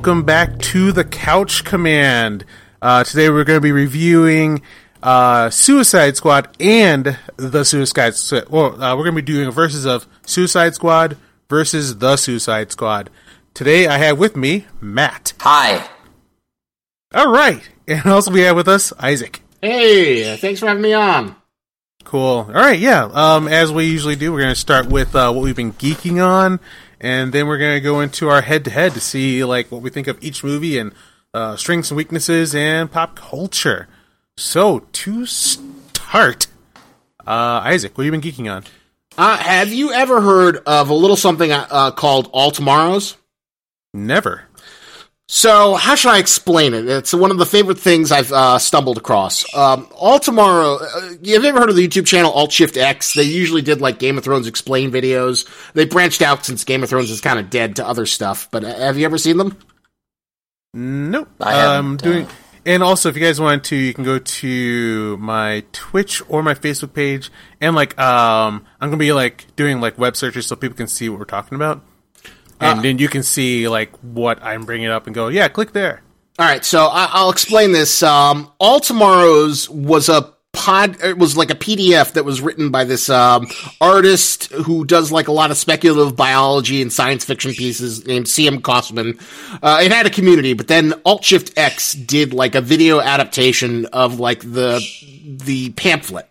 welcome back to the Couch Command. Uh, today we're going to be reviewing uh, Suicide Squad and the Suicide. Squad. Well, uh, we're going to be doing a versus of Suicide Squad versus the Suicide Squad. Today I have with me Matt. Hi. All right, and also we have with us Isaac. Hey, thanks for having me on. Cool. All right, yeah. Um, as we usually do, we're going to start with uh, what we've been geeking on, and then we're going to go into our head-to-head to see like what we think of each movie and uh, strengths and weaknesses and pop culture. So to start, uh, Isaac, what have you been geeking on? Uh, have you ever heard of a little something uh, called All Tomorrows? Never. So, how should I explain it? It's one of the favorite things I've uh, stumbled across. Um, All Tomorrow, uh, have you ever heard of the YouTube channel Alt Shift X? They usually did like Game of Thrones explain videos. They branched out since Game of Thrones is kind of dead to other stuff. But uh, have you ever seen them? Nope. I haven't, Um, doing. And also, if you guys want to, you can go to my Twitch or my Facebook page, and like, um, I'm gonna be like doing like web searches so people can see what we're talking about, and Uh. then you can see like what I'm bringing up and go, yeah, click there. All right, so I- I'll explain this. Um, All Tomorrows was a pod. It was like a PDF that was written by this um, artist who does like a lot of speculative biology and science fiction pieces named C.M. Kosemen. Uh, it had a community, but then Alt Shift X did like a video adaptation of like the the pamphlet.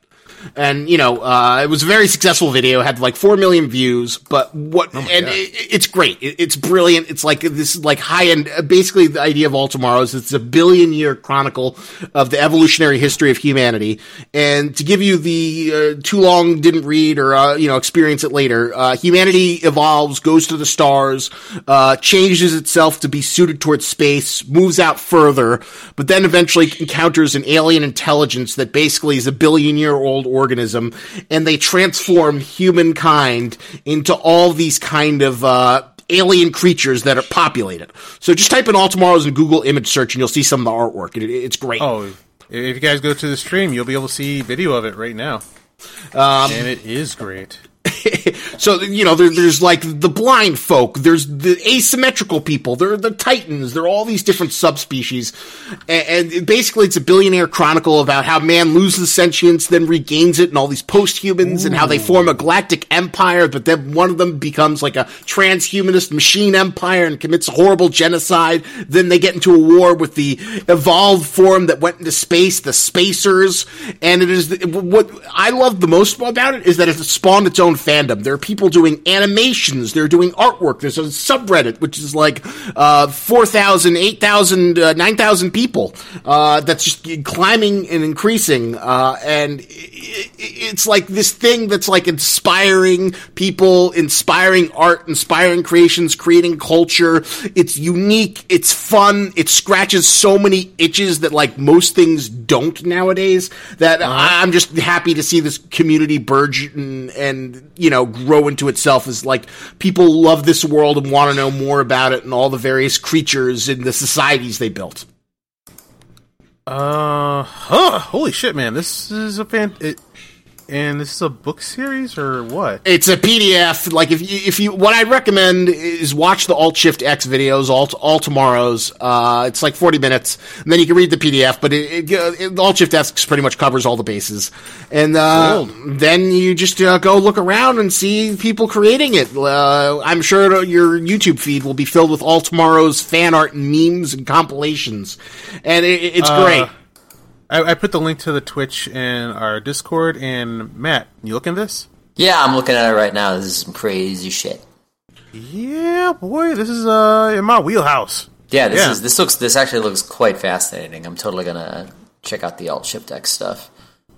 And you know, uh, it was a very successful video. It Had like four million views, but what? and it, it's great. It, it's brilliant. It's like this, like high end. Basically, the idea of All Tomorrows. It's a billion year chronicle of the evolutionary history of humanity. And to give you the uh, too long didn't read or uh, you know experience it later, uh, humanity evolves, goes to the stars, uh, changes itself to be suited towards space, moves out further, but then eventually encounters an alien intelligence that basically is a billion year old organism, and they transform humankind into all these kind of uh, alien creatures that are populated. So just type in All Tomorrows in Google image search, and you'll see some of the artwork. It, it's great. Oh, if you guys go to the stream, you'll be able to see video of it right now, Um, and it is great. so you know there, there's like the blind folk there's the asymmetrical people there are the titans there are all these different subspecies. And, and basically it's a billionaire chronicle about how man loses sentience then regains it and all these post-humans and how they form a galactic empire but then one of them becomes like a transhumanist machine empire and commits a horrible genocide. Then they get into a war with the evolved form that went into space the spacers. And it is the, what i love the most about it is that it's spawned its own fandom. There are people doing animations. They're doing artwork. There's a subreddit, which is like, uh, 4,000, 8,000, uh, 9,000 people, uh, that's just climbing and increasing. Uh, and it, it's like this thing that's like inspiring people, inspiring art, inspiring creations, creating culture. It's unique. It's fun. It scratches so many itches that like most things don't nowadays that I'm just happy to see this community burgeon and, you know, grow into itself is like people love this world and want to know more about it and all the various creatures and the societies they built. Uh, huh, holy shit, man! This is a fan. It, and this is a book series or what? It's a PDF. Like if you, if you, what I'd recommend is watch the Alt Shift X videos, all, all tomorrows. Uh, it's like 40 minutes and then you can read the PDF, but it, it, it Alt Shift X pretty much covers all the bases. And, uh, then you just uh, go look around and see people creating it. Uh, I'm sure your YouTube feed will be filled with All Tomorrow's fan art and memes and compilations. And it, it's Uh, great. I, I put the link to the Twitch in our Discord. And Matt, you looking at this? Yeah, I'm looking at it right now. This is some crazy shit. Yeah, boy, this is uh in my wheelhouse. Yeah, this Yeah. is this looks this actually looks quite fascinating. I'm totally gonna check out the Alt Shift X stuff.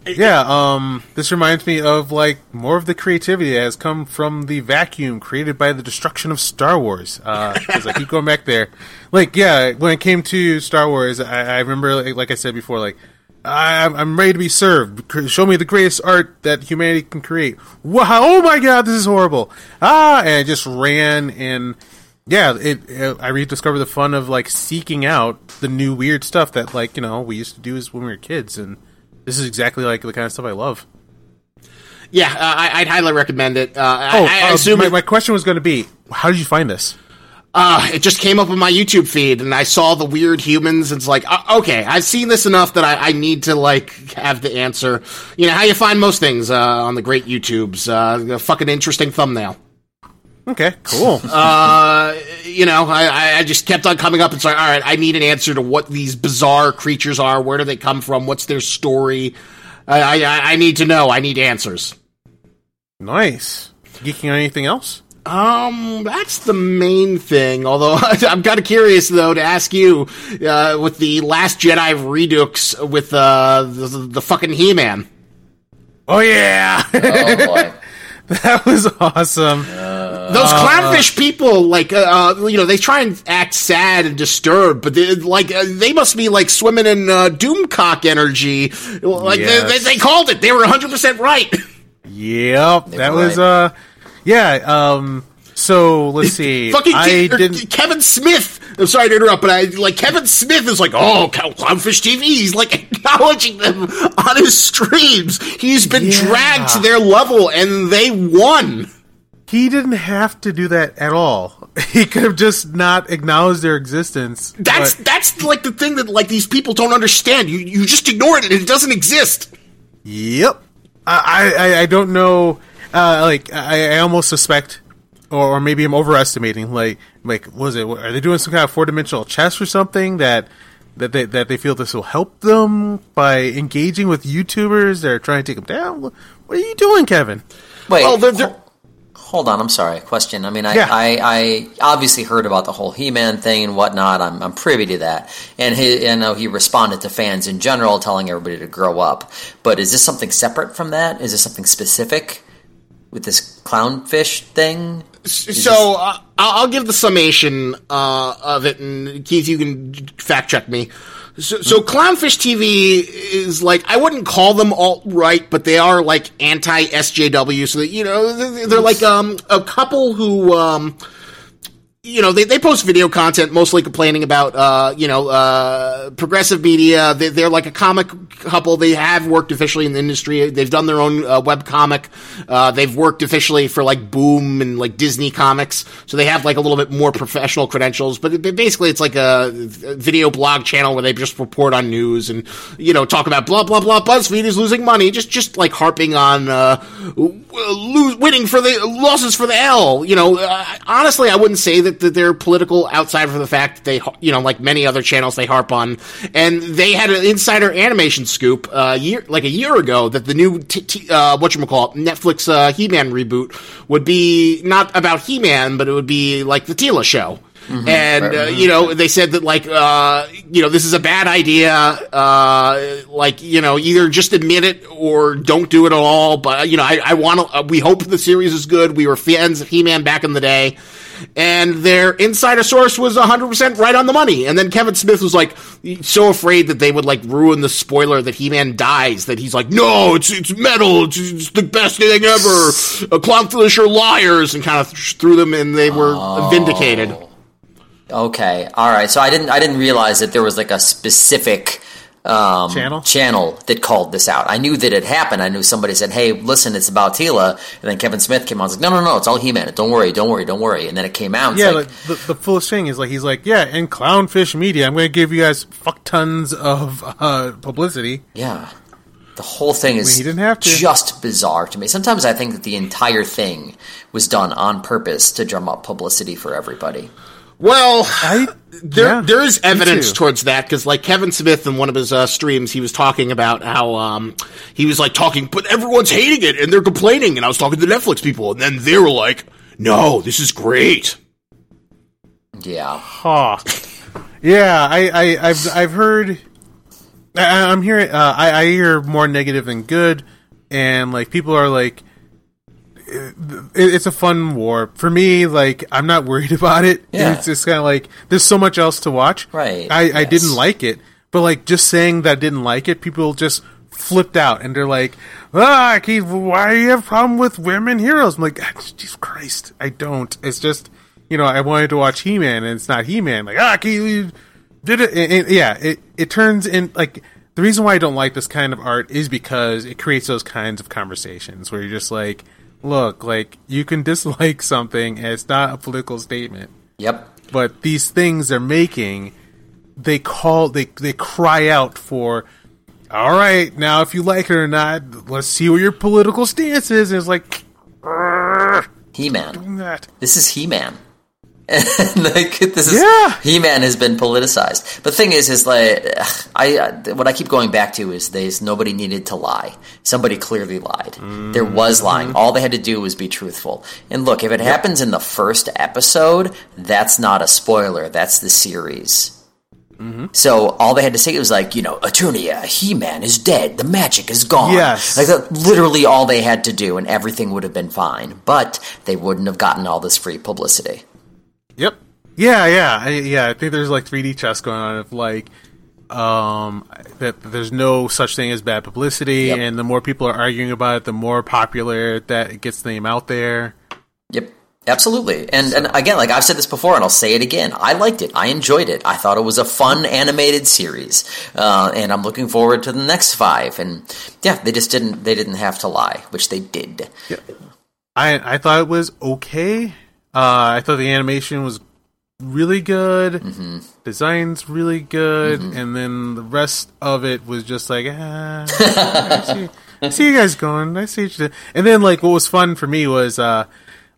Yeah, um, this reminds me of like more of the creativity that has come from the vacuum created by the destruction of Star Wars. Because I keep going back there. Like, yeah, when it came to Star Wars, I, I remember, like, like I said before, like I, I'm ready to be served. Show me the greatest art that humanity can create. Wow! Oh my God, this is horrible. Ah, and I just ran and yeah, it, it. I rediscovered the fun of like seeking out the new weird stuff that like you know we used to do as when we were kids, and this is exactly like the kind of stuff I love. Yeah, uh, I, I'd highly recommend it. Uh, Oh, I, I uh, assume my, it- my question was going to be, how did you find this? Uh, it just came up on my YouTube feed, and I saw the weird humans. And it's like, uh, okay, I've seen this enough that I, I, need to like have the answer. You know how you find most things uh, on the great YouTubes. Uh, a fucking interesting thumbnail. Okay, cool. uh, you know, I, I just kept on coming up and saying, all right, I need an answer to what these bizarre creatures are. Where do they come from? What's their story? I, I, I need to know. I need answers. Nice. Geeking on anything else? Um, that's the main thing. Although I'm kind of curious though to ask you, uh, with the Last Jedi Redux with uh, the, the fucking He-Man. Oh yeah. Oh boy. that was awesome. Uh, Those clownfish people, like, uh, uh, you know, they try and act sad and disturbed, but they, like, uh, they must be like swimming in uh, doomcock energy. Like, yes. they, they, they, called it. They were 100 percent right. Yep, they that was uh yeah, um, so let's see. Fucking I didn't... Kevin Smith. I'm sorry to interrupt, but I like Kevin Smith is like, oh, Clownfish TV. He's like acknowledging them on his streams. He's been yeah. dragged to their level, and they won. He didn't have to do that at all. He could have just not acknowledged their existence. That's but... that's like the thing that like these people don't understand. You you just ignore it, and it doesn't exist. Yep. I I, I don't know uh, like I, I almost suspect, or, or maybe I'm overestimating. Like, like was it? Are they doing some kind of four dimensional chess or something that that they that they feel this will help them by engaging with YouTubers that are trying to take them down? What are you doing, Kevin? Wait. Well, they're, they're, hold on, I'm sorry. Question. I mean, I, yeah. I, I, obviously heard about the whole He-Man thing and whatnot. I'm, I'm privy to that, and he, I know he responded to fans in general, telling everybody to grow up. But is this something separate from that? Is this something specific? With this clownfish thing? So uh, I'll give the summation uh, of it, and Keith, you can fact check me. So, so Clownfish TV is like I wouldn't call them alt right, but they are like anti SJW. So that you know they're, they're like um, a couple who um, you know, they, they post video content mostly complaining about, uh, you know, uh, progressive media. They, are like a comic couple. They have worked officially in the industry. They've done their own uh, web comic. Uh, they've worked officially for like Boom and like Disney Comics. So they have like a little bit more professional credentials. But it, basically, it's like a video blog channel where they just report on news and, you know, talk about blah, blah, blah. BuzzFeed is losing money. Just, just like harping on, uh, lo- winning for the losses for the L. You know, uh, honestly, I wouldn't say that, that they're political outside of the fact that they, you know, like many other channels they harp on. And they had an insider animation scoop, uh, year, like a year ago that the new, t- t- uh, whatchamacallit, Netflix, uh, He-Man reboot would be not about He-Man, but it would be like the Teela show. Mm-hmm. And uh, you know, they said that like uh, you know this is a bad idea. Uh, like you know, either just admit it or don't do it at all. But you know, I, I want to. Uh, we hope the series is good. We were fans of He Man back in the day, and their insider source was 100% right on the money. And then Kevin Smith was like so afraid that they would like ruin the spoiler that He-Man dies that he's like, no, it's it's metal, it's, it's the best thing ever. A clownfish are liars, and kind of threw them, and they were oh. vindicated. Okay, all right. So I didn't I didn't realize that there was like a specific um, channel channel that called this out. I knew that it happened. I knew somebody said, "Hey, listen, it's about Teela," and then Kevin Smith came on. I was like, "No, no, no, it's all He-Man. Don't worry, don't worry, don't worry." And then it came out. Yeah, like, like, the, the fullest thing is like he's like, "Yeah, in Clownfish Media, I'm going to give you guys fuck tons of uh, publicity." Yeah. The whole thing is he didn't have to. just bizarre to me. Sometimes I think that the entire thing was done on purpose to drum up publicity for everybody. Well, I, there yeah, there is evidence towards that because, like Kevin Smith in one of his uh, streams, he was talking about how um, he was like talking, but everyone's hating it and they're complaining, and I was talking to Netflix people, and then they were like, "No, this is great." Yeah. Huh. Yeah, I, I I've I've heard. I, am hearing. Uh, I, I hear more negative than good, and like people are like it's a fun war for me. Like I'm not worried about it. Yeah. It's just kind of like there's so much else to watch. Right. I, yes. I didn't like it, but like just saying that I didn't like it, people just flipped out and they're like, "Ah, Keith, why do you have a problem with women heroes?" I'm like, ah, Jesus Christ, I don't. It's just you know I wanted to watch He Man and it's not He Man. Like ah, Keith, you did it. And, and, yeah, it it turns in like. The reason why I don't like this kind of art is because it creates those kinds of conversations where you're just like, look, like you can dislike something and it's not a political statement. Yep. but these things they're making, they call they they cry out for. All right, now if you like it or not, let's see what your political stance is. And it's like He Man. This is He Man. like this is Yeah. He Man has been politicized. But the thing is, is like I uh, what I keep going back to is there's nobody needed to lie. Somebody clearly lied. There was lying. All they had to do was be truthful. And look, if it happens in the first episode, that's not a spoiler. That's the series. So all they had to say was like, you know, Eternia, He Man is dead. The magic is gone. Yes. like that, literally all they had to do, and everything would have been fine. But they wouldn't have gotten all this free publicity. Yep. Yeah, yeah, I, yeah. I think there's like 3D chess going on of like um that there's no such thing as bad publicity, Yep. and the more people are arguing about it, the more popular that it gets the name out there. Yep. Absolutely. And and again, like I've said this before and I'll say it again. I liked it. I enjoyed it. I thought it was a fun animated series. Uh, and I'm looking forward to the next five. And yeah, they just didn't they didn't have to lie, which they did. Yep. I I thought it was okay. Uh, I thought the animation was really good, Mm-hmm. designs really good, and then the rest of it was just like, ah, I, see, I see you guys going. I see you. And then like what was fun for me was uh,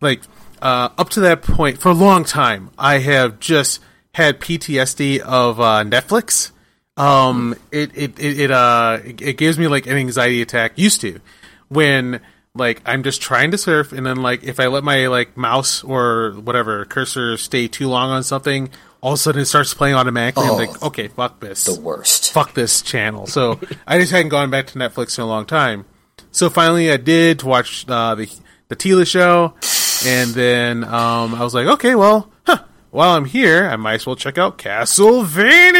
like uh, up to that point for a long time, I have just had PTSD of uh, Netflix. Um, it it it, it uh it, it gives me like an anxiety attack. Used to when like I'm just trying to surf, and then like if I let my like mouse or whatever cursor stay too long on something, all of a sudden it starts playing automatically. Oh. I'm like, okay, fuck this, The worst. fuck this channel. So I just hadn't gone back to Netflix in a long time. So finally, I did to watch uh, the the Teela show, and then um, I was like, okay, well, huh, while I'm here, I might as well check out Castlevania.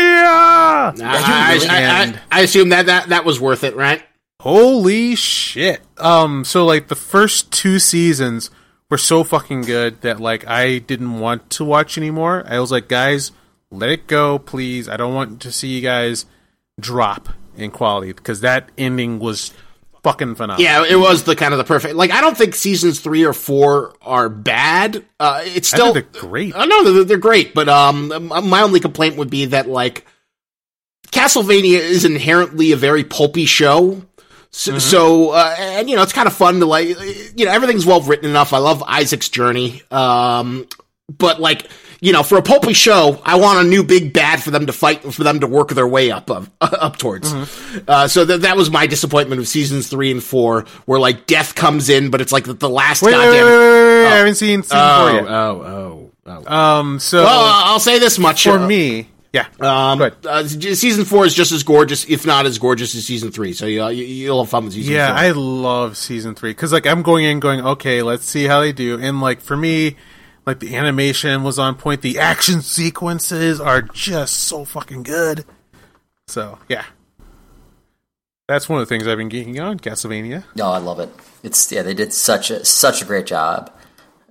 I, really I, I, I assume that, that that was worth it, right? Holy shit. Um so like the first two seasons were so fucking good that like I didn't want to watch anymore. I was like, guys, let it go, please. I don't want to see you guys drop in quality because that ending was fucking phenomenal. Yeah, it was the kind of the perfect. Like, I don't think seasons three or four are bad. Uh, it's I still think they're great. I know they're, they're great, but um, my only complaint would be that like Castlevania is inherently a very pulpy show. So, so uh, and you know, it's kind of fun to like, you know, everything's well written enough. I love Isaac's journey. Um, but like, you know, for a pulpy show, I want a new big bad for them to fight, for them to work their way up, up, up towards. Uh, so that that was my disappointment of seasons three and four, where like death comes in, but it's like the, the last Wait, wait, goddamn. wait, wait, wait, wait, I haven't seen season Oh, four yet. oh, oh, oh. Um so Well, I'll say this much for uh, me, yeah. Um, Good. uh, season four is just as gorgeous, if not as gorgeous as season three. So you, you, you'll have fun with season Yeah, four. I love season three because like I'm going in going okay, let's see how they do, and like for me, like the animation was on point, the action sequences are just so fucking good. So yeah, that's one of the things I've been geeking on Castlevania. No, I love it. It's yeah, they did such a such a great job.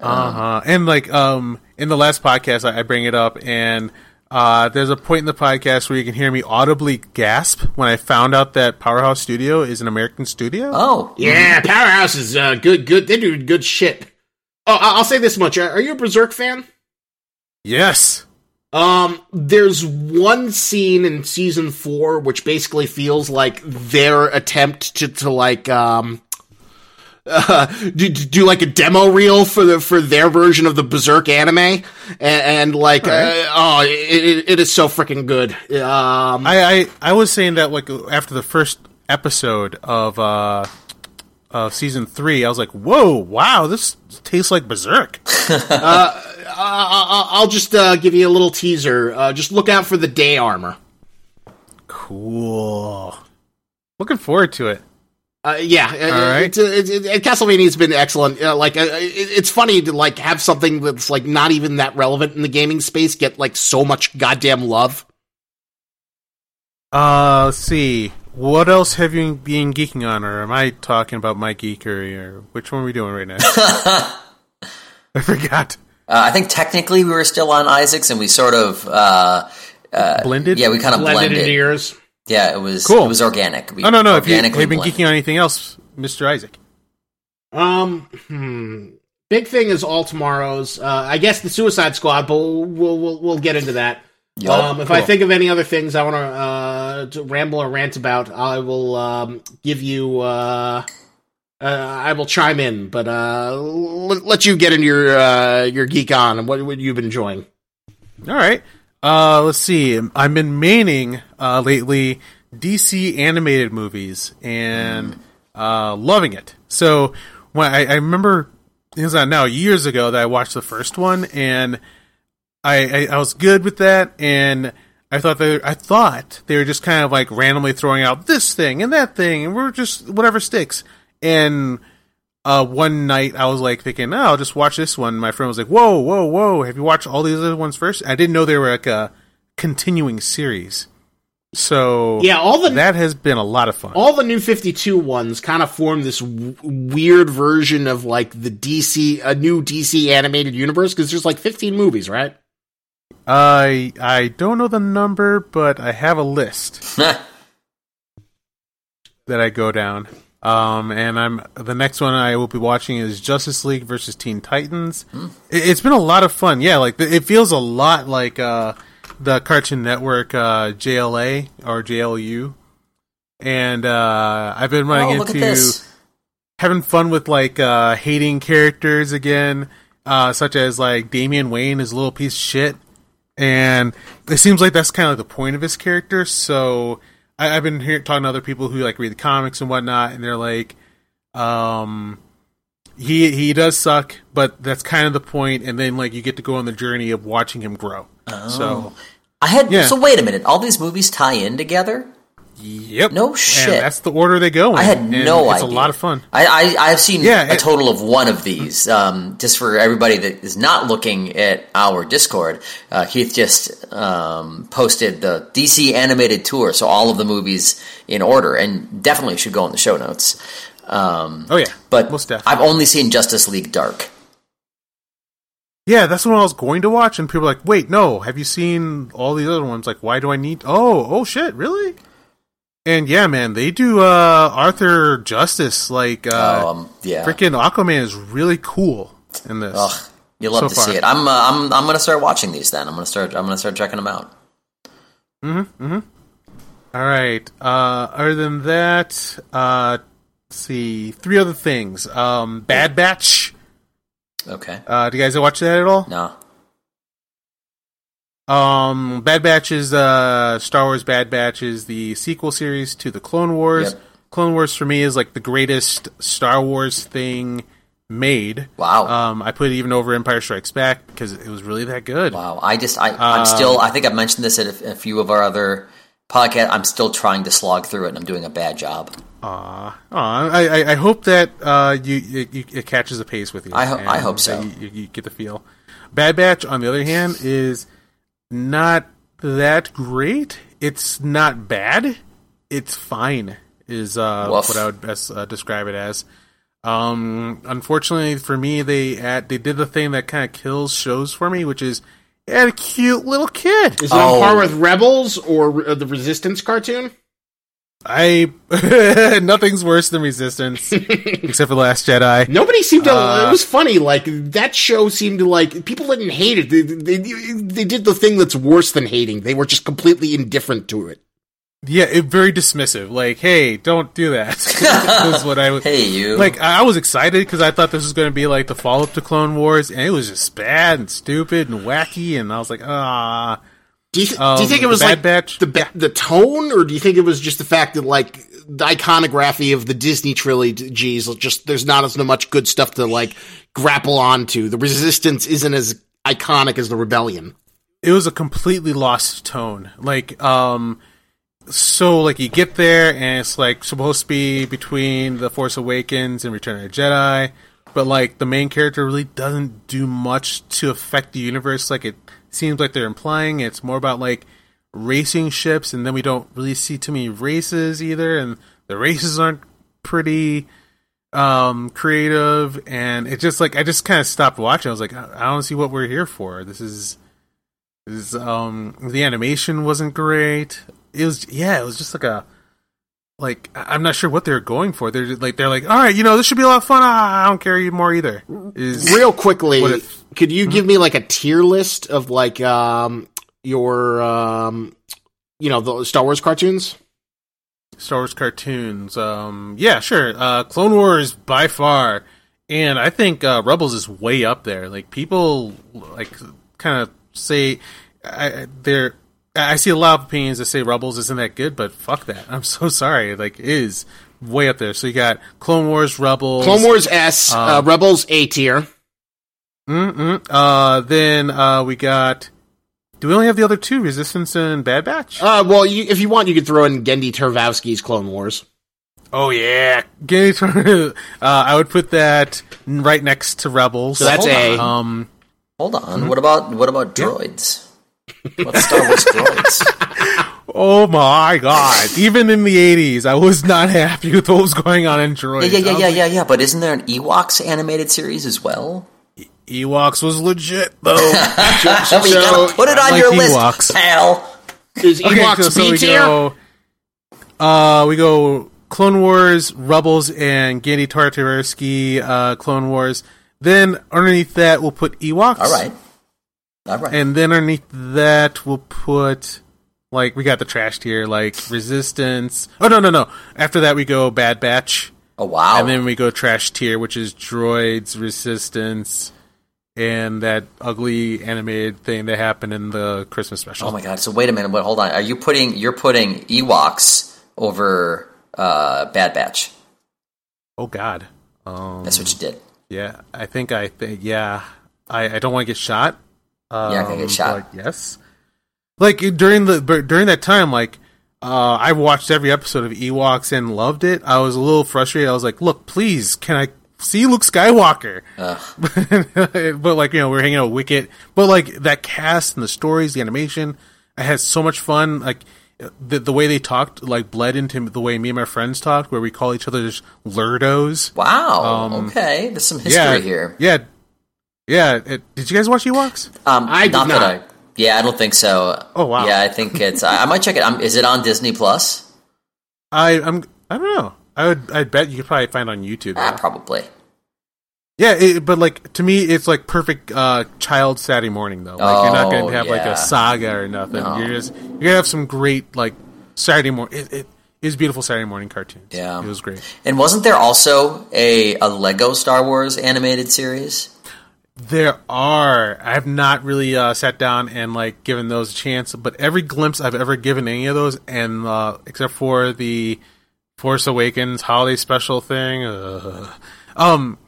Uh huh. And like um in the last podcast, I, I bring it up, and uh there's a point in the podcast where you can hear me audibly gasp when I found out that Powerhouse Studio is an American studio. Oh, yeah, Powerhouse is uh, good. Good, they do good shit. Oh, I- I'll say this much: Are are you a Berserk fan? Yes. Um, there's one scene in season four which basically feels like their attempt to to like um. Uh, do, do like a demo reel for the for their version of the Berserk anime, and, and like, Alright. uh, oh, it, it, it is so freaking good. Um, I, I I was saying that like after the first episode of uh of season three, I was like, "Whoa, wow, this tastes like Berserk." I- I- I'll just uh, give you a little teaser. Uh, just look out for the day armor. cool. Looking forward to it. Uh, yeah, uh, right. it's, it's, it's, Castlevania's been excellent. Uh, like, uh, it's funny to like have something that's like not even that relevant in the gaming space get like so much goddamn love. Uh, let's see. What else have you been geeking on, or am I talking about my geekery, or which one are we doing right now? I forgot. uh, I think technically we were still on Isaacs, and we sort of uh, Blended. yeah, we kind of blended. Blended into yours. Yeah, it was Cool. it was organic. We Oh no, no. If you have organically been blended. geeking on anything else, Mister Isaac. Um, hmm. big thing is all tomorrow's. Uh, I guess the Suicide Squad, but we'll we'll, we'll get into that. Yep, um, if cool. I think of any other things I want uh, to ramble or rant about, I will um, give you. Uh, uh, I will chime in, but uh, let, let you get into your uh, your geek on and what, what you've been enjoying. All right. Uh, let's see. I've been maining uh, lately DC animated movies and uh, loving it. So when I, I remember it's not now years ago that I watched the first one and I, I, I was good with that and I thought they I thought they were just kind of like randomly throwing out this thing and that thing and we're just whatever sticks and uh, one night I was like thinking, oh, I'll just watch this one. My friend was like, whoa, whoa, whoa, have you watched all these other ones first? I didn't know they were like a continuing series. So yeah, all the that has been a lot of fun. All the new Fifty Two ones kind of form this w- weird version of like the DC, a new DC animated universe because there's like fifteen movies, right? I I don't know the number, but I have a list that I go down. Um, and I'm the next one I will be watching is Justice League versus Teen Titans. Hmm. It, has been a lot of fun. Yeah, like it feels a lot like uh, the Cartoon Network uh, JLA or JLU, and uh, I've been running oh, into having fun with like uh, hating characters again, uh, such as like Damian Wayne is a little piece of shit, and it seems like that's kind of the point of his character. So I, have been here talking to other people who like read the comics and whatnot, and they're like, um, he he does suck, but that's kind of the point. And then like you get to go on the journey of watching him grow. Oh. So I had yeah. so wait a minute. All these movies tie in together. Yep. No shit. And that's the order they go in. I had no it's idea. It's a lot of fun. I, I have seen yeah, a it, total of one of these. Um, just for everybody that is not looking at our Discord, uh, Keith just um, posted the DC animated tour, so all of the movies in order, and definitely should go in the show notes. Um, oh yeah, but I've only seen Justice League Dark. Yeah, that's the one I was going to watch, and people were like, "Wait, no, have you seen all these other ones? Like, why do I need? Oh, oh shit, really?" And yeah, man, they do uh, Arthur justice. Like, uh, um, yeah, freaking Aquaman is really cool in this. Ugh, you love so to far. see it. I'm, uh, I'm, I'm gonna start watching these. Then I'm gonna start. I'm gonna start checking them out. Hmm. Hmm. All right. Uh, other than that, uh, let's see three other things. Um, Bad Batch. Okay. Uh, do you guys watch that at all? No. Um, Bad Batch is uh, Star Wars Bad Batch is the sequel series to the Clone Wars. Yep. Clone Wars for me is like the greatest Star Wars thing made. Wow. Um, I put it even over Empire Strikes Back because it was really that good. Wow. I just I I'm still I think I've mentioned this at a, a, few of our other podcasts. I'm still trying to slog through it, and I'm doing a bad job. Aw, aw. I, I hope that uh, you, you, it catches a pace with you. I, ho- I hope so. You, you get the feel. Bad Batch, on the other hand, is not that great. It's not bad. It's fine. Is uh, what I would best uh, describe it as. Um, unfortunately for me, they add, they did the thing that kind of kills shows for me, which is add a cute little kid. Is it oh. on par with Rebels or uh, the Resistance cartoon? I nothing's worse than Resistance, except for the Last Jedi. Nobody seemed to. Uh, it was funny. Like that show seemed to like people didn't hate it. They, they, they did the thing that's worse than hating. They were just completely indifferent to it. Yeah, it, very dismissive. Like, hey, don't do that. that. is what I was. Hey, you. Like, I was excited because I thought this was going to be like the follow up to Clone Wars, and it was just bad and stupid and wacky. And I was like, ah. Do you, th- um, do you think it was like Batch? the the tone, or do you think it was just the fact that like the iconography of the Disney trilogy trilogies just there's not as much good stuff to like grapple onto. The Resistance isn't as iconic as the Rebellion. It was a completely lost tone. Like, um, so like you get there and it's like supposed to be between the Force Awakens and Return of the Jedi, but like the main character really doesn't do much to affect the universe. Like it seems like they're implying. It's more about like racing ships, and then we don't really see too many races either, and the races aren't pretty um creative and it just like i just kind of stopped watching i was like i don't see what we're here for this is this is um the animation wasn't great it was yeah it was just like a like I'm not sure what they're going for. They're like they're like, all right, you know, this should be a lot of fun. Ah, I don't care anymore either. Is real quickly, if, could you mm-hmm. give me like a tier list of like um your um you know the Star Wars cartoons? Star Wars cartoons. Um, yeah, sure. Uh, Clone Wars by far, and I think uh, Rebels is way up there. Like people like kind of say I, they're. I see a lot of opinions that say Rebels isn't that good, but fuck that. I'm so sorry. Like, it is way up there. So you got Clone Wars, Rebels, Clone Wars S, uh, um, uh, Rebels A tier. Mm-mm. Uh, then uh, we got do we only have the other two, Resistance and Bad Batch? Uh, well, you, if you want, you could throw in Genndy Tartakovsky's Clone Wars. Oh yeah, Genndy. uh, I would put that right next to Rebels. So that's a. Um, hold on. Mm-hmm. What about what about droids? What Star Wars droids? Oh my god! Even in the '80s, I was not happy with what was going on in droids. Yeah, yeah, yeah, yeah, yeah, yeah. But isn't there an Ewoks animated series as well? Ewoks was legit though. so, so, gotta put it on like your Ewoks. list, pal. Is Ewoks okay, so, so we go, uh, we go Clone Wars, Rebels, and Genndy Tartakovsky uh, Clone Wars. Then underneath that, we'll put Ewoks. All right. All right. And then underneath that, we'll put like we got the trash tier, like Resistance. Oh no, no, no. After that, we go Bad Batch. Oh wow! And then we go trash tier, which is Droids, Resistance, and that ugly animated thing that happened in the Christmas special. Oh my god! So wait a minute, but hold on. Are you putting you're putting Ewoks over uh, Bad Batch? Oh god, um, that's what you did. Yeah, I think I think yeah. I, I don't want to get shot. Um, yeah, I can get shot. yes, like during the during that time, like uh, I watched every episode of Ewoks and loved it. I was a little frustrated. I was like, "Look, please, can I see Luke Skywalker. but like you know, we are hanging out with Wicket. But like that cast and the stories, the animation, I had so much fun. Like the the way they talked, like bled into the way me and my friends talked, where we call each other just lurdos. Wow. Um, okay, there's some history yeah, here. Yeah. Yeah. It, did you guys watch Ewoks? Um, I not, not. I, yeah, I don't think so. Oh wow. Yeah, I think it's. I, I might check it. Um, is it on Disney Plus? I I'm. I don't know. I would. I bet you could probably find on YouTube. Ah, probably. Yeah, it, but like to me, it's like perfect uh, child Saturday morning though. Like oh, you're not going to have yeah. like a saga or nothing. No. You're just you're gonna have some great like Saturday morning. It, it is beautiful Saturday morning cartoons. Yeah, it was great. And wasn't there also a a Lego Star Wars animated series? There are. I have not really uh, sat down and like given those a chance, but every glimpse I've ever given any of those, and uh, except for the Force Awakens holiday special thing. Uh, um,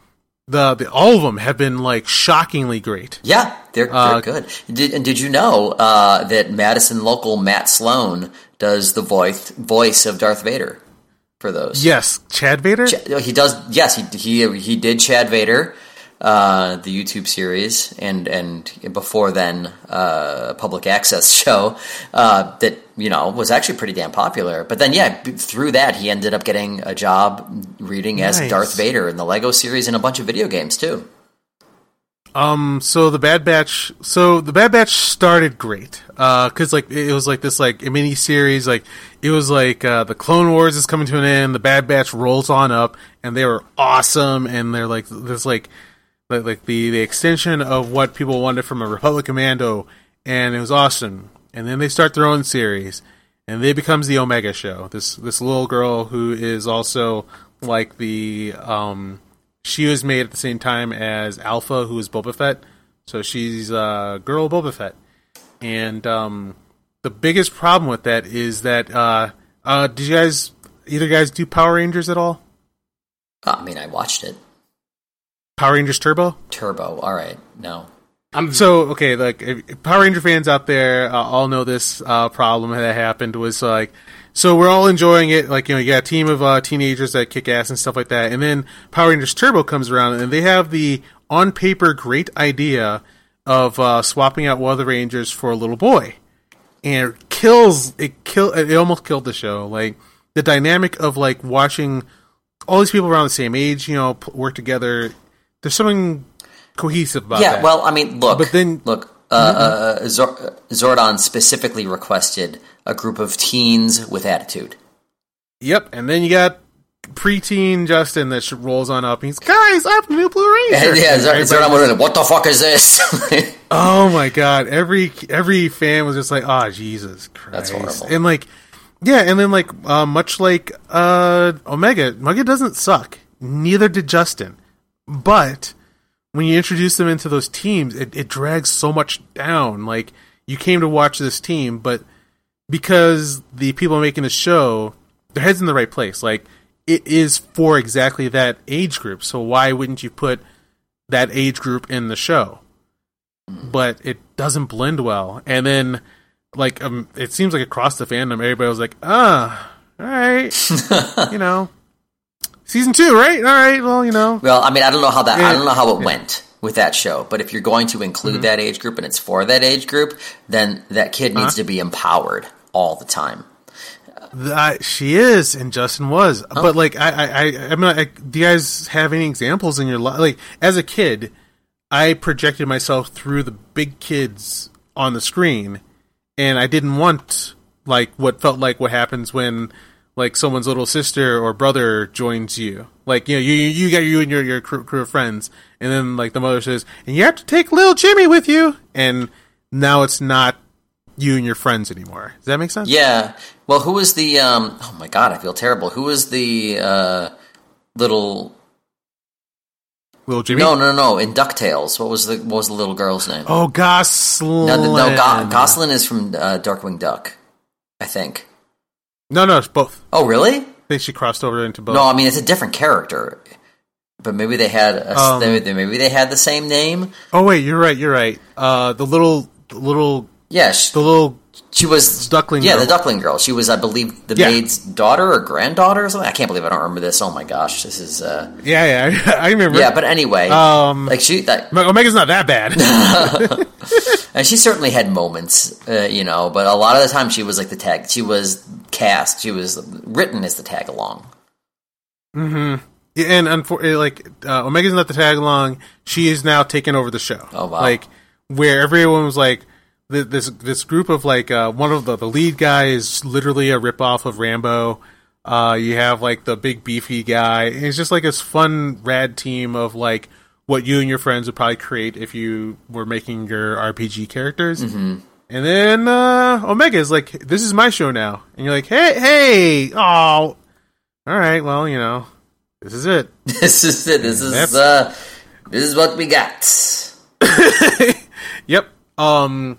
the, the all of them have been like shockingly great. Yeah, they're, they're uh, good. Did, and did you know uh, that Madison local Matt Sloan does the voice voice of Darth Vader for those? Yes, Chad Vader. Ch- he does. Yes, he he he did Chad Vader uh, the YouTube series, and and before then, uh, public access show uh, that you know was actually pretty damn popular. But then, yeah, through that, he ended up getting a job reading nice. as Darth Vader in the Lego series and a bunch of video games too. Um. So the Bad Batch. So the Bad Batch started great. Uh, cause like it was like this like a mini series. Like it was like uh, the Clone Wars is coming to an end. The Bad Batch rolls on up, and they were awesome. And they're like this like like, like the the extension of what people wanted from a Republic Commando, and it was awesome. And then they start their own series, and they becomes the Omega Show. This this little girl who is also like the um, she was made at the same time as Alpha, who is Boba Fett. So she's uh, girl Boba Fett, and um, the biggest problem with that is that uh, uh, did you guys either guys do Power Rangers at all? I mean, I watched it. Power Rangers Turbo. Turbo. All right. No. I'm so okay. Like Power Ranger fans out there, uh, all know this uh, problem that happened was like. So we're all enjoying it, like you know, you got a team of uh, teenagers that kick ass and stuff like that, and then Power Rangers Turbo comes around, and they have the on paper great idea of uh, swapping out one of the Rangers for a little boy, and it kills it kill it almost killed the show. Like the dynamic of like watching all these people around the same age, you know, work together there's something cohesive about it. yeah, that. well, I mean, look, but then look, uh, mm-hmm. uh, Zor- Zordon specifically requested a group of teens with attitude. Yep, and then you got preteen Justin that rolls on up. He's guys, I have a new Blue Ranger. yeah, there, is there what the fuck is this? oh my god! Every every fan was just like, "Oh Jesus Christ!" That's horrible. And like, yeah, and then like, uh, much like uh, Omega, Omega doesn't suck. Neither did Justin, but when you introduce them into those teams, it, it drags so much down. Like you came to watch this team, but because the people making the show, their heads in the right place. Like it is for exactly that age group. So why wouldn't you put that age group in the show? But it doesn't blend well. And then like um it seems like across the fandom everybody was like, "Ah, all right. you know, season 2, right? All right. Well, you know." Well, I mean, I don't know how that yeah. I don't know how it yeah. went with that show, but if you're going to include mm-hmm. that age group and it's for that age group, then that kid needs uh-huh. to be empowered all the time. That she is, and Justin was. Oh. But like, I, I, I, I'm not. I, do you guys have any examples in your life? Like, as a kid, I projected myself through the big kids on the screen, and I didn't want like what felt like what happens when like someone's little sister or brother joins you. Like you know, you you got you and your your crew, crew of friends, and then like the mother says, and you have to take little Jimmy with you, and now it's not you and your friends anymore. Does that make sense? Yeah. Well, who was the? Um, oh my god, I feel terrible. Who was the uh, little? Little Jimmy? No, no, no. In Ducktales, what was the what was the little girl's name? Oh, Gosalyn. No, no, no Go- Gosalyn is from uh, Darkwing Duck, I think. No, no, it's both. Oh, really? I think she crossed over into both. No, I mean it's a different character, but maybe they had a, um, maybe they had the same name. Oh wait, you're right. You're right. Uh, the little the little Yes, the little she was duckling. Yeah, girl. the duckling girl. She was, I believe, the yeah. maid's daughter or granddaughter or something. I can't believe I don't remember this. Oh my gosh, this is. Uh... Yeah, yeah, I remember. Yeah, but anyway, um, like she, that... Omega's not that bad. and she certainly had moments, uh, you know, but a lot of the time she was like the tag. She was cast. She was written as the tag along. Hmm. And unfor- like uh, Omega's not the tag along. She is now taking over the show. Oh wow! Like where everyone was like this this group of like uh, one of the the lead guy is literally a ripoff of Rambo. Uh, you have like the big beefy guy. It's just like this fun rad team of like what you and your friends would probably create if you were making your RPG characters. Mm-hmm. And then uh, Omega is like, "This is my show now," and you're like, "Hey, hey, oh, all right, well, you know, this is it. this is it. This is uh, this is what we got." yep. Um,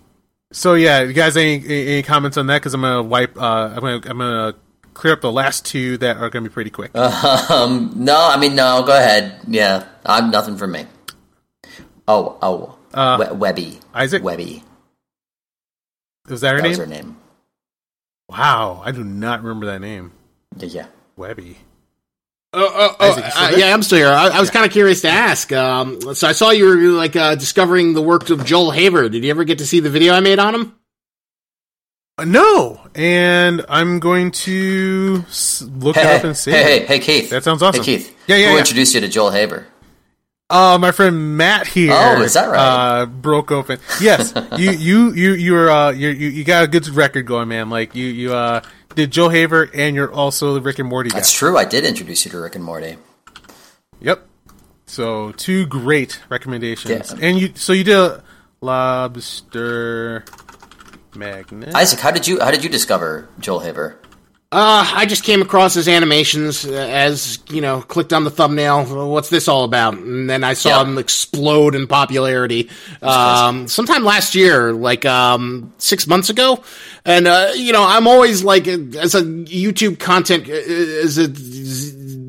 so yeah, you guys, any, any comments on that? Because I'm gonna wipe. Uh, I'm gonna I'm gonna clear up the last two that are gonna be pretty quick. Um, no, I mean no. Go ahead. Yeah, I'm nothing for me. Oh, oh, uh, we- Webby, Isaac, Webby. Was that her that name? Was her name? Wow, I do not remember that name. Yeah, yeah. Webby. Oh, oh, oh uh, yeah, I'm still here. I, I was yeah. kind of curious to ask. Um, so I saw you were like uh, discovering the works of Joel Haver. Did you ever get to see the video I made on him? Uh, no, and I'm going to look hey, it up and see. Hey, hey, hey, Keith. That sounds awesome. Hey, Keith. Yeah, yeah. Who yeah. introduced you to Joel Haver? Uh, my friend Matt here. Oh, is that right? Uh, broke open. Yes, you, you, you, you are, uh, you, you got a good record going, man. Like you, you, uh, did Joe Haver, and you're also the Rick and Morty guy. That's true. I did introduce you to Rick and Morty. Yep. So two great recommendations, yeah. and you. So you did a Lobster Magnet. Isaac, how did you how did you discover Joel Haver? Uh, I just came across his animations uh, as, you know, clicked on the thumbnail. What's this all about? And then I saw him explode in popularity. Um, sometime last year, like, um, six months ago. And, uh, you know, I'm always like, as a YouTube content, uh, as a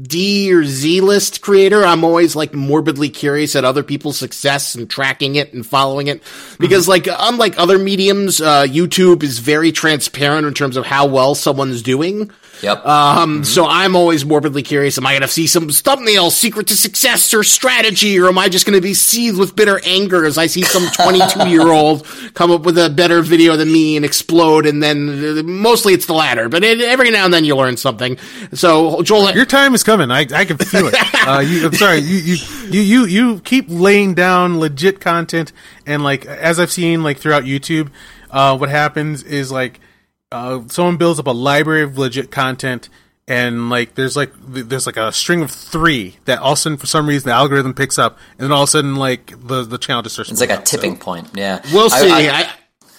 D or Z list creator, I'm always like morbidly curious at other people's success and tracking it and following it. Because mm-hmm. like, unlike other mediums, uh, YouTube is very transparent in terms of how well someone's doing. Yep. Um, mm-hmm. so I'm always morbidly curious. Am I going to see some thumbnail secret to success or strategy, or am I just going to be seethed with bitter anger as I see some 22 year old come up with a better video than me and explode? And then uh, mostly it's the latter, but it, every now and then you learn something. So Joel, your time is coming. I, I can feel it. uh, you, I'm sorry. You, you, you, you, you keep laying down legit content. And like, as I've seen like throughout YouTube, uh, what happens is like, uh, someone builds up a library of legit content, and like there's like there's like a string of three that all of a sudden for some reason the algorithm picks up, and then all of a sudden like the the channel just starts. It's like a up, tipping so. point. Yeah, We'll see. I, I, I,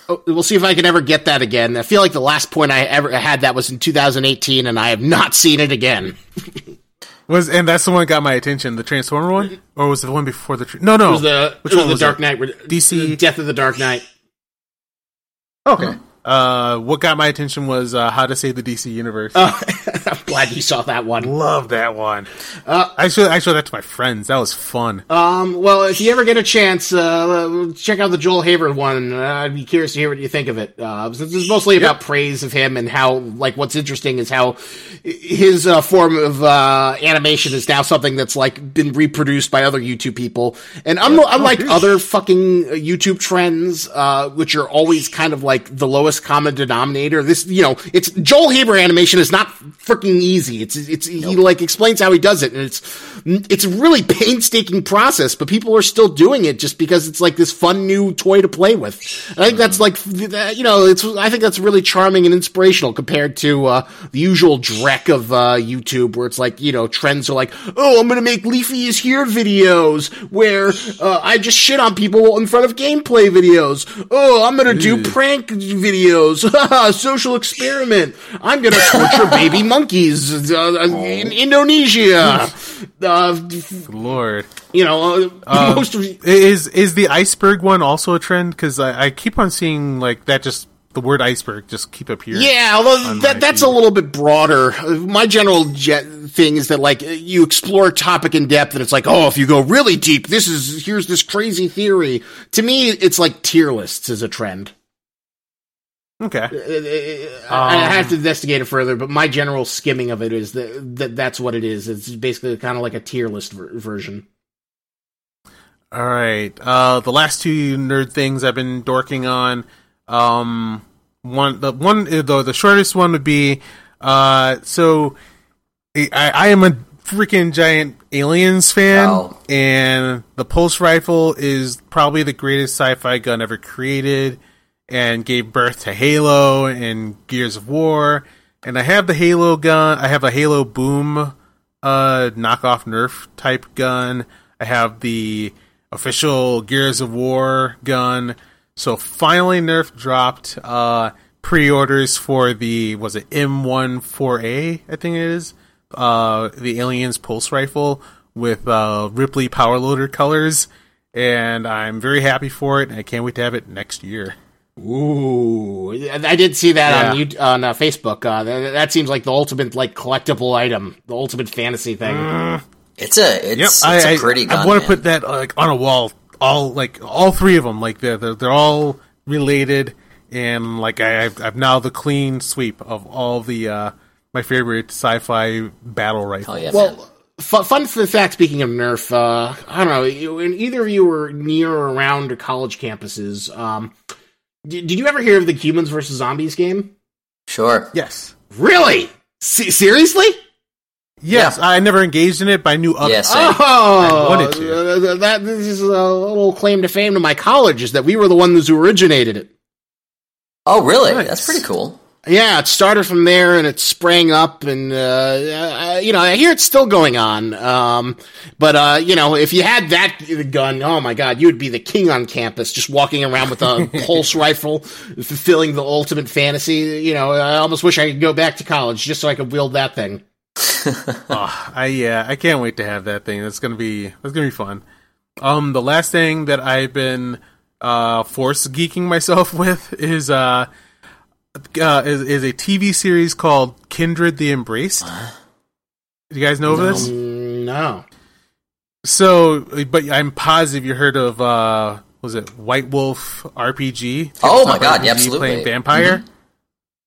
oh, we'll see if I can ever get that again. I feel like the last point I ever had that was in 2018, and I have not seen it again. Was and that's the one that got my attention, the Transformer one, or was it the one before the? Tra- no, no, It was the, which it was one the was Dark it? Knight, DC? Death of the Dark Knight. Okay. Uh, what got my attention was uh, how to save the DC universe. I'm glad you saw that one. Love that one. Uh, I showed I showed that to my friends. That was fun. Um, well, if you ever get a chance, uh, check out the Joel Haver one. Uh, I'd be curious to hear what you think of it. Uh, this is mostly about praise of him and how, like, what's interesting is how his uh, form of uh, animation is now something that's like been reproduced by other YouTube people. And un- unlike other fucking uh, YouTube trends, uh, which are always kind of like the lowest common denominator, this, you know, it's Joel Haver animation is not freaking easy. It's it's he like explains how he does it, and it's it's a really painstaking process, but people are still doing it just because it's like this fun new toy to play with. And I think that's like you know, it's I think that's really charming and inspirational compared to uh, the usual dreck of uh, YouTube, where it's like you know trends are like, oh, I'm gonna make Leafy is here videos where uh, I just shit on people in front of gameplay videos. Oh, I'm gonna do prank videos. Social experiment. I'm gonna torture baby monkeys uh, in Indonesia. Uh, Lord, you know, uh, most of is is the iceberg one also a trend? Because I, I keep on seeing like that. Just the word iceberg just keep appearing. Yeah, although that that's feed. a little bit broader. Uh, My general jet thing is that like you explore a topic in depth, and it's like, oh, if you go really deep, this is here's this crazy theory. To me, it's like tier lists is a trend. Okay. Uh, I I have to investigate it further, but my general skimming of it is that, that that's what it is. It's basically kind of like a tier list ver- version. All right. Uh, the last two nerd things I've been dorking on. Um, one, the one, the the shortest one would be. Uh, so I, I am a freaking giant aliens fan, Wow. and the pulse rifle is probably the greatest sci-fi gun ever created, and gave birth to Halo and Gears of War. And I have the Halo gun. I have a Halo Boom uh knockoff Nerf type gun. I have the official Gears of War gun. So finally Nerf dropped uh pre-orders for the was it M14A I think it is. Uh the Aliens pulse rifle with uh Ripley power loader colors and I'm very happy for it and I can't wait to have it next year. Ooh, I did see that on Yeah. you on uh, Facebook. Uh, that, that seems like the ultimate like collectible item, the ultimate fantasy thing. it's a it's, Yep, it's I, a I- pretty I, gun. want man. to put that like on a wall. All like all three of them, like they're they're, they're all related, and like I, I've, I've now the clean sweep of all the uh, my favorite sci-fi battle rifles. Oh yeah, man. Well, fu- fun fact. Speaking of Nerf, uh, I don't know. you- When either of you were near or around college campuses, um, did, did you ever hear of the Humans versus Zombies game? sure. Yes, Really? Se- seriously? yes. I never engaged in it, but I knew of Yes, it. sir. Oh, wanted to. uh, that this is a little claim to fame to my college is that we were the ones who originated it. Oh, really? Nice. That's pretty cool. Yeah, it started from there and it sprang up, and uh, uh, you know, I hear it's still going on. Um, but uh, you know, if you had that gun, oh my god, you would be the king on campus, just walking around with a pulse rifle, fulfilling the ultimate fantasy. You know, I almost wish I could go back to college just so I could wield that thing. Oh, I yeah, I can't wait to have that thing. That's gonna be that's gonna be fun. Um, the last thing that I've been uh force geeking myself with is uh, uh is, is a TV series called Kindred the Embraced. Do you guys know of this? Mm, no. So, but I'm positive you heard of uh was it White Wolf RPG? Oh my God, RPG yeah, absolutely. Playing vampire,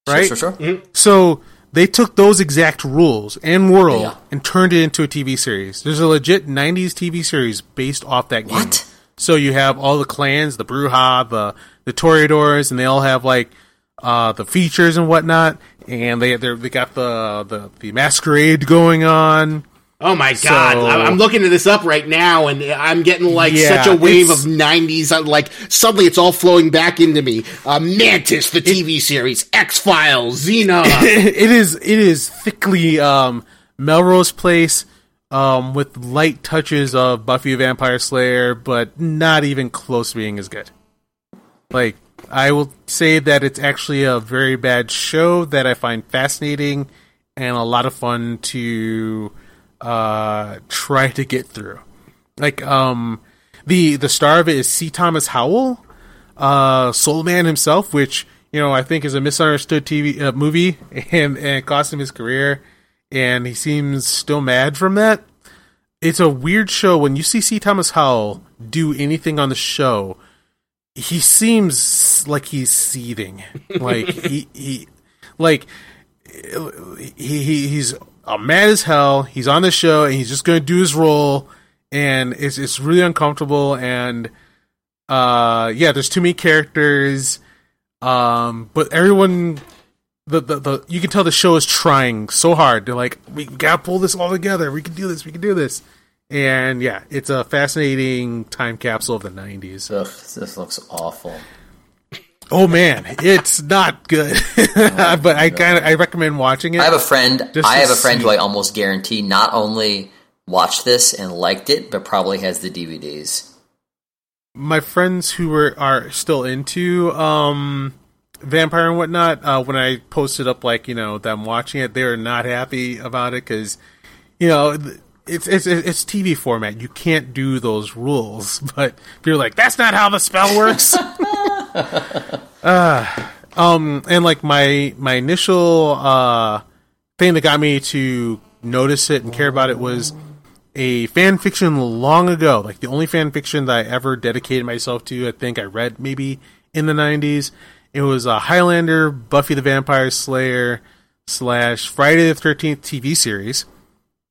right? Sure, sure, sure. So they took those exact rules and world Yeah. and turned it into a TV series. There's a legit '90s TV series based off that game. What? So you have all the clans, the Brujah, the the Toreadors, and they all have like uh, the features and whatnot. And they they they got the the the masquerade going on. Oh my god! So, I'm looking at this up right now, and I'm getting like yeah, such a wave of '90s. Uh, like suddenly, it's all flowing back into me. Uh, Mantis, the TV it, series, X Files, Xena. it is. It is thickly um, Melrose Place, um, with light touches of Buffy the Vampire Slayer, but not even close to being as good. Like I will say that it's actually a very bad show that I find fascinating and a lot of fun to uh, try to get through. Like um, the the star of it is C. Thomas Howell, uh, Soul Man himself, which you know I think is a misunderstood TV uh, movie and and cost him his career, and he seems still mad from that. It's a weird show when you see C. Thomas Howell do anything on the show. He seems like he's seething, like he, he like he, he he's I'm mad as hell. He's on the show and he's just going to do his role, and it's it's really uncomfortable. And uh, yeah, there's too many characters. Um, but everyone, the, the the you can tell the show is trying so hard. They're like, we gotta pull this all together. We can do this. We can do this. And yeah, it's a fascinating time capsule of the '90s. Ugh, this looks awful. Oh man, it's not good. but I kind of I recommend watching it. I have a friend. I have a friend see. who I almost guarantee not only watched this and liked it, but probably has the DVDs. My friends who were are still into um, vampire and whatnot, uh, when I posted up like you know them watching it, they were not happy about it because you know. It's, it's it's TV format. You can't do those rules. But if you're like, that's not how the spell works. uh, um, and like my my initial uh thing that got me to notice it and care about it was a fan fiction long ago. Like the only fan fiction that I ever dedicated myself to. I think I read maybe in the '90s. It was a Highlander, Buffy the Vampire Slayer slash Friday the Thirteenth TV series,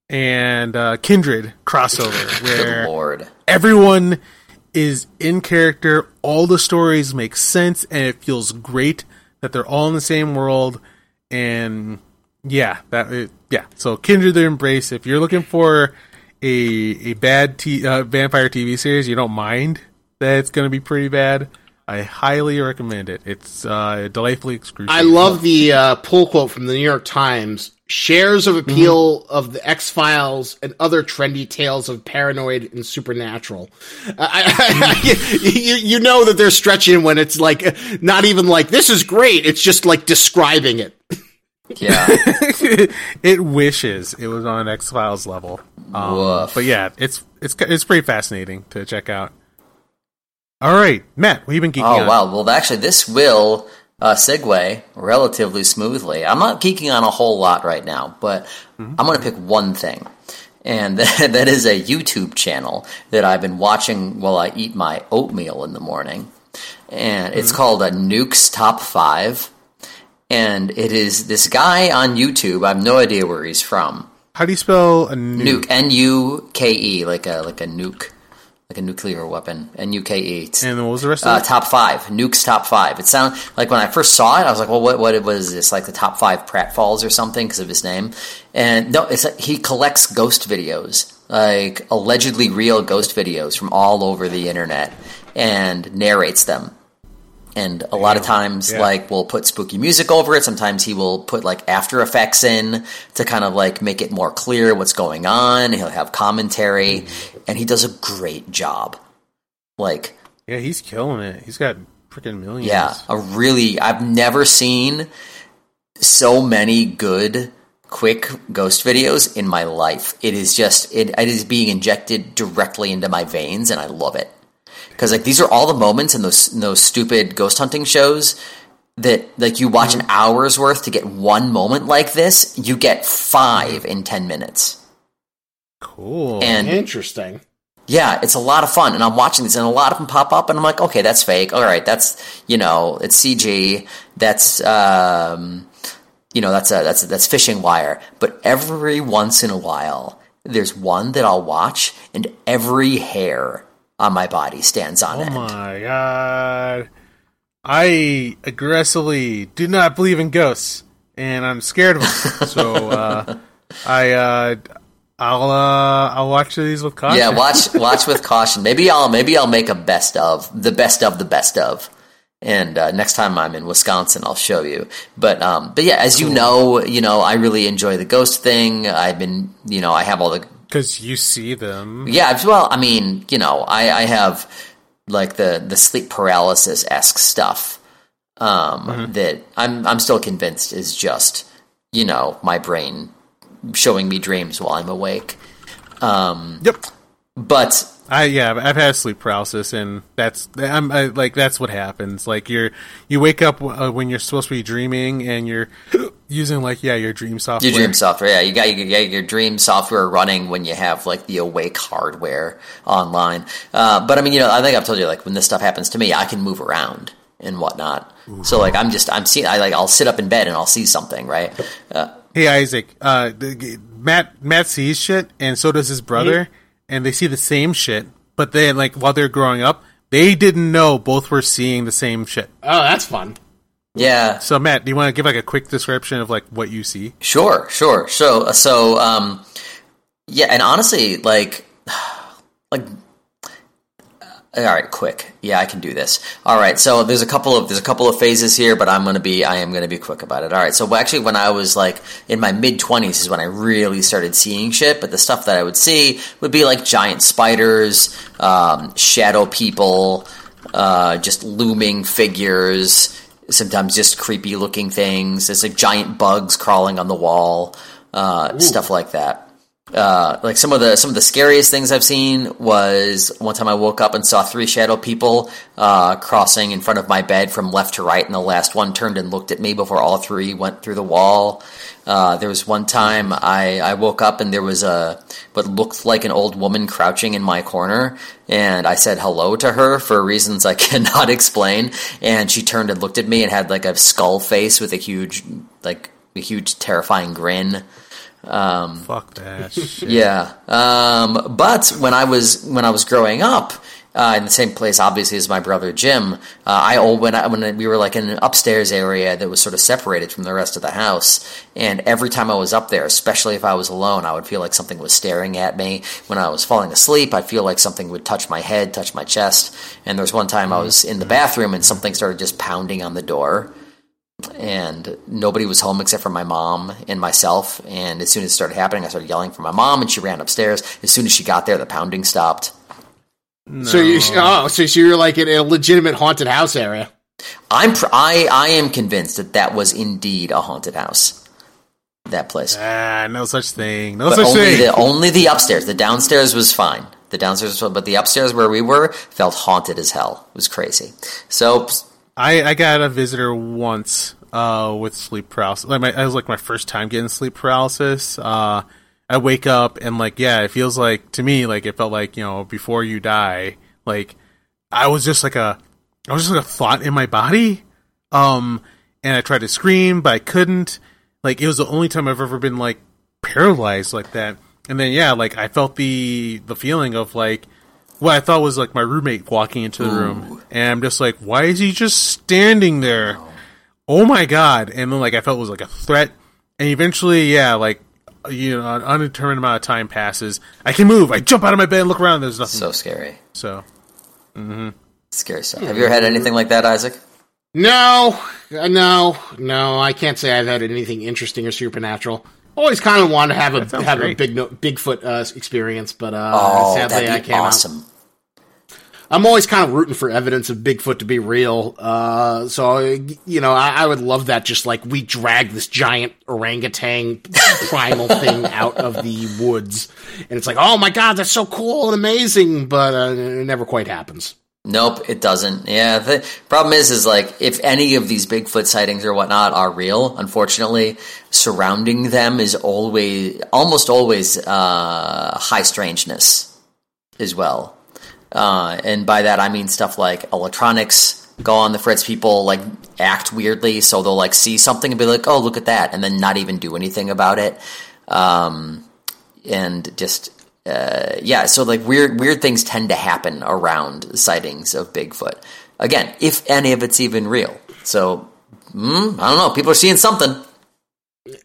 and uh, Kindred crossover, where everyone is in character. All the stories make sense, and it feels great that they're all in the same world. And yeah, that yeah. So Kindred the Embrace. If you're looking for a a bad t- uh, vampire TV series, you don't mind that it's going to be pretty bad. I highly recommend it. It's uh, delightfully excruciating. I love the uh, pull quote from the New York Times shares of appeal mm-hmm. of the X Files and other trendy tales of paranoid and supernatural. I, I, you, you know that they're stretching when it's like not even like this is great. It's just like describing it. Yeah, it wishes it was on X Files level. Um, but yeah, it's it's it's pretty fascinating to check out. All right, Matt, what have you been geeking oh, on? wow. Well, actually, this will uh, segue relatively smoothly. I'm not geeking on a whole lot right now, but mm-hmm. I'm going to pick one thing. And that, that is a YouTube channel that I've been watching while I eat my oatmeal in the morning. And it's mm-hmm. called a Nuke's Top 5. And it is this guy on YouTube. I have no idea where he's from. How do you spell a nuke? Nuke, N U K E, like a like a nuke like a nuclear weapon, NUKE. And what was the rest of uh, it? Top five. Nuke's top five. It sounded like when I first saw it, I was like, well, what, what was this? Like the top five pratfalls or something because of his name? And no, it's he collects ghost videos, like allegedly real ghost videos from all over the internet and narrates them. And a lot of times, yeah. like, we'll put spooky music over it. Sometimes he will put, like, After Effects in to kind of, like, make it more clear what's going on. He'll have commentary. Mm-hmm and he does a great job. Like, yeah, he's killing it. He's got freaking millions. Yeah, a really. I've never seen so many good quick ghost videos in my life. It is just it, it is being injected directly into my veins, and I love it. Because like these are all the moments in those in those stupid ghost hunting shows that like you watch an mm-hmm. hour's worth to get one moment like this. You get five in ten minutes. Cool. And interesting. Yeah, it's a lot of fun, and I'm watching these, and a lot of them pop up, and I'm like, okay, that's fake. All right, that's you know, it's CG. That's um, you know, that's a, that's a, that's fishing wire. But every once in a while, there's one that I'll watch, and every hair on my body stands on oh end. Oh my god! I aggressively do not believe in ghosts, and I'm scared of them. so uh, I uh, I'll uh, I'll watch these with caution. Yeah, watch watch with caution. Maybe I'll maybe I'll make a best of the best of the best of. And uh, next time I'm in Wisconsin, I'll show you. But um, but yeah, as you know, you know, I really enjoy the ghost thing. I've been, you know, I have all the because you see them. Yeah, well, I mean, you know, I, I have like the the sleep paralysis esque stuff um, mm-hmm. that I'm I'm still convinced is just you know my brain showing me dreams while I'm awake. Um, yep. But I yeah, I've had sleep paralysis, and that's I'm I, like that's what happens. Like you're you wake up uh, when you're supposed to be dreaming, and you're using like yeah your dream software. Your dream software, yeah. You got you got your dream software running when you have like the awake hardware online. Uh, but I mean, you know, I think I've told you like when this stuff happens to me, I can move around and whatnot. Ooh. So like I'm just I'm seeing I like I'll sit up in bed and I'll see something right. Uh, hey Isaac, uh, Matt Matt sees shit, and so does his brother. And they see the same shit. But then, like while they're growing up, they didn't know both were seeing the same shit. Oh, that's fun. Yeah. So Matt, do you want to give like a quick description of like what you see? Sure, sure. So so um, yeah, and honestly, like like all right, quick. Yeah, I can do this. All right, so there's a couple of there's a couple of phases here, but I'm gonna be I am gonna be quick about it. All right, so actually, when I was like in my mid twenties is when I really started seeing shit. But the stuff that I would see would be like giant spiders, um, shadow people, uh, just looming figures. Sometimes just creepy looking things. There's like giant bugs crawling on the wall, uh, stuff like that uh, like some of the some of the scariest things I've seen was one time I woke up and saw three shadow people uh, crossing in front of my bed from left to right, and the last one turned and looked at me before all three went through the wall. Uh, there was one time I, I woke up and there was a what looked like an old woman crouching in my corner, and I said hello to her for reasons I cannot explain, and she turned and looked at me and had like a skull face with a huge like a huge terrifying grin. Um, Fuck that. Shit. Yeah. Um, but when I was when I was growing up. Uh, in the same place, obviously, as my brother Jim. Uh, I when I, when we were like in an upstairs area that was sort of separated from the rest of the house, and every time I was up there, especially if I was alone, I would feel like something was staring at me. When I was falling asleep, I'd feel like something would touch my head, touch my chest. And there was one time I was in the bathroom and something started just pounding on the door and nobody was home except for my mom and myself. And as soon as it started happening, I started yelling for my mom, and she ran upstairs. As soon as she got there, the pounding stopped. No. So you oh, so you're like in a legitimate haunted house area. I'm pr- I I am convinced that that was indeed a haunted house. That place. Ah, no such thing. No but such only thing. The, only the upstairs. The downstairs was fine. The downstairs, was, fine, but the upstairs where we were felt haunted as hell. It was crazy. So I, I got a visitor once uh, with sleep paralysis. Like my, it was like my first time getting sleep paralysis. Uh, I wake up and like yeah, it feels like to me like it felt like you know before you die, like I was just like a I was just like a thought in my body. Um, and I tried to scream, but I couldn't. Like it was the only time I've ever been like paralyzed like that. And then yeah, like I felt the the feeling of like what I thought was like my roommate walking into the Ooh. room, and I'm just like, why is he just standing there? Oh my god! And then like I felt it was like a threat, and eventually, yeah, like you know, an undetermined amount of time passes. I can move. I jump out of my bed and look around. There's nothing. So scary. So, mm-hmm. scary stuff. Have you ever had anything like that, Isaac? No, uh, no, no. I can't say I've had anything interesting or supernatural always kind of wanted to have a have great. a big Bigfoot uh, experience, but uh, oh, sadly I can't. Awesome. I'm always kind of rooting for evidence of Bigfoot to be real. Uh, so you know, I, I, would love that. Just like we drag this giant orangutan primal thing out of the woods, and it's like, oh my god, that's so cool and amazing, but uh, it never quite happens. Nope, it doesn't. Yeah, the problem is, is like if any of these Bigfoot sightings or whatnot are real, unfortunately, surrounding them is always, almost always, uh, high strangeness as well. Uh, and by that I mean stuff like electronics go on the fritz. People like act weirdly, so they'll like see something and be like, "Oh, look at that," and then not even do anything about it. Um, and just uh, yeah, so like weird weird things tend to happen around sightings of Bigfoot. Again, if any of it's even real. So mm, I don't know. People are seeing something.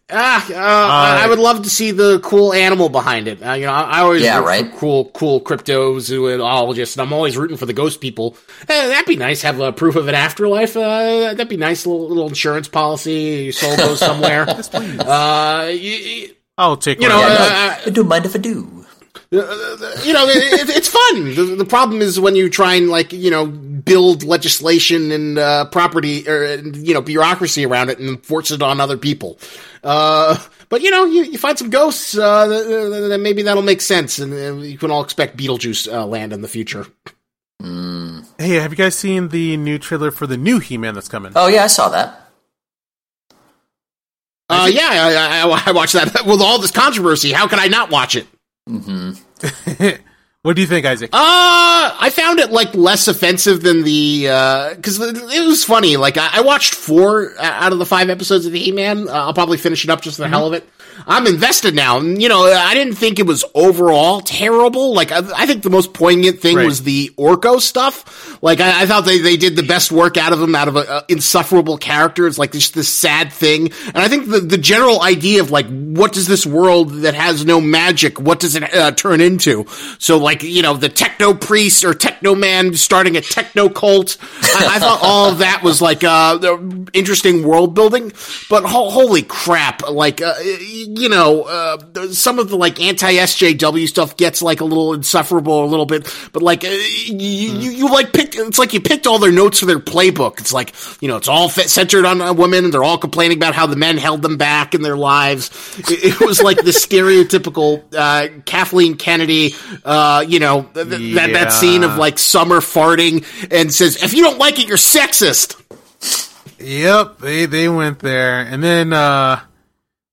Ah, uh, uh, I would love to see the cool animal behind it. Uh, you know, I, I always yeah, right. cool, cool cryptozoologists, and I'm always rooting for the ghost people. Eh, that'd be nice. Have a proof of an afterlife. Uh, that'd be nice. Little, little insurance policy. You sold those somewhere. yes, please. Uh, you, I'll take. You know, yeah, no, don't mind if I do you know, it, it's fun. The, the, problem is when you try and like, you know, build legislation and uh, property or you know bureaucracy around it and force it on other people. Uh, but you know, you, you find some ghosts, uh, then maybe that'll make sense, and you can all expect Beetlejuice uh, land in the future. Mm. Hey, have you guys seen the new trailer for the new He-Man that's coming? Oh yeah, I saw that. Uh, yeah, I, I, I watched that with all this controversy. How could I not watch it? Mm-hmm. what do you think, Isaac? Uh, I found it like less offensive than the because uh, it was funny. Like I, I, watched four out of the five episodes of the He Man. Uh, I'll probably finish it up just for the mm-hmm. hell of it. I'm invested now. You know, I didn't think it was overall terrible. Like, I, I think the most poignant thing right. was the Orko stuff. Like, I, I, thought they, they did the best work out of him, out of an insufferable character. It's like this, this sad thing. And I think the, the general idea of like, what does this world that has no magic, what does it uh, turn into? So, like, you know, the techno priest or techno man starting a techno cult. I, I thought all of that was like, uh, interesting world building. But ho- holy crap. Like, uh, you know, uh, some of the like anti SJW stuff gets like a little insufferable a little bit, but like uh, you, mm. you, you, like picked, it's like you picked all their notes for their playbook. It's like, you know, it's all centered on women and they're all complaining about how the men held them back in their lives. It, it was like the stereotypical, uh, Kathleen Kennedy, uh, you know, th- yeah. that, that scene of like summer farting and says, if you don't like it, you're sexist. Yep, they they went there, and then uh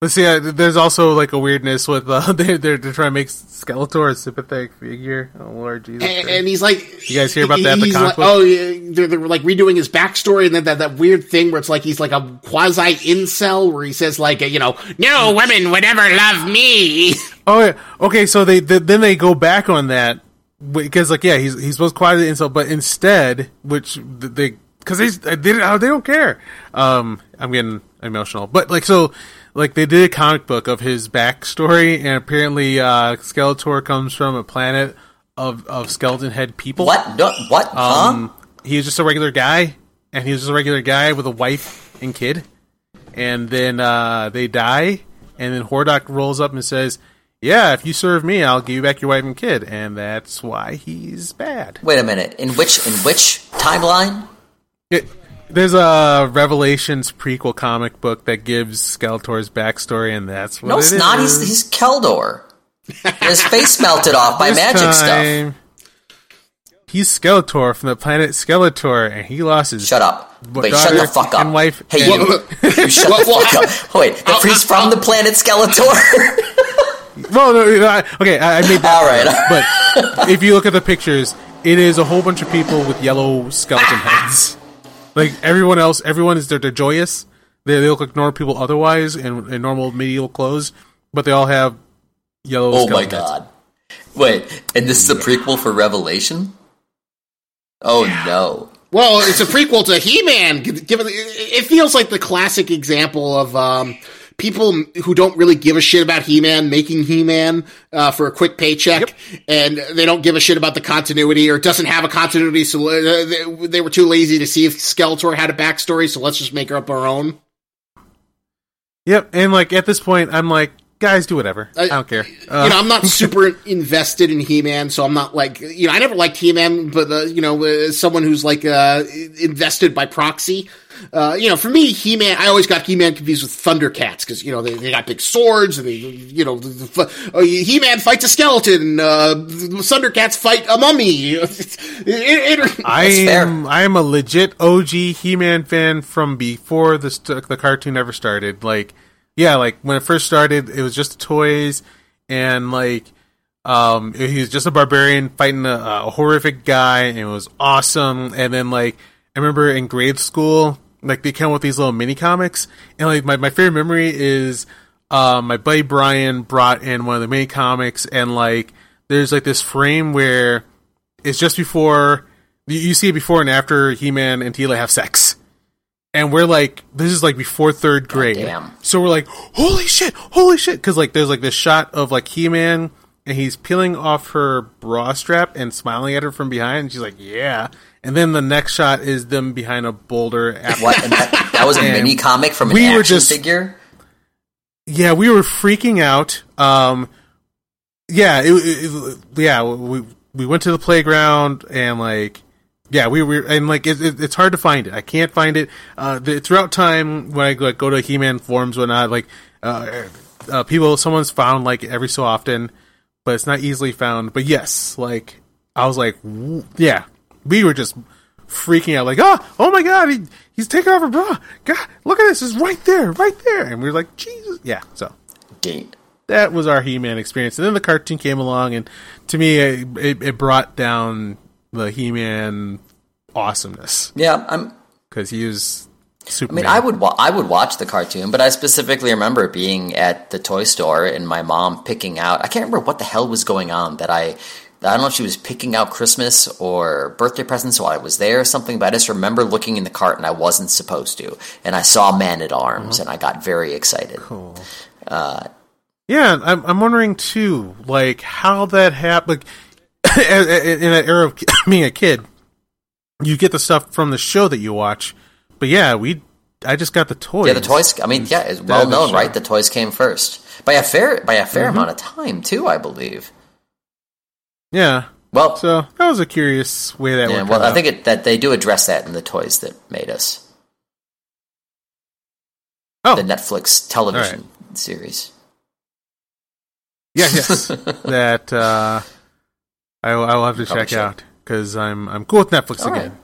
Let's see. Uh, there's also like a weirdness with uh, they're, they're, they're trying to make Skeletor a sympathetic figure. Oh Lord Jesus! And, and he's like, you guys hear about that? He's like, oh, they're, they're like redoing his backstory, and then that, that weird thing where it's like he's like a quasi incel, where he says like, you know, no women would ever love me. Oh yeah. Okay, so they, they then they go back on that because like yeah, he's he's supposed to quasi incel, but instead, which they because they they, they don't care. Um, I'm getting emotional, but like so like they did a comic book of his backstory, and apparently uh, Skeletor comes from a planet of of skeleton head people. What? No, what? Um, huh? He was just a regular guy, and he was just a regular guy with a wife and kid. And then uh, they die, and then Hordak rolls up and says, "Yeah, if you serve me, I'll give you back your wife and kid." And that's why he's bad. Wait a minute. In which in which timeline? It, there's a Revelations prequel comic book that gives Skeletor's backstory, and that's what no, it's it not. Is. He's he's Keldor. His face melted off by this magic time, stuff. He's Skeletor from the planet Skeletor, and he lost his. Shut up! Wait, shut the fuck up! And wife. Hey, you! you shut the fuck up! Wait, the priest from the planet Skeletor. well, no, no okay, I, I made that. All right, but if you look at the pictures, it is a whole bunch of people with yellow skeleton heads. Like everyone else, everyone is they're, they're joyous. They, they look like normal people otherwise in, in normal medieval clothes, but they all have yellow. Oh my god! Wait, and this is a prequel for Revelation? Oh yeah. no! Well, it's a prequel to He Man. Given it feels like the classic example of um, people who don't really give a shit about He-Man making He-Man uh, for a quick paycheck, yep. and they don't give a shit about the continuity or doesn't have a continuity, so uh, they, they, were too lazy to see if Skeletor had a backstory, so let's just make her up our own. Yep, and like at this point, I'm like, guys, do whatever. I, I don't care. Uh, you know, I'm not super invested in He-Man, so I'm not like you know, I never liked He-Man, but uh, you know, as someone who's like uh, invested by proxy, uh, you know, for me, He Man, I always got He Man confused with Thundercats because you know they, they got big swords and they, you know, the, the, uh, He Man fights a skeleton, uh, Thundercats fight a mummy. it, it, I am I am a legit OG He Man fan from before the the cartoon ever started. Like, yeah, like when it first started, it was just toys and like. Um, he was just a barbarian fighting a, a horrific guy, and it was awesome. And then, like, I remember in grade school, like they came with these little mini comics, and like my, my favorite memory is uh, my buddy Brian brought in one of the mini comics, and like there's like this frame where it's just before you, you see it before and after He Man and Teela have sex, and we're like, this is like before third grade. So we're like, holy shit, holy shit, because like there's like this shot of like He Man, and he's peeling off her bra strap and smiling at her from behind. And she's like, yeah. And then the next shot is them behind a boulder. After- What? And that, that was a mini comic from an we action just- figure. yeah, we were freaking out. Um, yeah, it, it, it- yeah, we we went to the playground and like, yeah, we were and like it, it, it's hard to find it. I can't find it. Uh, the, throughout time when I like, go to He-Man forums, whatnot, like, uh, uh, people, someone's found like every so often, but it's not easily found. But yes, like I was like, w- yeah, we were just freaking out, like, oh, oh my god, he, he's taking off her bra. God, look at this, it's right there, right there, and we were like, Jesus, yeah. So that was our He-Man experience, and then the cartoon came along, and to me, it, it, it brought down the He-Man awesomeness Yeah, I'm. because he was I mean, I would wa- I would watch the cartoon, but I specifically remember being at the toy store and my mom picking out. I can't remember what the hell was going on that I. I don't know if she was picking out Christmas or birthday presents while I was there or something, but I just remember looking in the cart and I wasn't supposed to. And I saw Man at Arms and I got very excited. Cool. Uh, Yeah, I'm, I'm wondering too, like how that happened. Like, in that era of being a kid, you get the stuff from the show that you watch, but yeah, we, I just got the toys. yeah, the toys. I mean, yeah, it's well known, show. right? The toys came first by a fair by a fair amount of time too, I believe. Yeah, Well, so that was a curious way that yeah, well, I out. think it, that they do address that in the toys that made us. Oh, the Netflix television series. yeah, yes, that uh, I, I will have to Probably check should. out because I'm I'm cool with Netflix All again. right.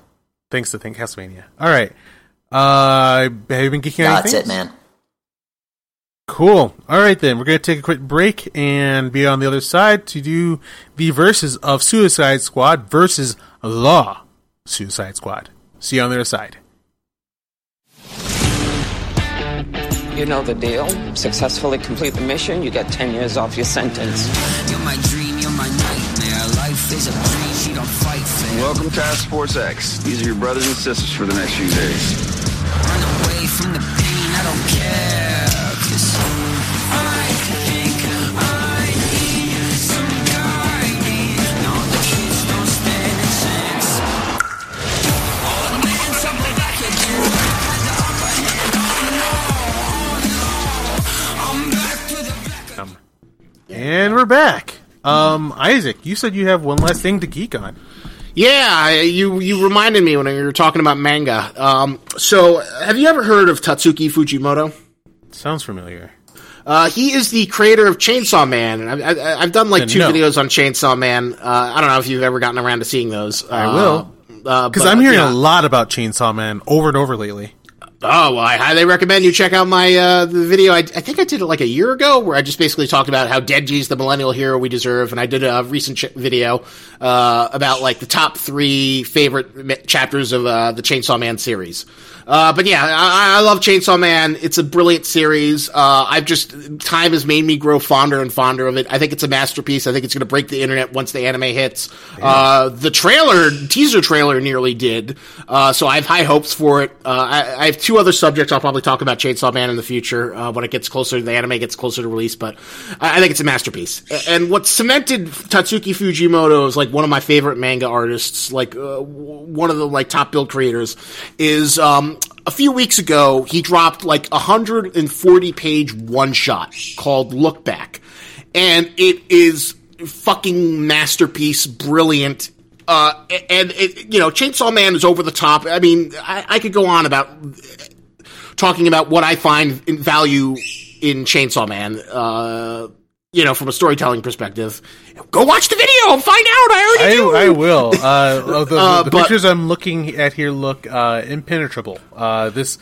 Thanks to Think Castlevania. All right, uh, have you been geeking on That's anything? it, man. Cool. All right, then we're going to take a quick break and be on the other side to do the verses of Suicide Squad versus Law Suicide Squad. See you on the other side. You know the deal. Successfully complete the mission, you get 10 years off your sentence. You're my dream, you're my nightmare. Life is a dream, she don't fight fair. Welcome Task Force X. These are your brothers and sisters for the next few days. Run away from the pain, I don't care. 'Cause I think I need some guiding. No, the kids don't stand a chance. All the man something back again. Had the upper hand, oh no, oh no. I'm back to the back. Um, and we're back. Um, Isaac, you said you have one last thing to geek on. Yeah, you you reminded me when you were talking about manga. Um, so, have you ever heard of Tatsuki Fujimoto? Sounds familiar. Uh, he is the creator of Chainsaw Man, and I've, I- I've done like Then two no. videos on Chainsaw Man. Uh, I don't know if you've ever gotten around to seeing those. I will. uh, Because I'm hearing yeah. a lot about Chainsaw Man over and over lately. Oh, well, I highly recommend you check out my uh, the video. I, I think I did it like a year ago, where I just basically talked about how Denji's the millennial hero we deserve, and I did a recent ch- video uh, about like the top three favorite chapters of uh, the Chainsaw Man series. Uh, but yeah, I, I love Chainsaw Man. It's a brilliant series. Uh, I've just time has made me grow fonder and fonder of it. I think it's a masterpiece. I think it's going to break the internet once the anime hits. Uh, the trailer, teaser trailer, nearly did. Uh, so I have high hopes for it. Uh, I, I have two other subjects I'll probably talk about Chainsaw Man in the future uh, when it gets closer. The anime gets closer to release, but I, I think it's a masterpiece. And what cemented Tatsuki Fujimoto as like one of my favorite manga artists, like uh, one of the like top build creators, is um, a few weeks ago he dropped like a 140 page one shot called Look Back, and it is fucking masterpiece, brilliant. Uh, and it, you know, Chainsaw Man is over the top. I mean, I, I could go on about talking about what I find in value in Chainsaw Man. Uh, you know, from a storytelling perspective, go watch the video and find out. I already I, do. I will. Uh, the Uh, the but- pictures I'm looking at here look uh, impenetrable. Uh, this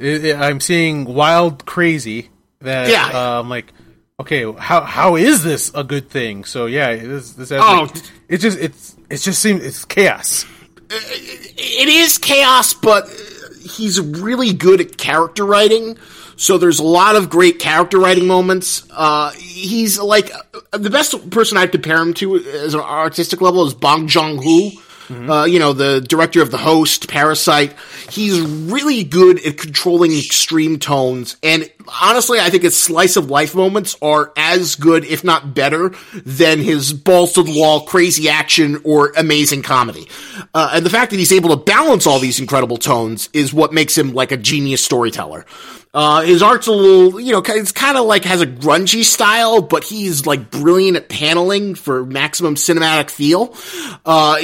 i i I'm seeing wild, crazy. That Yeah. uh, I'm like, okay, how how is this a good thing? So yeah, this this has, Oh. like, it just it's it just seems it's chaos. it is chaos, but he's really good at character writing. So there's a lot of great character writing moments. Uh, he's like the best person I'd compare him to as an artistic level is Bong Joon Ho, Uh, you know, the director of The Host, Parasite. He's really good at controlling extreme tones. And honestly, I think his slice of life moments are as good, if not better, than his balls to the wall, crazy action or amazing comedy. Uh, and the fact that he's able to balance all these incredible tones is what makes him like a genius storyteller. Uh, his art's a little, you know, it's kind of like has a grungy style, but he's like brilliant at paneling for maximum cinematic feel. Uh,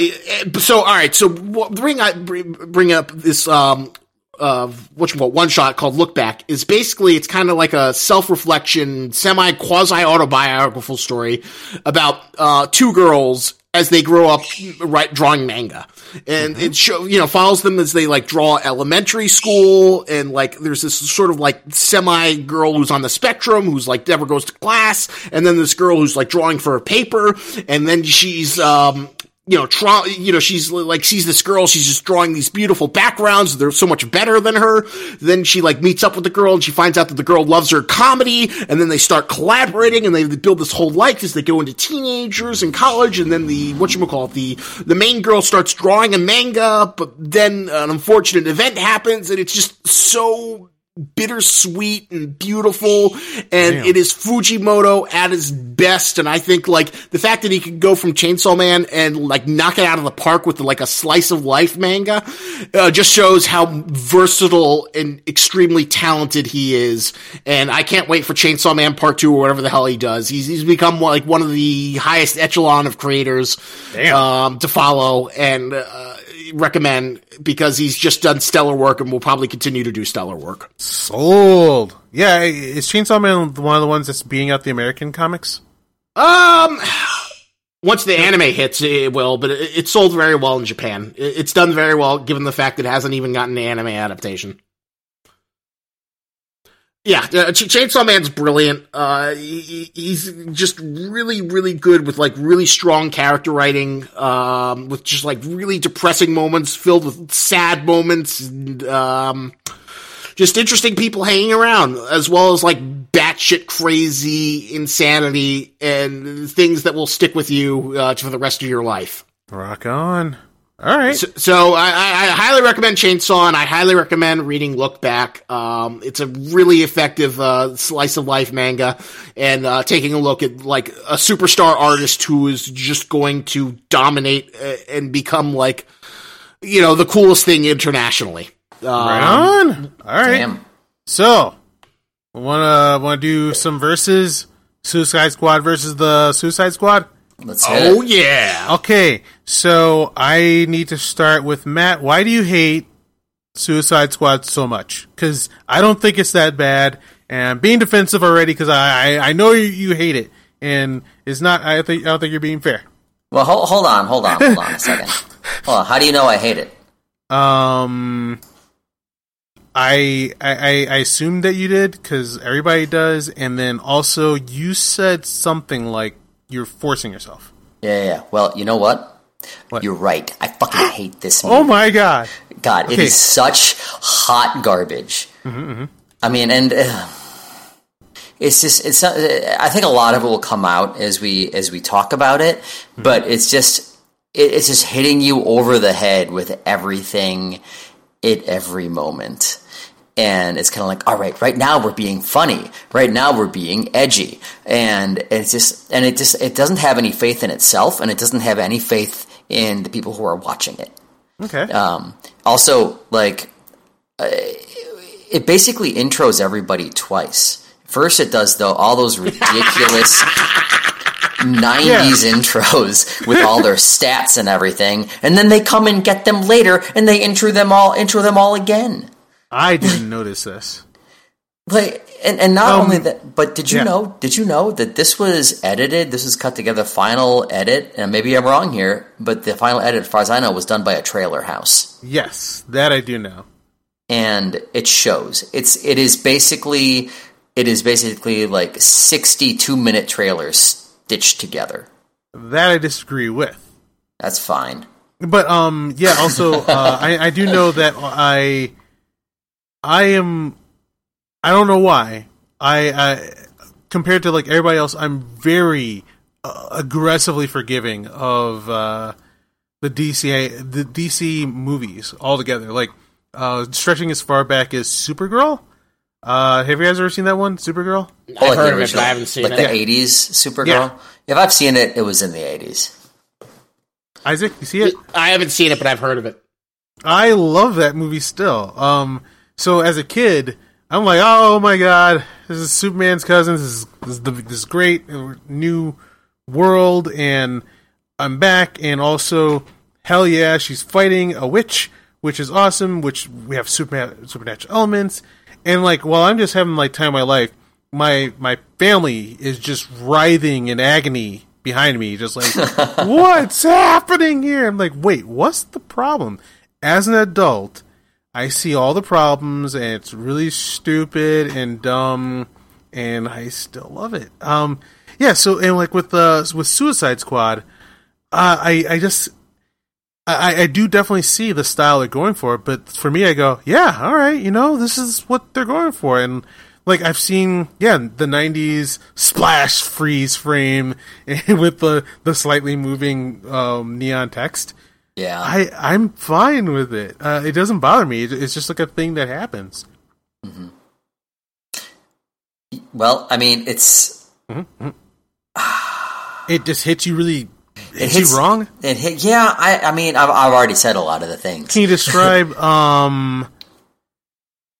so all right, so bring I bring up this um uh, you one shot called Look Back is basically it's kind of like a self reflection, semi quasi autobiographical story about uh, two girls as they grow up right drawing manga. And it show you know follows them as they like draw elementary school and like there's this sort of like semi girl who's on the spectrum who's like never goes to class. And then this girl who's like drawing for a paper. And then she's um you know, try, you know, she's like, sees this girl, she's just drawing these beautiful backgrounds. They're so much better than her. Then she like meets up with the girl and she finds out that the girl loves her comedy. And then they start collaborating and they build this whole life as they go into teenagers and college. And then the, whatchamacallit, the, the main girl starts drawing a manga, but then an unfortunate event happens and it's just so bittersweet and beautiful and Damn. it is Fujimoto at his best and I think like the fact that he could go from Chainsaw Man and like knock it out of the park with like a slice of life manga uh, just shows how versatile and extremely talented he is and I can't wait for Chainsaw Man part 2 or whatever the hell he does he's, he's become like one of the highest echelon of creators um, to follow and uh, recommend because he's just done stellar work and will probably continue to do stellar work. Sold. Yeah, is Chainsaw Man one of the ones that's beating out the American comics? Um, once the anime hits, it will, but it, it sold very well in Japan. It, it's done very well, given the fact that it hasn't even gotten an anime adaptation. Yeah, uh, Ch- Chainsaw Man's brilliant. Uh, he- he's just really, really good with like really strong character writing. Um, with just like really depressing moments filled with sad moments. And, um, just interesting people hanging around, as well as like batshit crazy insanity and things that will stick with you uh, for the rest of your life. Rock on. All right. So, so I, I, I highly recommend Chainsaw, and I highly recommend reading Look Back. Um, it's a really effective uh, slice of life manga, and uh, taking a look at like a superstar artist who is just going to dominate uh, and become like, you know, the coolest thing internationally. right Um, on. All right. Damn. So, wanna wanna do some verses? Suicide Squad versus the Suicide Squad. Let's hit Oh it. yeah. Okay, so I need to start with Matt. Why do you hate Suicide Squad so much? Because I don't think it's that bad, and I'm being defensive already because I, I I know you, you hate it, and it's not. I think I don't think you're being fair. Well, hold, hold on, hold on, hold on a second. Hold on. How do you know I hate it? Um, I I I I assumed that you did because everybody does, and then also you said something like you're forcing yourself. Yeah, yeah. Well, you know what? What? You're right. I fucking hate this movie. Oh my god! God, it Okay. is such hot garbage. Mm-hmm, mm-hmm. I mean, and uh, it's just it's. Not, I think a lot of it will come out as we as we talk about it, mm-hmm. but it's just it, it's just hitting you over the head with everything at every moment. And it's kind of like, all right, right now we're being funny. Right now we're being edgy, and it's just, and it just, it doesn't have any faith in itself, and it doesn't have any faith in the people who are watching it. Okay, Um, also, like, uh, it basically intros everybody twice. First, it does though all those ridiculous '90s intros with all their stats and everything, and then they come and get them later, and they intro them all, intro them all again. I didn't notice this. Like, and, and not Um, only that, but did you yeah. know? Did you know that this was edited? This was cut together. Final edit, and maybe I'm wrong here, but the final edit, as far as I know, was done by a trailer house. Yes, that I do know. and it shows. It's it is basically it is basically like sixty two minute trailers stitched together. That I disagree with. That's fine. But um, yeah. Also, uh, I I do know that I I am I don't know why I I compared to like everybody else, I'm very uh, aggressively forgiving of uh the DC the DC movies altogether, like uh, stretching as far back as Supergirl. Uh, have you guys ever seen that one, Supergirl? Oh, I've the heard of it, original, but I haven't seen like it. the Yeah. '80s Supergirl. Yeah. If I've seen it, it was in the '80s. Isaac, you see it? I haven't seen it, but I've heard of it. I love that movie still. Um, so as a kid, I'm like, oh my god, this is Superman's cousin. This is this is, the, this great uh, new world, and I'm back. And also, hell yeah, she's fighting a witch, which is awesome. Which we have super supernatural elements, and like while I'm just having like time of my life, my my family is just writhing in agony behind me, just like, what's happening here? I'm like, wait, what's the problem? As an adult, I see all the problems, and it's really stupid and dumb, and I still love it. Um, yeah. So and like with uh, with Suicide Squad, uh, I I just I, I do definitely see the style they're going for, but for me, I go, yeah, all right, you know, this is what they're going for, and like I've seen, yeah, the '90s splash freeze frame with the the slightly moving um, neon text. Yeah, I I'm fine with it. Uh, it doesn't bother me. It's just like a thing that happens. well, I mean, it's It just hits you really. it Hits hits you wrong. It hit, yeah, I, I mean, I've, I've already said a lot of the things. Can you describe? um,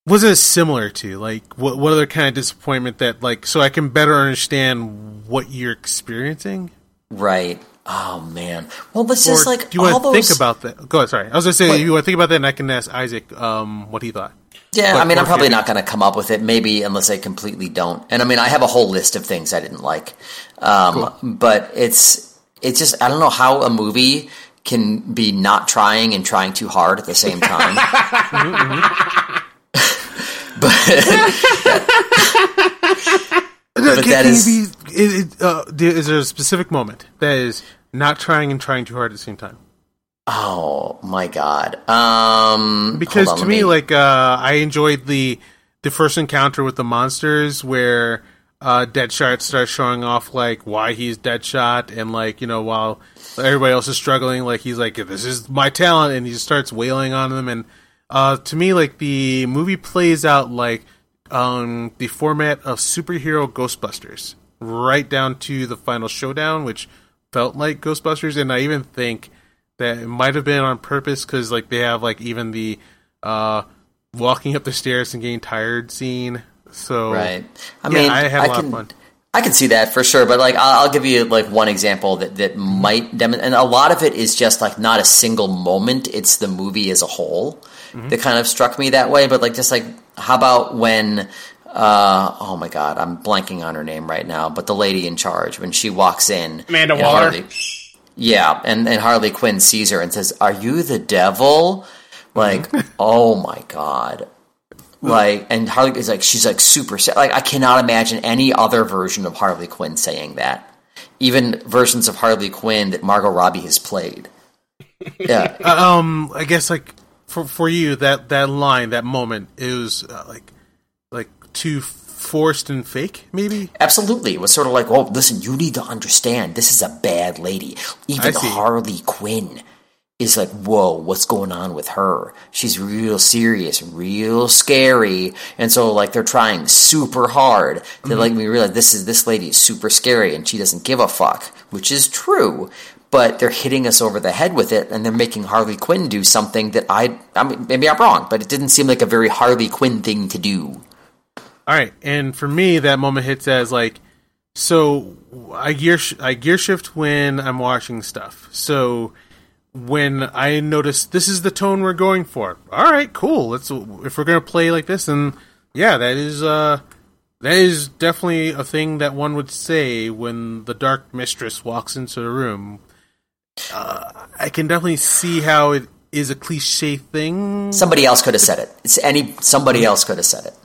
was it similar to like what? What other kind of disappointment that like so I can better understand what you're experiencing? Right. Oh man. Well, let's Or just like do you want to those. think about that? Go ahead. Sorry, I was gonna say What? you want to think about that, and I can ask Isaac um what he thought. Yeah, But- I mean, I'm probably not going to come up with it, maybe unless I completely don't. And I mean, I have a whole list of things I didn't like, um, but it's it's just I don't know how a movie can be not trying and trying too hard at the same time. but But that is- be, it, it, uh, is there a specific moment that is not trying and trying too hard at the same time? oh my god, um, Because on, to let me, like uh, I enjoyed the the first encounter with the monsters where uh, Deadshot starts showing off like why he's Deadshot, and like you know while everybody else is struggling, like he's like this is my talent, and he just starts wailing on them. And uh, to me, like the movie plays out like um, the format of superhero Ghostbusters, right down to the final showdown, which felt like Ghostbusters, and I even think that it might have been on purpose because like they have like even the uh walking up the stairs and getting tired scene. So Right. I Yeah, mean, I had a lot of fun. I can see that for sure, but like I'll, I'll give you like one example that that might dem- and a lot of it is just like not a single moment; it's the movie as a whole Mm-hmm. that kind of struck me that way. But like, just like how about when? Uh, oh my god, I'm blanking on her name right now, but the lady in charge when she walks in, Amanda and Waller? Harley- yeah, and, and Harley Quinn sees her and says, "Are you the devil?" Like, oh my god, like, and Harley is like, she's like super sad. Like, I cannot imagine any other version of Harley Quinn saying that. Even versions of Harley Quinn that Margot Robbie has played. Yeah, um, I guess like for for you that that line that moment is uh, like like too forced and fake, maybe. absolutely. It was sort of like, oh, listen, you need to understand, this is a bad lady. Even. Harley Quinn is like, whoa, what's going on with her? She's real serious, real scary, and so like they're trying super hard to mm-hmm. like me realize this is this lady is super scary and she doesn't give a fuck, which is true. But they're hitting us over the head with it, and they're making Harley Quinn do something that I, I mean, maybe I'm wrong, but it didn't seem like a very Harley Quinn thing to do. All right, and for me, that moment hits as like, so I gear sh- I gear shift when I'm watching stuff. So when I notice this is the tone we're going for, all right, cool. Let's if we're gonna play like this, then yeah, that is uh that is definitely a thing that one would say when the dark mistress walks into the room. Uh, I can definitely see how it is a cliche thing. Somebody else could have said it. It's any somebody else could have said it.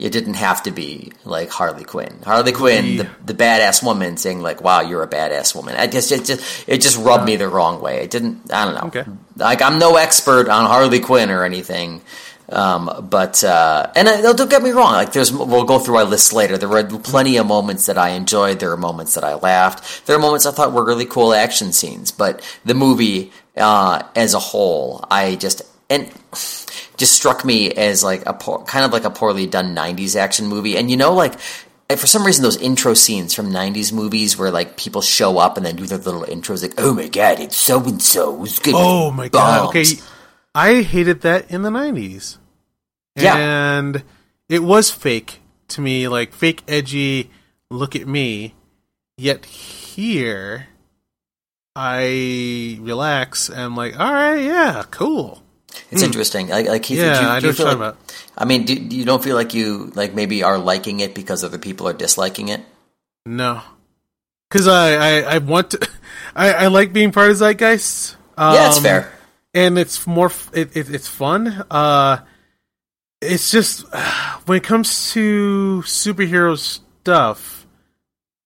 It didn't have to be like Harley Quinn. Harley Quinn, the, the badass woman, saying like, "Wow, you're a badass woman." I just it just it just rubbed me the wrong way. It didn't. I don't know. Okay. Like I'm no expert on Harley Quinn or anything. Um, but uh, and I, don't get me wrong. Like there's, we'll go through our list later. There were plenty of moments that I enjoyed. There were moments that I laughed. There are moments I thought were really cool action scenes. But the movie uh, as a whole, I just and just struck me as like a poor, kind of like a poorly done '90s action movie. And you know, like for some reason, those intro scenes from '90s movies where like people show up and then do their little intros, like "Oh my god, it's so and so." Oh my god! Okay, I hated that in the '90s. Yeah. and it was fake to me, like fake edgy. Look at me. Yet here, I relax and I'm like, all right, yeah, cool. It's interesting. Like, like Keith, Yeah, do you, I do you know what feel you're like, talking I mean, do, you don't feel like you like maybe are liking it because other people are disliking it? No, because I, I I want to. I, I like being part of Zeitgeist. Um, yeah, it's fair. and it's more. It, it, it's fun. Uh, it's just when it comes to superhero stuff,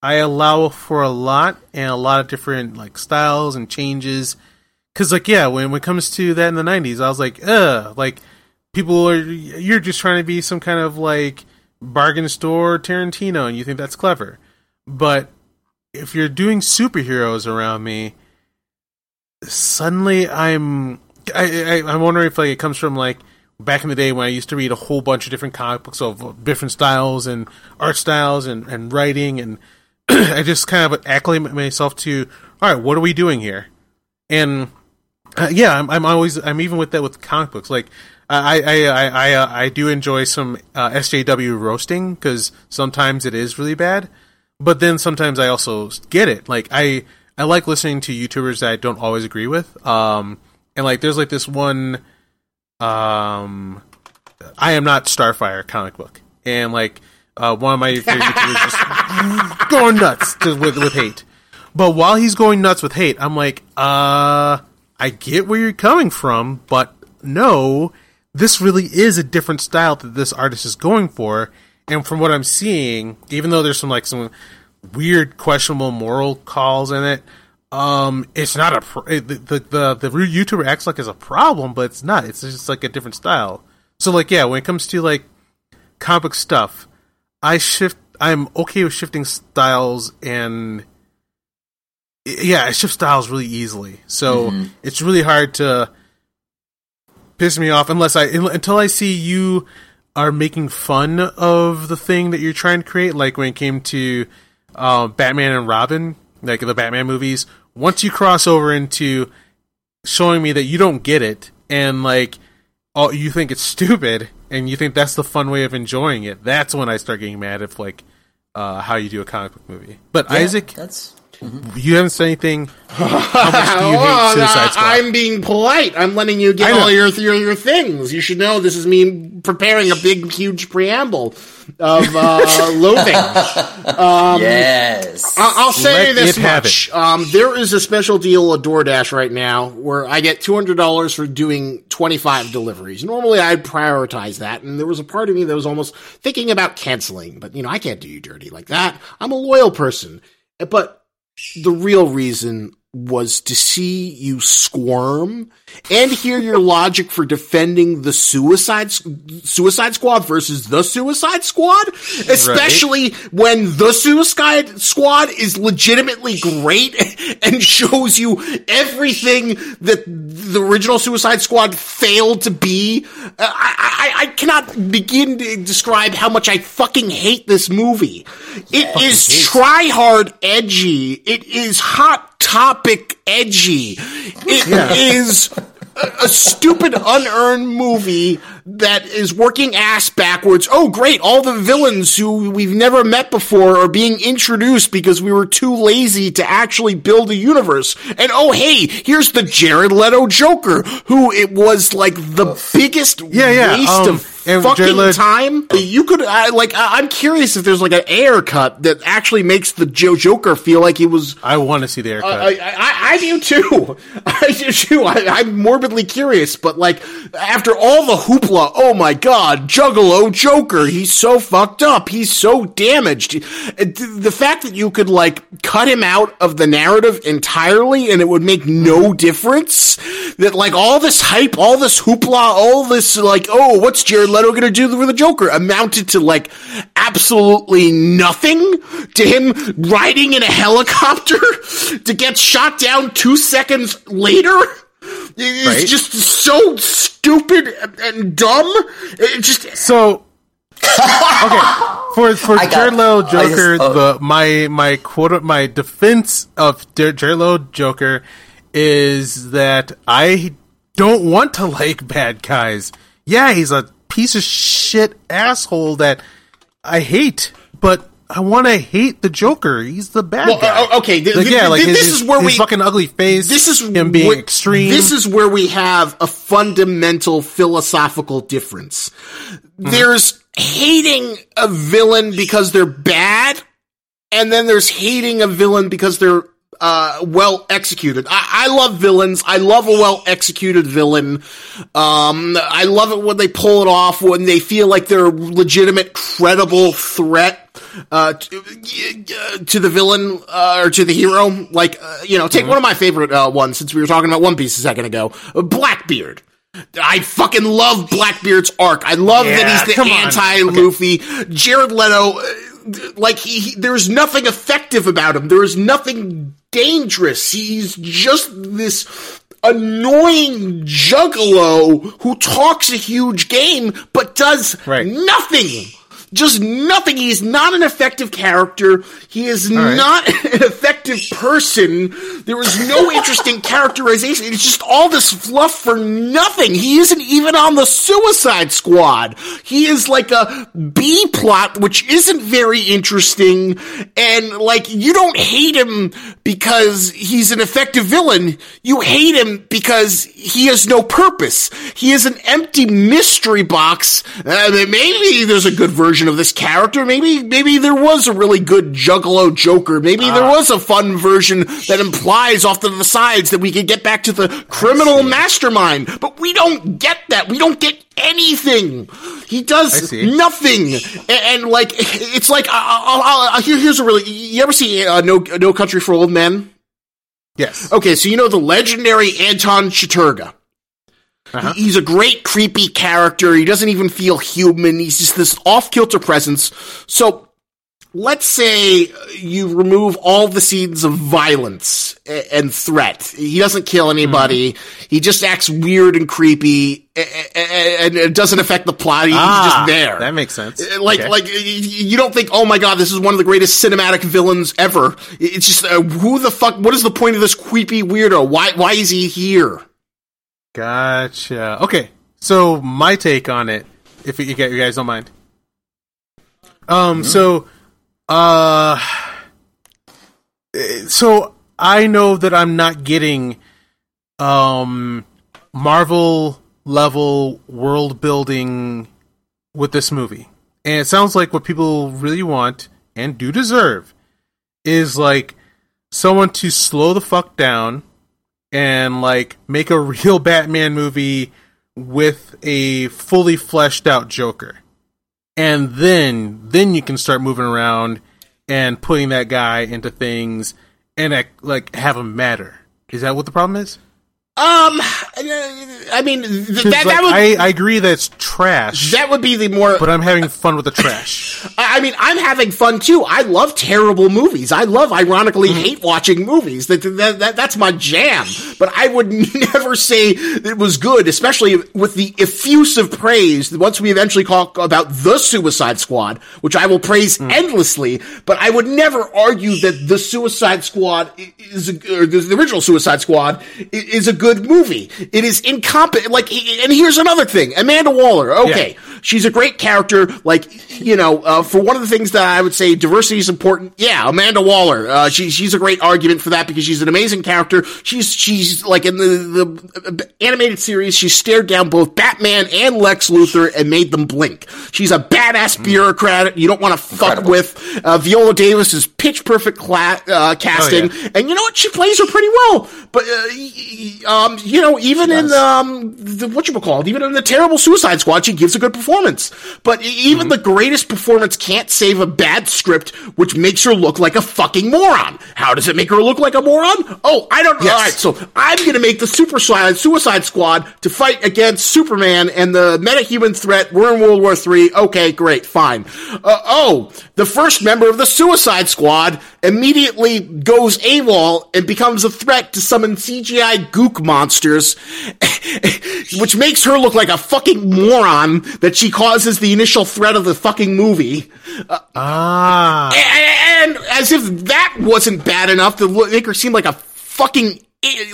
I allow for a lot and a lot of different like styles and changes. Cause like yeah, when when it comes to that in the '90s, I was like, ugh, like people are you're just trying to be some kind of like bargain store Tarantino, and you think that's clever, but if you're doing superheroes around me, suddenly I'm I, I I'm wondering if like it comes from like back in the day when I used to read a whole bunch of different comic books of different styles and art styles and, and writing and I just kind of acclimate myself to all right, what are we doing here? And uh, yeah, I'm, I'm always I'm even with that with comic books. Like I I I I, uh, I do enjoy some uh, SJW roasting because sometimes it is really bad, but then sometimes I also get it. Like I I like listening to YouTubers that I don't always agree with. Um, and like there's like this one, um, I am not Starfire comic book, and like uh, one of my favorite YouTubers is just going nuts to, with with hate. But while he's going nuts with hate, I'm like, uh, I get where you're coming from, but no, this really is a different style that this artist is going for. And from what I'm seeing, even though there's some like some weird, questionable moral calls in it, um, it's not a pr- the, the the the YouTuber acts like it's a problem, but it's not. It's just like a different style. So like, yeah, when it comes to like comic stuff, I shift. I'm okay with shifting styles and yeah, I shift styles really easily. So it's really hard to piss me off unless I until I see you are making fun of the thing that you're trying to create. Like when it came to uh, Batman and Robin, like the Batman movies. Once you cross over into showing me that you don't get it and like oh you think it's stupid and you think that's the fun way of enjoying it, that's when I start getting mad at like uh, how you do a comic book movie. But Yeah, Isaac, that's you haven't said anything. How much do you hate Suicide Squad? I'm being polite. I'm letting you get I know. all your, your your things. You should know this is me preparing a big, huge preamble of uh, loathing. yes. I- I'll say Let this it have much: um, there is a special deal at DoorDash right now where I get two hundred dollars for doing twenty five deliveries. Normally, I'd prioritize that, and there was a part of me that was almost thinking about canceling. But you know, I can't do you dirty like that. I'm a loyal person, but the real reason was to see you squirm and hear your logic for defending the suicide suicide squad versus the suicide squad especially when the suicide squad is legitimately great and shows you everything that the original suicide squad failed to be Uh, I, I, I cannot begin to describe how much I fucking hate this movie. It is try hard edgy. It is hot topic edgy. It is a, a stupid unearned movie that is working ass backwards. Oh, great. All the villains who we've never met before are being introduced because we were too lazy to actually build a universe. And oh, hey, here's the Jared Leto Joker, who it was like the biggest Yeah, yeah, waste um, of and fucking Jared time. You could, I, like, I, I'm curious if there's like an air cut that actually makes the Joe Joker feel like he was I want to see the haircut. Uh, I, I, I do too. I do too. I, I'm morbidly curious, but like after all the hoopla, oh my god, Juggalo Joker, he's so fucked up, he's so damaged. The fact that you could like cut him out of the narrative entirely and it would make no difference. That like all this hype, all this hoopla, all this like, oh, what's Jared Leto gonna do with the Joker? Amounted to like absolutely nothing to him riding in a helicopter to get shot down two seconds later. It's Right. just so stupid and- and dumb. It just So okay, for for I got- Jared Leto I just- Joker, oh. the my my quote my defense of Jar- Jared Leto Joker is that I don't want to like bad guys. Yeah, he's a piece of shit asshole that I hate, but I want to hate the Joker. He's the bad Well, guy. uh, okay, th- like, yeah, like th- this his- is where his we- fucking ugly face. this is him being wh- extreme. This is where we have a fundamental philosophical difference. Mm-hmm. There's hating a villain because they're bad, and then there's hating a villain because they're uh, well executed. I-, I love villains. I love a well executed villain. Um, I love it when they pull it off when they feel like they're a legitimate, credible threat. Uh, to, to the villain uh, or to the hero, like uh, you know, take one of my favorite uh, ones since we were talking about One Piece a second ago, Blackbeard. I fucking love Blackbeard's arc. I love Yeah, that he's the on. anti-Luffy. Jared Leto, uh, like he, he, there's nothing effective about him. There is nothing dangerous. He's just this annoying juggalo who talks a huge game but does Right. nothing. Just nothing. He's not an effective character. He is right. not an effective person. There is no interesting characterization. It's just all this fluff for nothing. He isn't even on the Suicide Squad. He is like a B plot, which isn't very interesting. And like, you don't hate him because he's an effective villain. You hate him because he has no purpose. He is an empty mystery box. Uh, maybe there's a good version of this character. Maybe, maybe there was a really good Juggalo Joker. Maybe there was a fun version that implies off to the sides that we could get back to the criminal mastermind. But we don't get that. We don't get anything. He does nothing. And, and, like, it's like, I'll, I'll, I'll, here, here's a really, you ever see uh, No, no Country for Old Men? yes. Okay, so you know the legendary Anton Chigurh. He- He's a great creepy character. He doesn't even feel human. He's just this off kilter presence. So let's say you remove all the scenes of violence and threat. He doesn't kill anybody. He just acts weird and creepy, and it doesn't affect the plot. He's Ah, just there. That makes sense. Uh, Like, Okay. like you don't think, oh my god, this is one of the greatest cinematic villains ever. It's just, uh, who the fuck? What is the point of this creepy weirdo? Why, why is he here? Gotcha. Okay, so my take on it, if you, you guys don't mind. Um. So, uh, so I know that I'm not getting, um, Marvel level world building with this movie, and it sounds like what people really want and do deserve is like someone to slow the fuck down and like make a real Batman movie with a fully fleshed out Joker. And then then you can start moving around and putting that guy into things and act, like have him matter. Is that what the problem is? Um, I mean, th- that, like, that would I, I agree that it's trash, that would be the more. but I'm having fun with the trash. I I mean, I'm having fun too. I love terrible movies. I love, ironically, Mm-hmm. hate watching movies. That, that, that that's my jam. But I would never say it was good, especially with the effusive praise. Once we eventually talk about the Suicide Squad, which I will praise Mm. endlessly, but I would never argue that the Suicide Squad is a, or the original Suicide Squad is a good movie. It is incompetent. Like, and here's another thing: Amanda Waller. Okay, she's a great character. Like, you know, uh, for one of the things that I would say diversity is important. Yeah, Amanda Waller. Uh, she, she's a great argument for that because she's an amazing character. She's she's like in the the animated series, she stared down both Batman and Lex Luthor and made them blink. She's a badass bureaucrat. You don't want to fuck with. Uh, Viola Davis is pitch perfect cla- uh, casting, Oh, and you know what? She plays her pretty well. But uh, um, you know, even in um, the, what you call it, even in the terrible Suicide Squad, she gives a good performance. But even the greatest performance can't save a bad script, which makes her look like a fucking moron. How does it make her look like a moron? Oh, I don't know. Yes. All right, so I'm going to make the Super Suicide, Suicide Squad to fight against Superman and the metahuman threat. We're in World War III. Okay, great, fine. Uh, oh, the first member of the Suicide Squad immediately goes AWOL and becomes a threat to summon CGI gook monsters, which makes her look like a fucking moron that she causes the initial threat of the fucking movie. Ah. And as if that wasn't bad enough to make her seem like a fucking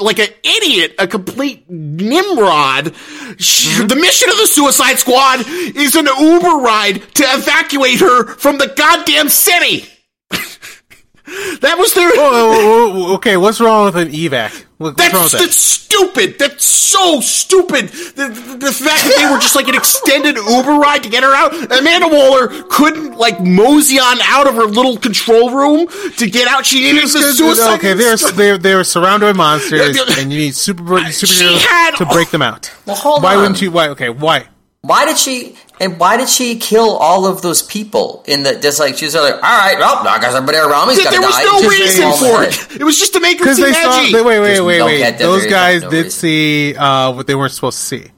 like an idiot, a complete nimrod. Sh- The mission of the Suicide Squad is an Uber ride to evacuate her from the goddamn city. that was their. Oh, okay, what's wrong with an evac? What- What's wrong with That's, that? that's stupid. That's so stupid. The, the, the fact that they were just like an extended Uber ride to get her out. Amanda Waller couldn't like mosey on out of her little control room to get out. She needed the suicide. okay, they're they're they're surrounded by monsters, and you need super superheroes had- to break them out. Well, hold why on. wouldn't you? Why? Okay, why? Why did she and why did she kill all of those people in the just like she was like, all right, well, I guess everybody around me's There, gonna there was die. no Just reason for ahead. it. It was just to make her Because seem they saw. edgy. They, wait, wait, There's wait, no wait. Those there is guys no did reason. see uh, what they weren't supposed to see.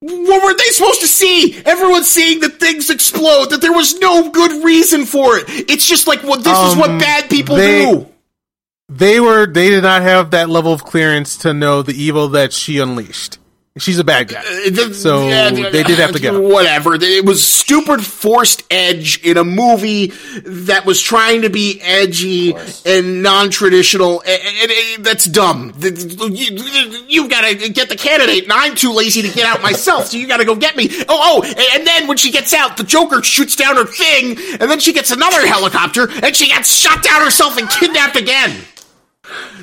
What were they supposed to see? Everyone's seeing the things explode. That there was no good reason for it. It's just like, well, this is what Um, bad people they- do. They were. They did not have that level of clearance to know the evil that she unleashed. She's a bad guy. Uh, So they did have to get him. Whatever. It was stupid forced edge in a movie that was trying to be edgy and non-traditional, and, that's dumb. You, have gotta get the candidate, and I'm too lazy to get out myself, so you gotta go get me. Oh, oh, and then when she gets out, the Joker shoots down her thing, and then she gets another helicopter, and she gets shot down herself and kidnapped again.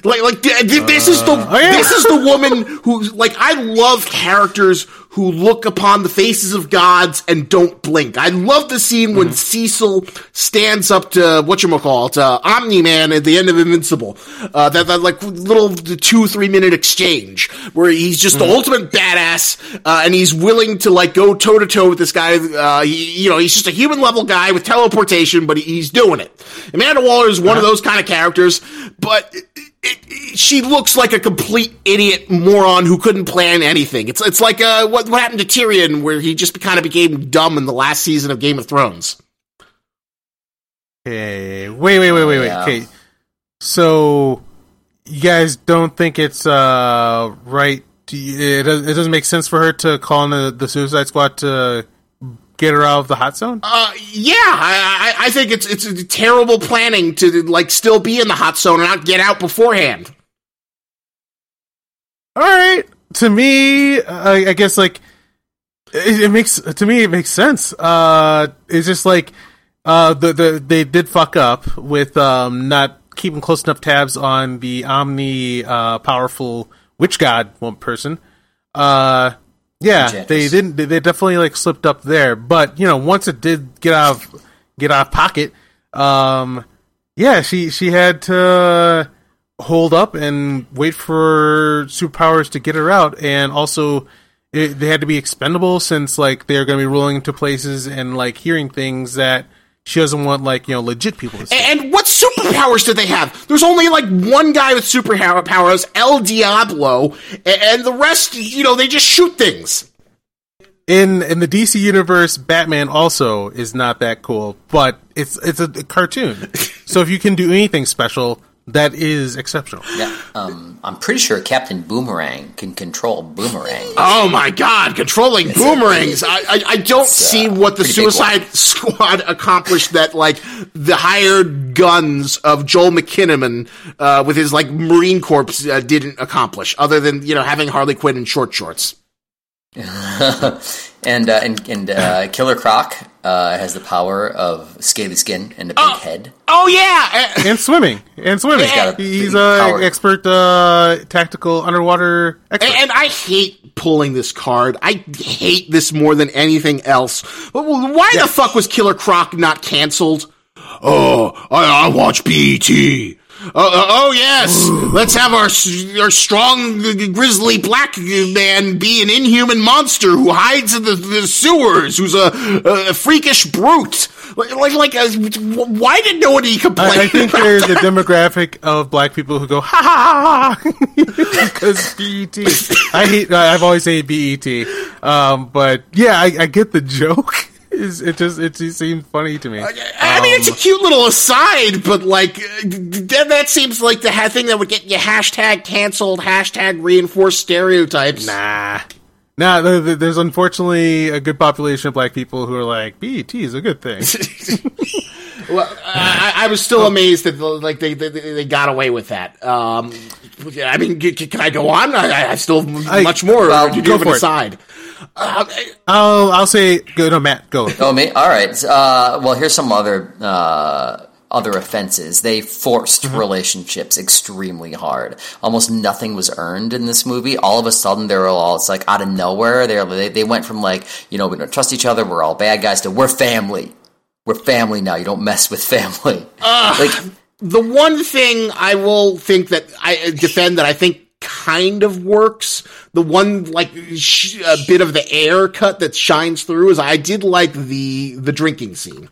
Like, like th- th- this is the oh, yeah. this is the woman who like I love characters who look upon the faces of gods and don't blink. I love the scene when Cecil stands up to what you call it, uh, Omni Man at the end of Invincible. Uh, that, that like little two three minute exchange where he's just the ultimate badass uh, and he's willing to like go toe to toe with this guy. Uh, he, you know, he's just a human level guy with teleportation, but he, he's doing it. Amanda Waller is one of those kind of characters, but. It, it, she looks like a complete idiot moron who couldn't plan anything. It's it's like uh, what what happened to Tyrion, where he just kind of became dumb in the last season of Game of Thrones. Okay. Wait, wait, wait, wait, wait. Yeah. Okay. So you guys don't think it's uh right? To, it, does, it doesn't make sense for her to call in the, the Suicide Squad to get her out of the hot zone. Uh, yeah, I, I I think it's it's a terrible planning to like still be in the hot zone and not get out beforehand. All right. To me, I, I guess like it, it makes to me it makes sense. Uh, it's just like uh the the they did fuck up with um not keeping close enough tabs on the omni uh powerful witch god one person. Uh, yeah, they didn't. They, they definitely like slipped up there. But you know, once it did get out of get out of pocket, um, yeah, she she had to hold up and wait for superpowers to get her out, and also it, they had to be expendable since like they're going to be rolling into places and like hearing things that she doesn't want like you know legit people to see. And, what superpowers do they have? There's only like one guy with superpowers, El Diablo, and the rest, you know, they just shoot things. in in the DC universe, Batman also is not that cool, but it's it's a, cartoon. so if you can do anything special, that is exceptional. Yeah, um, I'm pretty sure Captain Boomerang can control Boomerang. Oh my god, controlling boomerangs. I, I, I don't see what the Suicide Squad accomplished that, like, the hired guns of Joel Kinnaman, uh, with his, like, Marine Corps, uh, didn't accomplish, other than, you know, having Harley Quinn in short shorts. and uh, and, and uh, Killer Croc uh, has the power of scaly skin and a big head. Oh yeah! And swimming, and swimming. He's got a He's an expert uh, tactical underwater expert. And, and I hate pulling this card. I hate this more than anything else. But why the fuck was Killer Croc not canceled? Oh, I, I watch BET. Oh, oh, yes. Let's have our our strong grizzly black man be an inhuman monster who hides in the, the sewers, who's a, a freakish brute. Like, like, like uh, why did nobody complain? I, I think there's a demographic of black people who go ha ha ha ha because BET. I hate. I've always hated BET. Um, but yeah, I, I get the joke. It's, it just it just seemed funny to me. I mean, it's a cute little aside, but like uh, that, that seems like the ha- thing that would get you hashtag canceled, hashtag reinforced stereotypes. Nah. Nah, there- there- there's unfortunately a good population of black people who are like, BET is a good thing. Well, I, I was still amazed that like they, they they got away with that. Um, I mean, can I go on? I, I still have I- much more well, to do go for it. Aside. Uh, I'll, I'll say, go, no, Matt, go. Oh, me? All right. Uh, well, here's some other uh, other offenses. They forced relationships extremely hard. Almost nothing was earned in this movie. All of a sudden, they were all it's like out of nowhere. They're, they they went from like you know we don't trust each other. We're all bad guys to we're family. We're family now. You don't mess with family. like the one thing I will think that I defend that I think kind of works, the one like sh- a bit of the air cut that shines through is I did like the the drinking scene.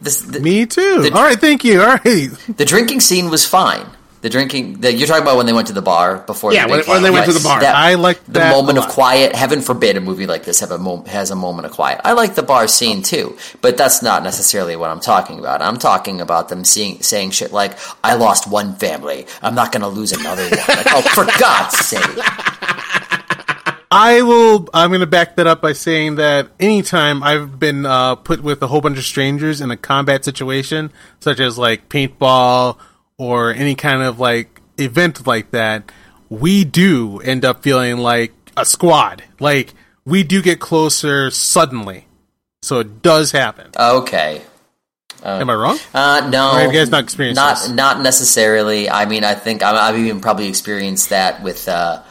this, the, Me too. The- All right, thank you. All right. the drinking scene was fine. The drinking. The, you're talking about when they went to the bar before. Yeah, the when- when they fight. went to the bar. That- I like the that moment a of quiet. Heaven forbid a movie like this have a mo- has a moment of quiet. I like the bar scene too, but that's not necessarily what I'm talking about. I'm talking about them seeing saying shit like, "I lost one family. I'm not going to lose another one." Like, oh, for God's sake! I will. I'm going to back that up by saying that anytime I've been uh, put with a whole bunch of strangers in a combat situation, such as like paintball or any kind of like event like that, we do end up feeling like a squad. Like we do get closer suddenly, so it does happen. Okay. Am I wrong? Uh, no, Or have you guys not experienced not this? not necessarily. I mean, I think I- I've even probably experienced that with uh,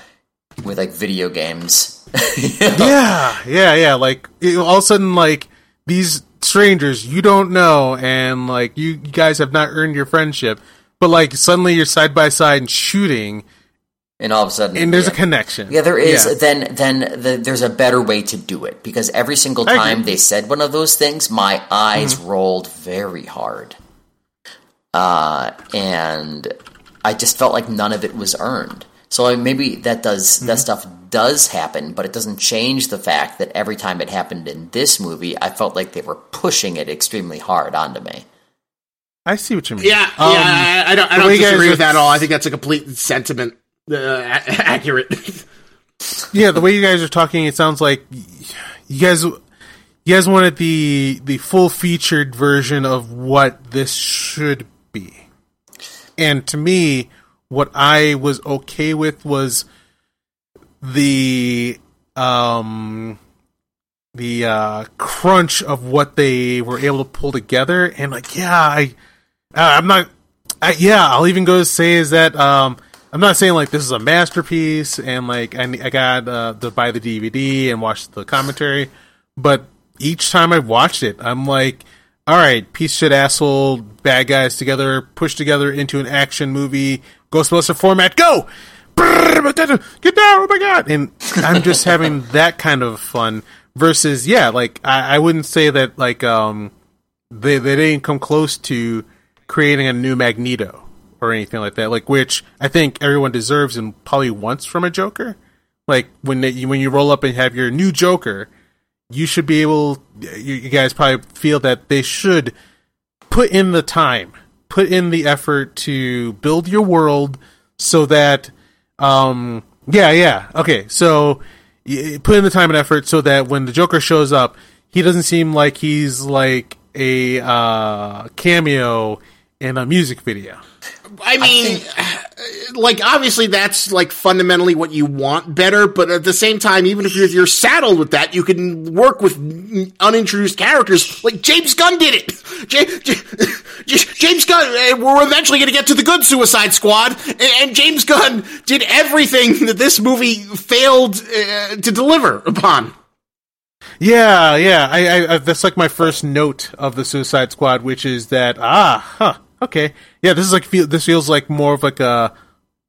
with like video games. yeah, yeah, yeah. Like it, all of a sudden, like these strangers you don't know, and like you, you guys have not earned your friendship, but like suddenly you're side by side and shooting, and all of a sudden, and there's yeah. a connection. Yeah, there is. Yeah. Then, then the, there's a better way to do it because every single time they said one of those things, my eyes Mm-hmm. rolled very hard, uh, and I just felt like none of it was earned. So I- maybe that does Mm-hmm. that stuff does happen, but it doesn't change the fact that every time it happened in this movie, I felt like they were pushing it extremely hard onto me. I see what you mean. Yeah, Um, yeah, I, I don't, I don't way you guys disagree with that at all. I think that's a complete sentiment, uh, a- accurate. yeah, the way you guys are talking, it sounds like you guys, you guys wanted the the full featured version of what this should be, and to me, what I was okay with was the um the uh crunch of what they were able to pull together, and like, yeah, I, I'm not I, yeah, I'll even go to say is that um, I'm not saying like this is a masterpiece and like I, I got uh, to buy the DVD and watch the commentary, but each time I've watched it, I'm like, all right, piece shit asshole, bad guys together, pushed together into an action movie, Ghostbuster format, go! Get down! Oh my god! And I'm just having that kind of fun. Versus, yeah, like I, I wouldn't say that like um they they didn't come close to creating a new Magneto or anything like that. Like which I think everyone deserves and probably wants from a Joker. Like when they, when you roll up and have your new Joker, you should be able. You, you guys probably feel that they should put in the time, put in the effort to build your world so that, um, yeah, yeah, okay. So put in the time and effort so that when the Joker shows up, he doesn't seem like he's like a uh, cameo in a music video. I mean, like obviously that's like fundamentally what you want better, but at the same time, even if you're, you're saddled with that, you can work with unintroduced characters. Like James Gunn did it. J- J- J- James Gunn. uh, We're eventually going to get to the good Suicide Squad, and, and James Gunn did everything that this movie failed uh, to deliver upon. Yeah, yeah. I, I, I that's like my first note of the Suicide Squad, which is that ah, huh, Okay, yeah, this is like feel. This feels like more of like a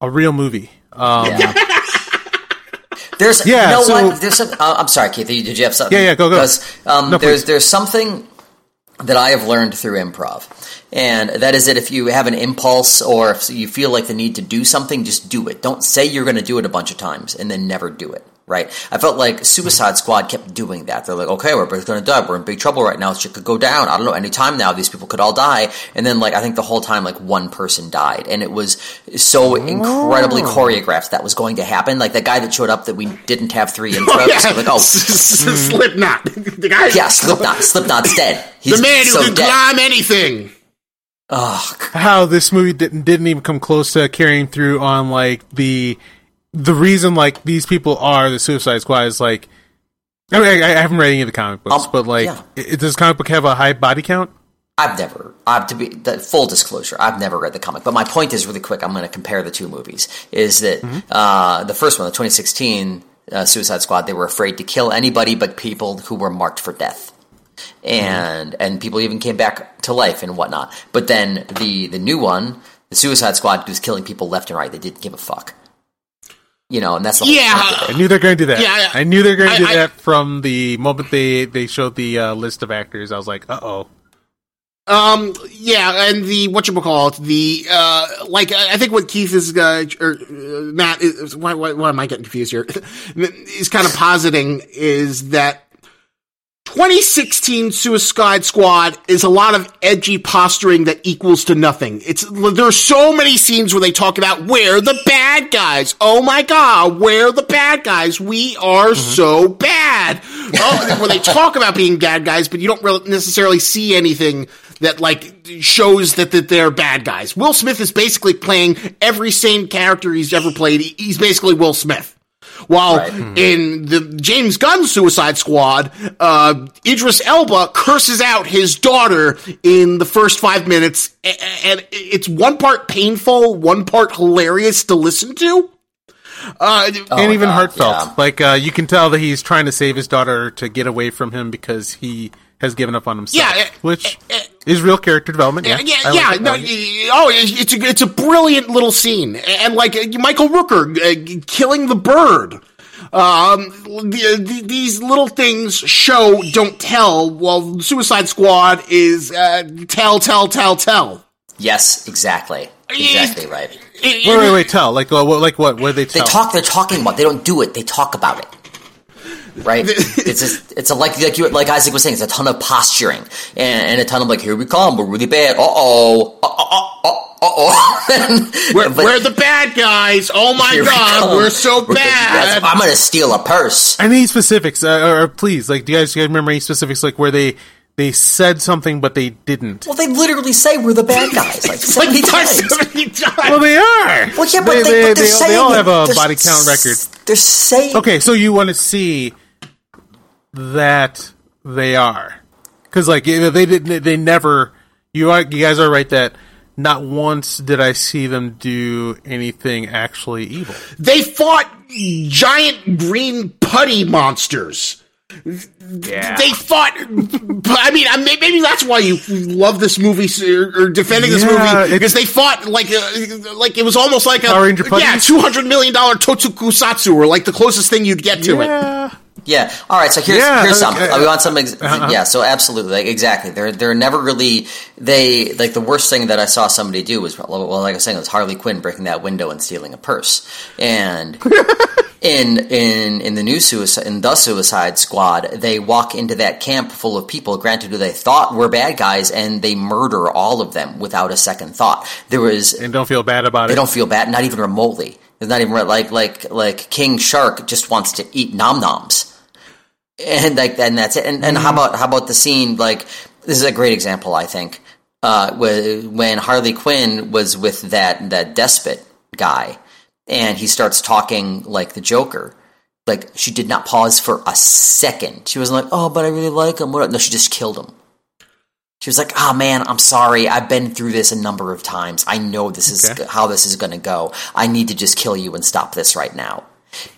a real movie. Um, There's Yeah, you know so- what? There's some, uh, I'm sorry, Keith. Did you have something? Yeah, yeah, go, go. Because um, No, there's please. there's something that I have learned through improv, and that is that if you have an impulse or if you feel like the need to do something, just do it. Don't say you're going to do it a bunch of times and then never do it. Right? I felt like Suicide Squad kept doing that. They're like, okay, we're both going to die. We're in big trouble right now. Shit could go down. I don't know. Any time now, these people could all die. And then, like, I think the whole time, like, one person died, and it was so incredibly oh. choreographed that was going to happen. Like the guy that showed up that we didn't have three intros. Yeah. Like, oh, Slipknot. The guy, yeah, Slipknot. Slipknot's dead. He's the man who so can dead. climb anything. Ugh. how this movie didn't didn't even come close to carrying through on like the the reason like these people are the Suicide Squad is like. I mean, I, I haven't read any of the comic books, Um, but like, yeah. i- does comic book have a high body count? I've never, I've to be the full disclosure, I've never read the comic. But my point is really quick. I'm going to compare the two movies. Is that Mm-hmm. uh, the first one, the 2016 uh, Suicide Squad? They were afraid to kill anybody but people who were marked for death, and Mm-hmm. and people even came back to life and whatnot. But then the the new one, the Suicide Squad, was killing people left and right. They didn't give a fuck. You know, and that's the Yeah. point of it. I knew they're going to do that. Yeah, I- I knew they're going to do I- that from the moment they they showed the uh, list of actors. I was like, uh oh. Um, yeah, and the what you call it, the uh, like I I think what Keith is uh, or uh, Matt is why, why why am I getting confused here? is kind of positing is that 2016 Suicide Squad is a lot of edgy posturing that equals to nothing. It's there are so many scenes where they talk about we're the bad guys. Oh my god, we're the bad guys. We are mm-hmm. so bad. Oh, where they talk about being bad guys, but you don't really necessarily see anything that like shows that, that they're bad guys. Will Smith is basically playing every same character he's ever played. He's basically Will Smith. While Right. in the James Gunn Suicide Squad, uh, Idris Elba curses out his daughter in the first five minutes, a- a- and it's one part painful, one part hilarious to listen to. Uh, and even God, heartfelt. yeah. Like uh, you can tell that he's trying to save his daughter to get away from him because he has given up on himself. Yeah, uh, which is real character development. Yeah, yeah, yeah. like no, I like it. y- oh, it's a it's a brilliant little scene, and like uh, Michael Rooker uh, killing the bird. Um, the, the, these little things show, don't tell. While Suicide Squad is uh, tell, tell, tell, tell. Yes, exactly, exactly right. Wait, wait, wait. Tell like uh, what? Like what? What do they They talk. They're talking about. They don't do it. They talk about it. Right. it's just, it's a like like you like Isaac was saying. It's a ton of posturing and, and a ton of like here we come. We're really bad. Uh oh. Uh oh. Uh oh. We're, we're the bad guys. Oh my god, we're so bad. I'm gonna steal a purse. I need specifics, uh, or, or please, like, do you guys, do you guys remember any specifics, like where they they said something but they didn't? Well, they literally say we're the bad guys like It's like times. seventy times. Well, they are. Well, yeah, but they, they, they, but they're they, all have a They're body count s- record. They're saying Okay, so you want to see that they are, because like they didn't, they never. You are, you guys are right that not once did I see them do anything actually evil. They fought giant green putty monsters. Yeah, They fought. I mean, maybe that's why you love this movie or, defending this Yeah, movie because they fought like uh, like it was almost like a yeah two hundred million dollar Totokusatsu or like the closest thing you'd get to it. Yeah. All right. So here's Yeah, here's okay. something. We want some. Ex- Uh-huh. Yeah. So absolutely, like, exactly. They're they're never really they like the worst thing that I saw somebody do was well, like I was saying, it was Harley Quinn breaking that window and stealing a purse. And in in in the new suicide in the Suicide Squad, they walk into that camp full of people. Granted, who they thought were bad guys, and they murder all of them without a second thought. There was and don't feel bad about they it. They don't feel bad, not even remotely. It's not even like like like King Shark just wants to eat nom noms, and like and that's it. And, and how about how about the scene? Like this is a great example, I think. Uh, when Harley Quinn was with that that despot guy, and he starts talking like the Joker. Like she did not pause for a second. She wasn't like, "Oh, but I really like him." What? No, she just killed him. She was like, "Ah, man, I'm sorry. I've been through this a number of times. I know this is Okay. how this is going to go. I need to just kill you and stop this right now."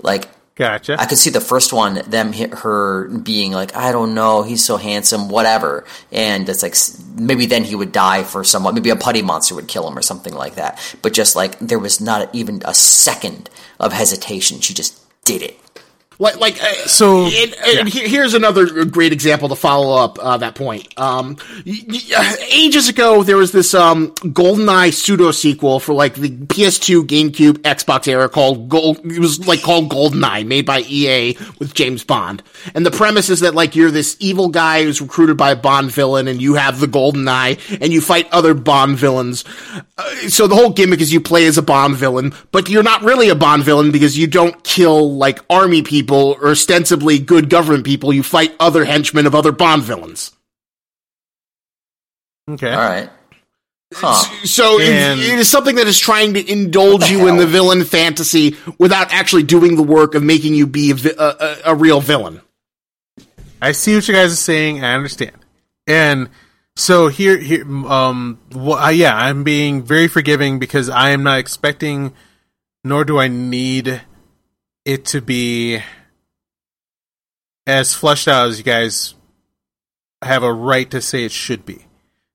Like Gotcha. I could see the first one, them her being like, I don't know, he's so handsome, whatever. And it's like, maybe then he would die for someone. Maybe a putty monster would kill him or something like that. But just like, there was not even a second of hesitation. She just did it. Like, like uh, So, he- here's another great example to follow up uh, that point. Um, y- ages ago, there was this um, GoldenEye pseudo sequel for like the PS2, GameCube, Xbox era called Gold. It was like called GoldenEye, made by EA with James Bond. And the premise is that like you're this evil guy who's recruited by a Bond villain, and you have the GoldenEye, and you fight other Bond villains. Uh, so the whole gimmick is you play as a Bond villain, but you're not really a Bond villain because you don't kill like army people or ostensibly good government people. You fight other henchmen of other Bond villains. okay. All right. Huh. So it- And- it is something that is trying to indulge you in the villain fantasy without actually doing the work of making you be a, a, a, a real villain. I see what you guys are saying. I understand. And so here, here, um, wh- uh, yeah, I'm being very forgiving because I am not expecting, nor do I need it to be as fleshed out as you guys have a right to say it should be.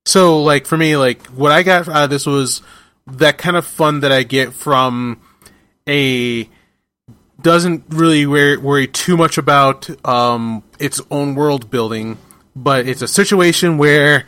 So, like for me, like what I got out of this was that kind of fun that I get from a doesn't really worry, worry too much about um, its own world building, but it's a situation where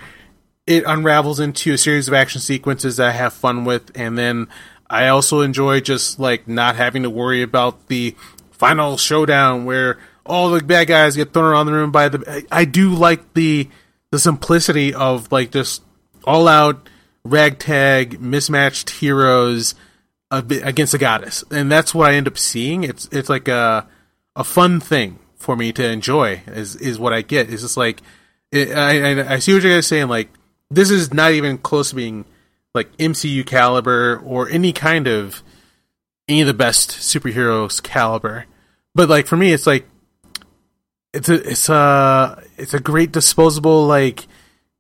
it unravels into a series of action sequences that I have fun with, and then I also enjoy just like not having to worry about the final showdown where all the bad guys get thrown around the room by the. I, do like the the simplicity of like just all out ragtag mismatched heroes against a goddess, and that's what I end up seeing. It's it's like a a fun thing for me to enjoy. Is is what I get. It's just like it, I, I I see what you guys saying. Like this is not even close to being like MCU caliber or any kind of any of the best superheroes caliber. But like for me, it's like it's a it's a it's a great disposable like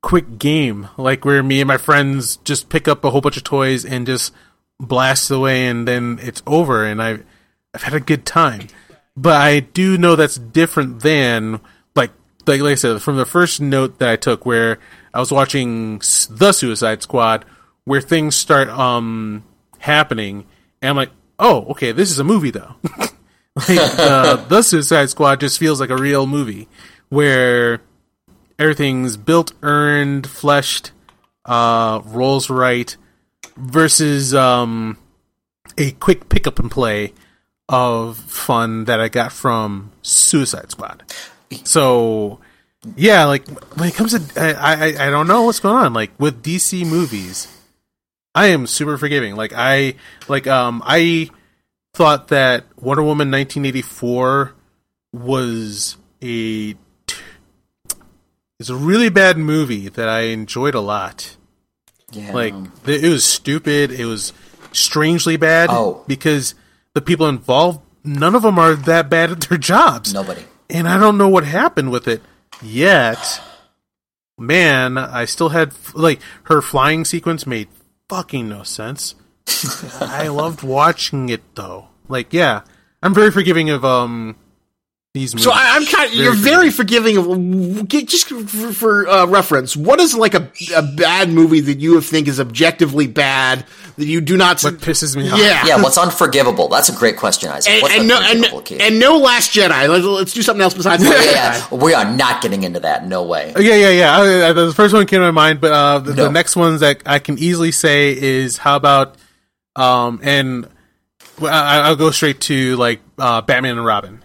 quick game like where me and my friends just pick up a whole bunch of toys and just blast away and then it's over and I've I've had a good time. But I do know that's different than like like, like I said from the first note that I took where I was watching the Suicide Squad where things start um happening and I'm like, "Oh, okay, this is a movie though." like uh, the Suicide Squad just feels like a real movie where everything's built, earned, fleshed, uh, rolls right, versus um, a quick pick up and play of fun that I got from Suicide Squad. So yeah, like when it comes to I, I I don't know what's going on. Like with DC movies, I am super forgiving. Like I like um I thought that Wonder Woman 1984 was a it's a really bad movie that I enjoyed a lot. Yeah. Like it was stupid. It was strangely bad Oh. because the people involved, none of them are that bad at their jobs. nobody. And I don't know what happened with it yet. Man, I still had like her flying sequence made fucking no sense. I loved watching it though. Like, yeah, I'm very forgiving of um these movies. So I, I'm kind. Of, Very you're very forgiving of just for, for uh, reference. What is like a a bad movie that you think is objectively bad that you do not? what pisses me off. yeah, Yeah, what's unforgivable? That's a great question, Isaac. And, What's and no, and, and no Last Jedi. Let's, let's do something else besides. Last yeah, Jedi. yeah, we are not getting into that. No way. Yeah, yeah, yeah. I, I, the first one came to my mind, but uh, the, No. the next ones that I can easily say is how about um and I, I'll go straight to like uh, Batman and Robin.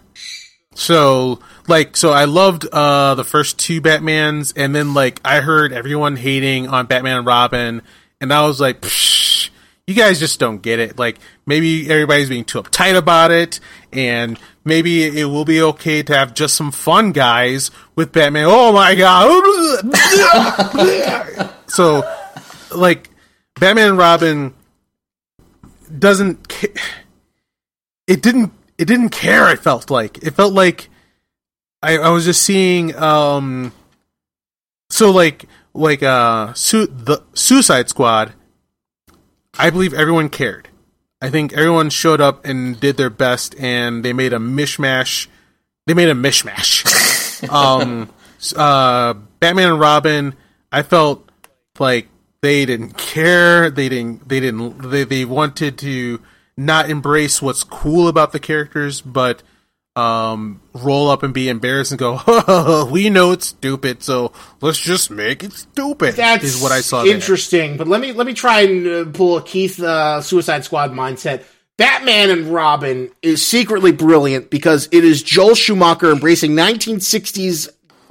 So like so I loved uh the first two Batmans and then like I heard everyone hating on Batman and Robin and I was like Psh, you guys just don't get it. Like maybe everybody's being too uptight about it and maybe it will be okay to have just some fun guys with Batman. Oh my god. so like Batman and Robin doesn't ca- it didn't it didn't care i felt like it felt like i, I was just seeing um so like like uh su- the suicide squad i believe everyone cared I think everyone showed up and did their best, and they made a mishmash. They made a mishmash. um, uh, Batman and Robin. I felt like they didn't care. They didn't. They didn't. They they wanted to not embrace what's cool about the characters, but um, roll up and be embarrassed and go, oh, "We know it's stupid, so let's just make it stupid." That's is what I saw. there. Interesting, but let me let me try and uh, pull a Keith uh, Suicide Squad mindset. Batman and Robin is secretly brilliant because it is Joel Schumacher embracing 1960s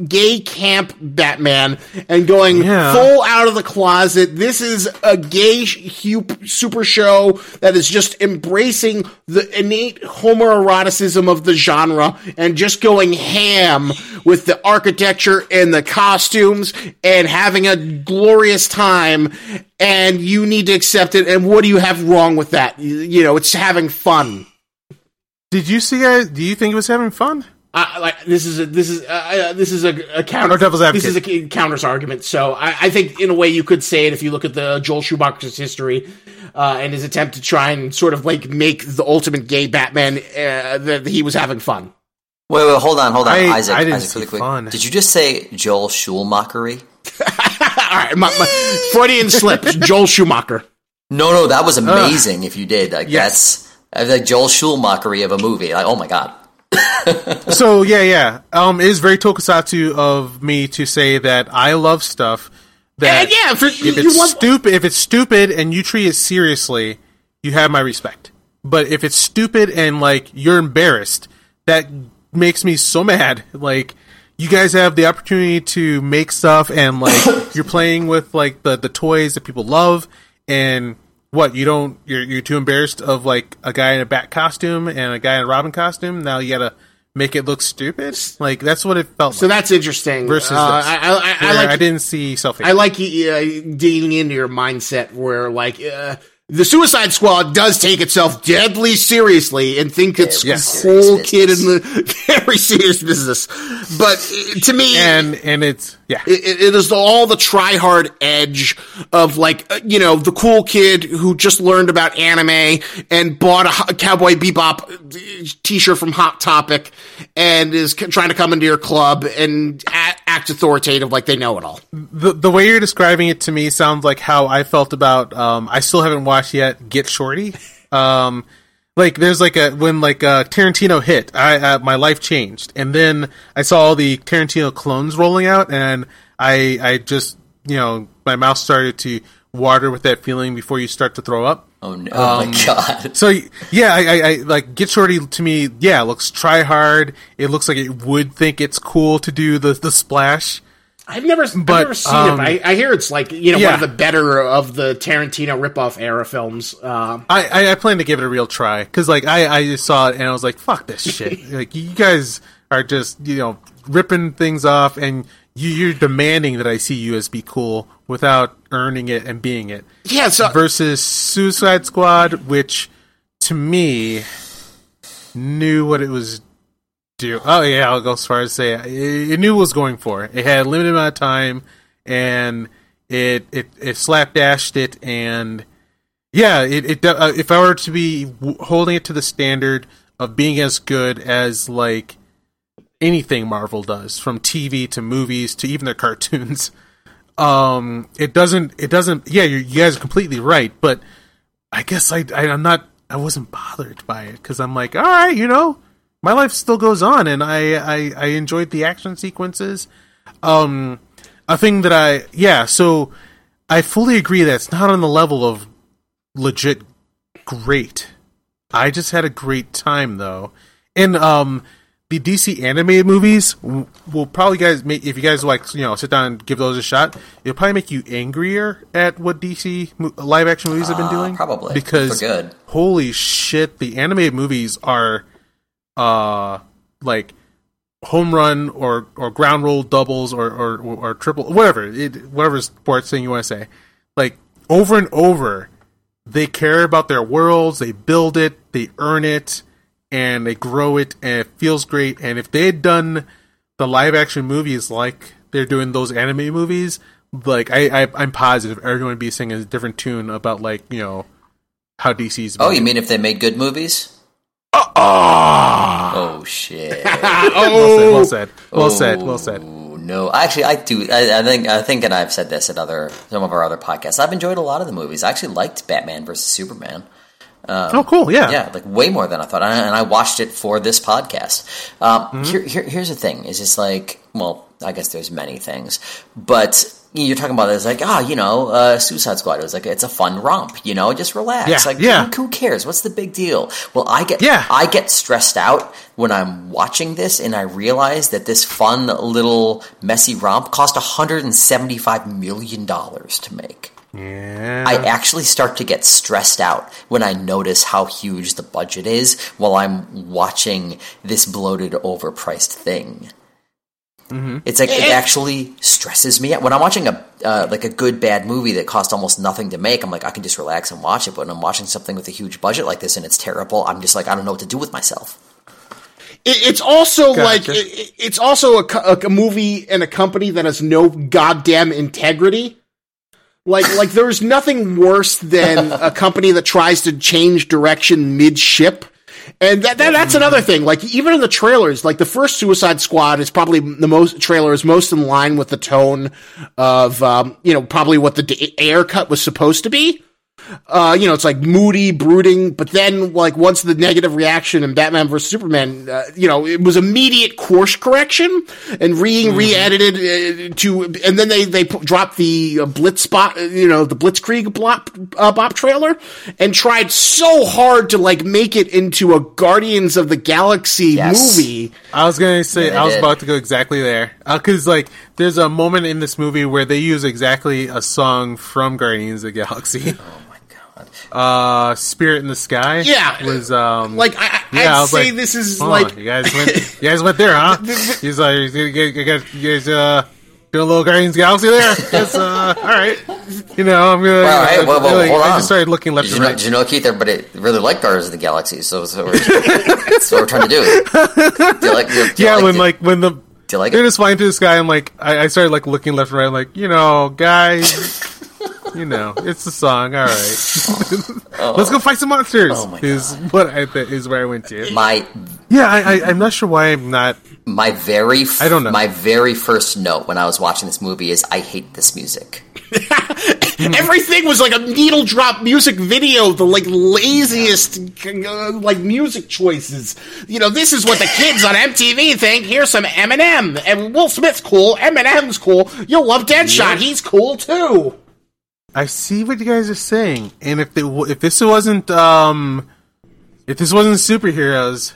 gay camp Batman and going Yeah. full out of the closet. This is a gay super show that is just embracing the innate homoeroticism of the genre and just going ham with the architecture and the costumes and having a glorious time. And you need to accept it. And what do you have wrong with that? You, know, it's having fun. Did you see? guys? Do you think it was having fun? I, like this is a this is uh, uh, this is a, a counter Or devil's this is a c- counter's argument. So I, I think in a way you could say it if you look at the Joel Schumacher's history uh, and his attempt to try and sort of like make the ultimate gay Batman uh, that he was having fun. Wait, wait, hold on, hold on, I- Isaac. I didn't Isaac, see really quick. fun. Did you just say Joel Schulmachery? All right, my, my Freudian slip. Joel Schumacher. No, no, that was amazing. If you did, like Yes. that's like Joel Schulmachery of a movie. Like, oh my god. So yeah, yeah. Um, it is very tokusatsu of me to say that I love stuff that And yeah, for, if it's want stupid, if it's stupid and you treat it seriously, you have my respect. But if it's stupid and like you're embarrassed, that makes me so mad. Like you guys have the opportunity to make stuff and like you're playing with like the the toys that people love and what you don't you're you're too embarrassed of like a guy in a bat costume and a guy in a Robin costume. Now you gotta make it look stupid. Like that's what it felt So like. that's interesting. Versus uh, I, I, I like I didn't see self. I like uh, digging into your mindset where like uh, the Suicide Squad does take itself deadly seriously and think it's Yeah, a serious whole kid in the very serious business. But uh, to me, and and it's yeah. it, it is the, all the try hard edge of like uh, you know the cool kid who just learned about anime and bought a, Ho- Cowboy Bebop uh, t-shirt from Hot Topic and is c- trying to come into your club and a- act authoritative like they know it all. the the way you're describing it to me sounds like how I felt about um I still haven't watched yet Get Shorty. Um like there's like a when like uh Tarantino hit, I uh, my life changed. And then I saw all the Tarantino clones rolling out and I I just, you know, my mouth started to water with that feeling before you start to throw up. Oh, no. oh Um, my god. So yeah, I, I, I like Get Shorty to me. Yeah, looks try hard. It looks like it would think it's cool to do the the splash. I've never, I've never seen um, it. I, I hear it's like you know yeah. one of the better of the Tarantino ripoff era films. Uh, I, I, I plan to give it a real try because like I, I just saw it and I was like, fuck this shit. like you guys are just you know ripping things off and you, you're demanding that I see you as be cool without earning it and being it. yeah, so Versus Suicide Squad, which to me knew what it was do. Oh yeah, I'll go as far as say it, it knew what it was going for. It had a limited amount of time, and it it it slapdashed it, and yeah, it, it uh, if I were to be w- holding it to the standard of being as good as like anything Marvel does, from TV to movies to even their cartoons, um, it doesn't it doesn't. Yeah, you guys are completely right, but I guess I, I I'm not I wasn't bothered by it because I'm like, all right, you know, my life still goes on, and I I, I enjoyed the action sequences. Um, a thing that I yeah, so I fully agree that it's not on the level of legit great. I just had a great time though, and um, the DC animated movies will probably guys make if you guys like you know sit down and give those a shot. It'll probably make you angrier at what DC mo- live action movies have been Uh, doing. probably. because good. holy shit, the animated movies are uh like home run or or ground roll doubles or or, or triple whatever it, whatever sports thing you want to say like over and over they care about their worlds they build it they earn it and they grow it and it feels great and if they had done the live action movies like they're doing those anime movies like I, I i'm positive everyone would be singing a different tune about like you know how DC's. Oh, you mean if they made good movies? Ah. Oh shit! well said. Well said. Well said. Well said. No, actually, I do. I, I think. I think, and I've said this at other some of our other podcasts. I've enjoyed a lot of the movies. I actually liked Batman versus Superman. Oh, cool. Yeah. Yeah, like way more than I thought, and I, watched it for this podcast. Um, Mm-hmm. here, here, here's the thing: is just like, well, I guess there's many things, but you're talking about it's like, ah, you know, uh, Suicide Squad. It was like it's a fun romp, you know, just relax. Yeah, like, yeah. Who, who cares? What's the big deal? Well, I get, Yeah. I get stressed out when I'm watching this, and I realize that this fun little messy romp cost 175 million dollars to make. Yeah. I actually start to get stressed out when I notice how huge the budget is while I'm watching this bloated, overpriced thing. It's like it And- actually stresses me out when I'm watching a uh, like a good bad movie that cost almost nothing to make. I'm like I can just relax and watch it. But when I'm watching something with a huge budget like this and it's terrible, I'm just like I don't know what to do with myself. It, it's also Gotcha. like it, it- it's also a, co- a movie and a company that has no goddamn integrity. Like like there's nothing worse than a company that tries to change direction mid ship. And that, that that's another thing. Like even in the trailers, like the first Suicide Squad is probably the most trailer is most in line with the tone of um, you know probably what the Ayer cut was supposed to be uh, you know, it's like moody, brooding. But then, like once the negative reaction in Batman vs Superman, uh, you know, it was immediate course correction and re re-edited uh, to, and then they they put, dropped the uh, Blitz spot, uh, you know, the Blitzkrieg blop, uh, bop trailer, and tried so hard to like make it into a Guardians of the Galaxy Yes. movie. I was gonna say I was about to go exactly there because like there's a moment in this movie where they use exactly a song from Guardians of the Galaxy. Oh! Uh, Spirit in the Sky. Yeah. was um Like I, I- yeah, I I'd was say like, this is "Huh, like you guys went you guys went there, huh? He's like you guys, you guys, you uh doing a little Guardians of the Galaxy there. Yes, uh, all right. You know, I'm gonna. Well, hey, well, well, like, hold I just started looking left Did you, and know, right. did you know, Keith? Everybody really like Guardians of the Galaxy, so, so we're, that's what we're trying to do. Do you like? Do you, do you yeah, like when it? like when the Do you like they're it? just flying through the sky, I'm like, I, I started like looking left and right, I'm like, you know, guys, you know, it's the song. All right, let's go fight some monsters. Oh my is what I th- is where I went to. My Yeah, I, I, I'm not sure why I'm not. my very f- I don't know. my very first note when I was watching this movie is I hate this music. Everything was like a needle drop music video, the like laziest uh, like music choices. You know, this is what the kids on MTV think. Here's some Eminem, and Will Smith's cool. Eminem's cool. You'll love Deadshot. He's cool too. I see what you guys are saying, and if it, w- if this wasn't um, if this wasn't superheroes,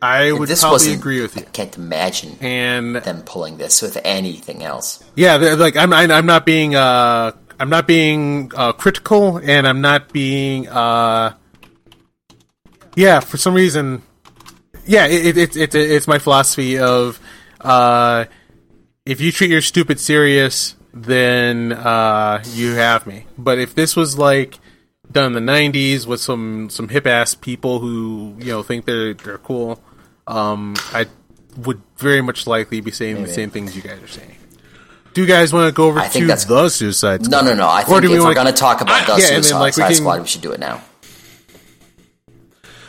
I would this probably agree with you. I can't imagine And them pulling this with anything else. Yeah, like I'm, I'm not being uh I'm not being uh, critical, and I'm not being uh yeah for some reason yeah it, it, it's it's it's my philosophy of uh if you treat your stupid serious then uh you have me but if this was like done in the 90s with some some hip ass people who you know think they're they're cool um I would very much likely be saying the same things you guys are saying do you guys want to go over I to that's- the Suicide Squad? no, no. No. I think if we we're going to talk about the yeah, and then, Suicide like, we can- Squad, we should do it now.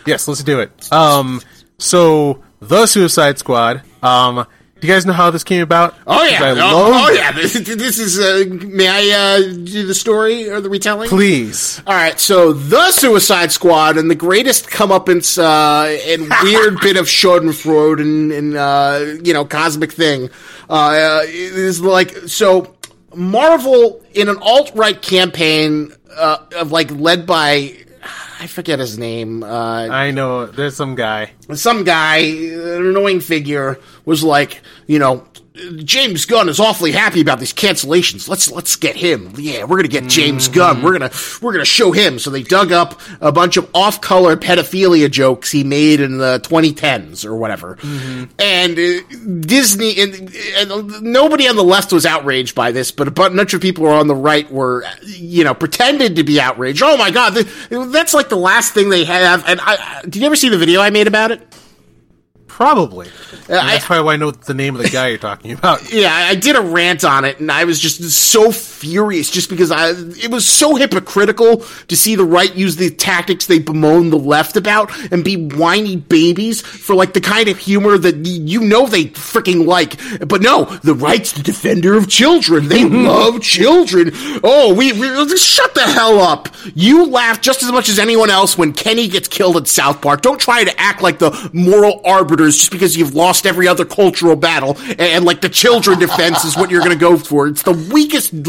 Yes, let's do it. Um, so the Suicide Squad. Um, do you guys know how this came about? Oh yeah, oh, love- oh, yeah. This, this is. Uh, may I uh, do the story or the retelling? Please. All right, so the Suicide Squad and the greatest comeuppance uh, and weird bit of Schadenfreude and, and uh, you know cosmic thing uh, is like so. Marvel in an alt right campaign uh, of like led by I forget his name. Uh, I know there's some guy. some guy, an annoying figure, was like, you know, James Gunn is awfully happy about these cancellations. Let's let's get him. Yeah, we're gonna get James Gunn. We're gonna we're gonna show him. So they dug up a bunch of off-color pedophilia jokes he made in the 2010s or whatever. And uh, Disney and, and nobody on the left was outraged by this, but a bunch of people on the right were, you know, pretended to be outraged. Oh my god, th- that's like the last thing they have. And I, I- did you ever see the video I made about it? Probably. Uh, I- that's probably why I know the name of the guy you're talking about. Yeah, I did a rant on it, and I was just so furious, just because I it was so hypocritical to see the right use the tactics they bemoan the left about and be whiny babies for like the kind of humor that you know they freaking like. But no, the right's the defender of children. They love children. Oh, we, we just shut the hell up. You laugh just as much as anyone else when Kenny gets killed at South Park. Don't try to act like the moral arbiters just because you've lost every other cultural battle and, and like the children defense is what you're going to go for. It's the weakest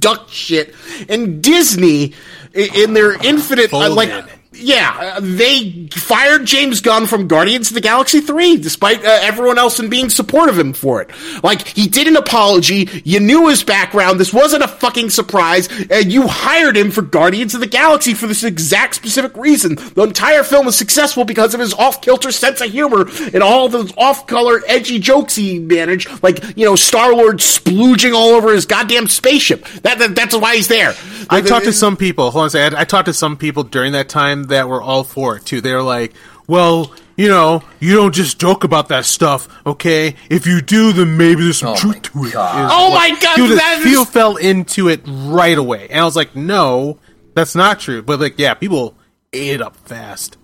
duck shit. And Disney, in their infinite, like. Yeah, uh, they fired James Gunn from Guardians of the Galaxy 3, despite uh, everyone else in being supportive of him for it. Like, he did an apology, you knew his background, this wasn't a fucking surprise, and you hired him for Guardians of the Galaxy for this exact specific reason. The entire film was successful because of his off-kilter sense of humor and all those off-color, edgy jokes he managed, like, you know, Star-Lord splooging all over his goddamn spaceship. That, that That's why he's there. I talked to some people. Hold on a second. I, I talked to some people during that time that were all for it too. They were like, "Well, you know, you don't just joke about that stuff, okay? If you do, then maybe there's some Oh truth to it." God. is Oh what- my God, He, was- that he is- fell into it right away, and I was like, "No, that's not true." But like, yeah, people ate it up fast.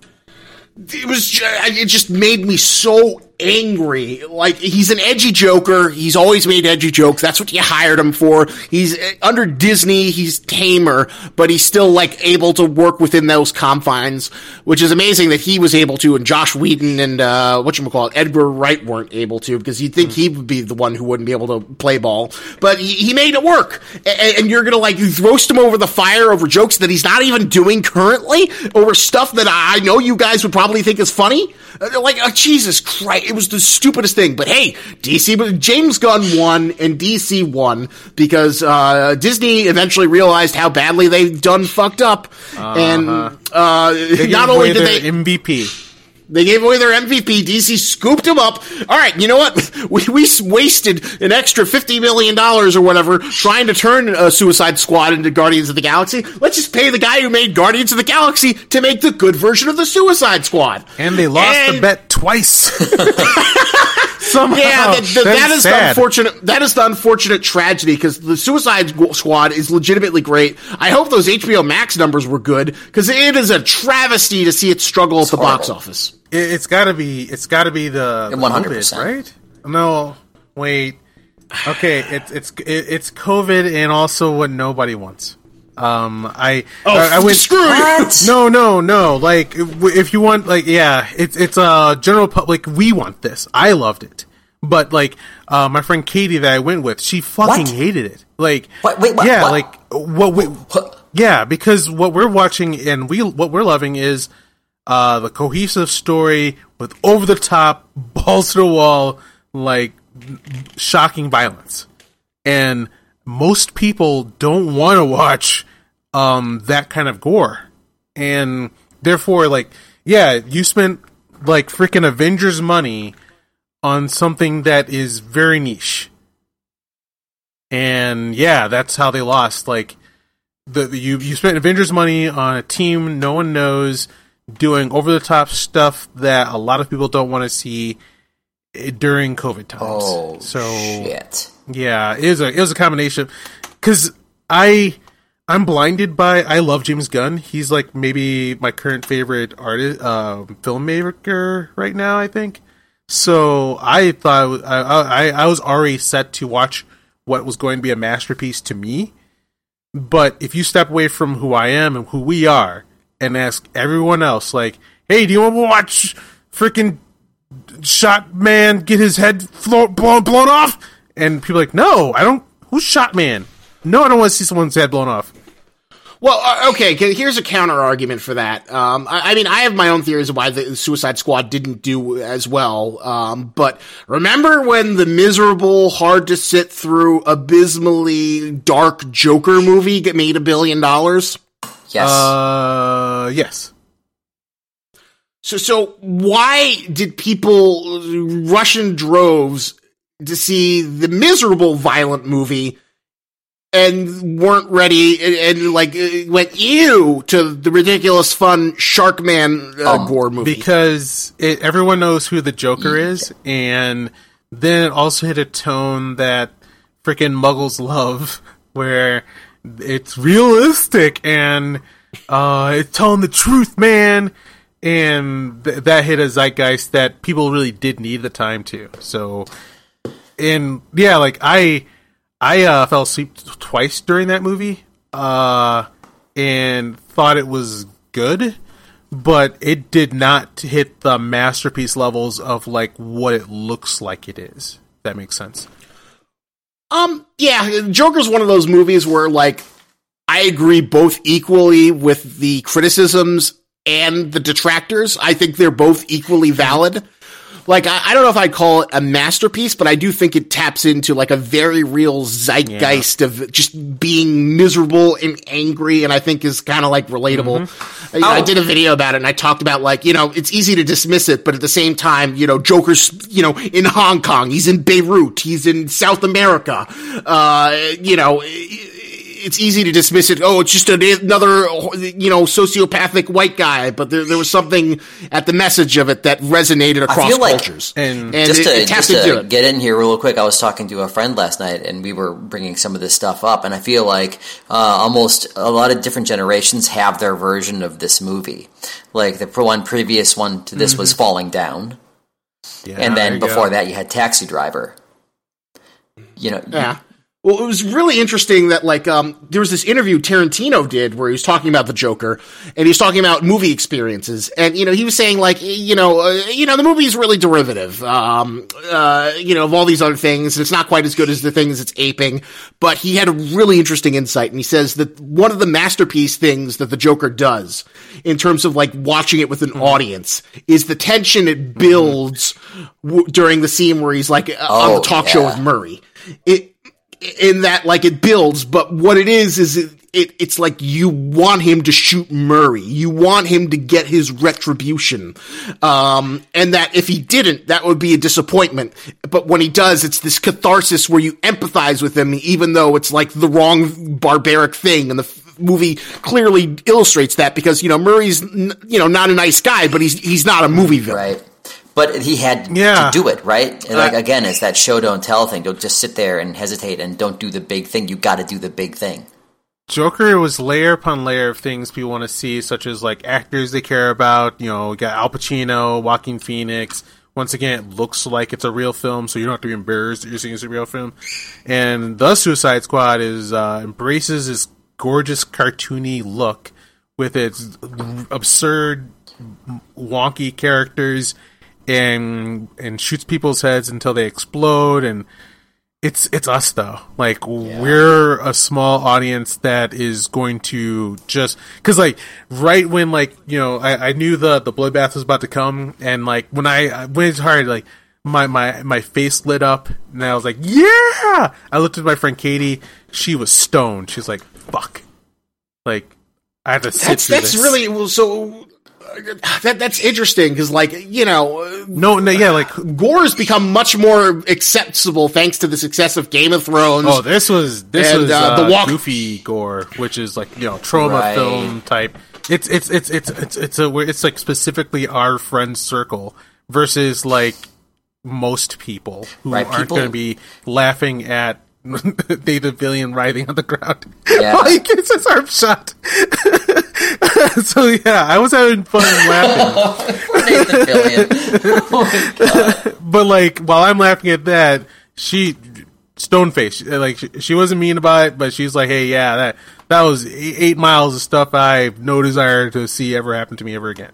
it was ju- it just made me so angry. Like he's an edgy joker. He's always made edgy jokes. That's what you hired him for. He's uh, under disney he's tamer but he's still like able to work within those confines which is amazing that he was able to and joss whedon and uh what you call it edgar wright weren't able to because you'd think he would be the one who wouldn't be able to play ball. But he, he made it work. And, and you're gonna like you roast him over the fire over jokes that he's not even doing currently over stuff that i know you guys would probably think is funny? Uh, like uh, jesus christ it was the stupidest thing. But hey dc but james gunn won and dc won because uh, disney eventually realized how badly they've done fucked up. And uh, not only did they MVP. They gave away their MVP. DC scooped him up. All right, you know what? We, we wasted an extra $50 million or whatever trying to turn uh, Suicide Squad into Guardians of the Galaxy. Let's just pay the guy who made Guardians of the Galaxy to make the good version of the Suicide Squad. And they lost the bet twice. Somehow. Yeah, that, that, that is the unfortunate. That is the unfortunate tragedy because the Suicide Squad is legitimately great. I hope those HBO Max numbers were good because it is a travesty to see it struggle at the box office. It, it's got to be. It's got to be the, the 100%. Right? No, wait. Okay, it's it's it's COVID and also what nobody wants. Um, I Oh, I, I went screw you! No, no, no. Like if if you want, like yeah, it's it's a uh, general public. We want this. I loved it, but like uh, my friend Katie that I went with, she fucking What? hated it. Like What? Wait, what? yeah, What? like what we What? yeah, because what we're watching and we what we're loving is uh, the cohesive story with over the top, balls to the wall, like shocking violence. And most people don't want to watch um, that kind of gore, and therefore, like, yeah, you spent like freaking Avengers money on something that is very niche. And yeah, that's how they lost. Like the the- you you spent Avengers money on a team no one knows doing over the top stuff that a lot of people don't want to see eh, during COVID times. Oh, so shit. Yeah, it was a it was a combination because I I'm blinded by I love James Gunn. He's like maybe my current favorite artist, uh, filmmaker right now. I think. So I thought I, I I was already set to watch what was going to be a masterpiece to me. But if you step away from who I am and who we are, and ask everyone else, like, "Hey, do you want to watch freaking shot man get his head flo- blown blown off?" And people are like, "No, I don't. Who's shot man? No, I don't want to see someone's head blown off." Well, uh, okay. okay, Here's a counter argument for that. Um, I, I mean, I have my own theories of why the Suicide Squad didn't do as well. Um, but remember when the miserable, hard to sit through, abysmally dark Joker movie made a billion dollars? Yes. Uh, yes. So, so why did people rush in droves to see the miserable, violent movie and weren't ready and, and like went ew to the ridiculous fun Sharkman uh, Um, gore movie. because it, everyone knows who the Joker is, and then it also hit a tone that freaking Muggles love, where it's realistic and uh, it's telling the truth, man. And th- that hit a zeitgeist that people really did need the time to. So, and yeah, like I, I uh, fell asleep twice during that movie, uh, and thought it was good but it did not hit the masterpiece levels of like what it looks like it is. That makes sense. Um, yeah, Joker's one of those movies where, like, I agree both equally with the criticisms and the detractors. I think they're both equally valid. Like, I, I don't know if I'd call it a masterpiece, but I do think it taps into, like, a very real zeitgeist of just being miserable and angry, and I think is kind of, like, relatable. I, I Oh. did a video about it, and I talked about, like, you know, it's easy to dismiss it, but at the same time, you know, Joker's, you know, in Hong Kong, he's in Beirut, he's in South America, uh, you know, it's easy to dismiss it. Oh, it's just another, you know, sociopathic white guy. But there, there was something at the message of it that resonated across feel like- cultures. and just it, to, it just into to get in here real quick, I was talking to a friend last night, and we were bringing some of this stuff up, and I feel like uh, almost a lot of different generations have their version of this movie. Like the one previous one to this was Falling Down, Yeah, and then before go. that you had Taxi Driver. You know, Yeah. Well, it was really interesting that like um there was this interview Tarantino did where he was talking about the Joker and he was talking about movie experiences. And you know he was saying like you know uh, you know the movie is really derivative um uh you know of all these other things and it's not quite as good as the things it's aping. But he had a really interesting insight and he says that one of the masterpiece things that the Joker does in terms of like watching it with an audience is the tension it builds w- during the scene where he's like uh, on Oh, the talk show with Murray. It in that like it builds but what it is is it, it it's like you want him to shoot murray. You want him to get his retribution. Um and that if he didn't that would be a disappointment. But when he does it's this catharsis where you empathize with him even though it's like the wrong barbaric thing. And the movie clearly illustrates that because you know Murray's you know not a nice guy but he's he's not a movie villain. Right? But he had Yeah. to do it, right? And like Uh, again, it's that show don't tell thing. Don't just sit there and hesitate and don't do the big thing. You got to do the big thing. Joker was layer upon layer of things people want to see, such as like actors they care about. You know, we got Al Pacino, Joaquin Phoenix. Once again, it looks like it's a real film, so you don't have to be embarrassed that you're seeing it's a real film. And the Suicide Squad is uh, embraces this gorgeous cartoony look with its absurd, wonky characters, and and shoots people's heads until they explode and it's it's us though. Like we're a small audience that is going to just because like right when like you know I, I knew the the bloodbath was about to come and like when I when it's hard like my my my face lit up and I was like yeah! I looked at my friend Katie. She was stoned. She's like fuck. Like I have to sit that's that's this. really well so that that's interesting because like you know no no yeah like gore has become much more accessible thanks to the success of Game of Thrones. Oh, this was this And, was uh, uh, the walk- goofy gore, which is like you know Troma Right. film type. It's it's it's it's it's it's a it's like specifically our friend circle versus like most people who Right, aren't going to be laughing at David Billion writhing on the ground. Yeah. like it's his arm shot. so yeah, I was having fun laughing. Nathan Fillion. Oh my God. but like while I'm laughing at that, she stone face like she, she wasn't mean about it, but she's like, "Hey, yeah, that that was eight, eight miles of stuff I have no desire to see ever happen to me ever again."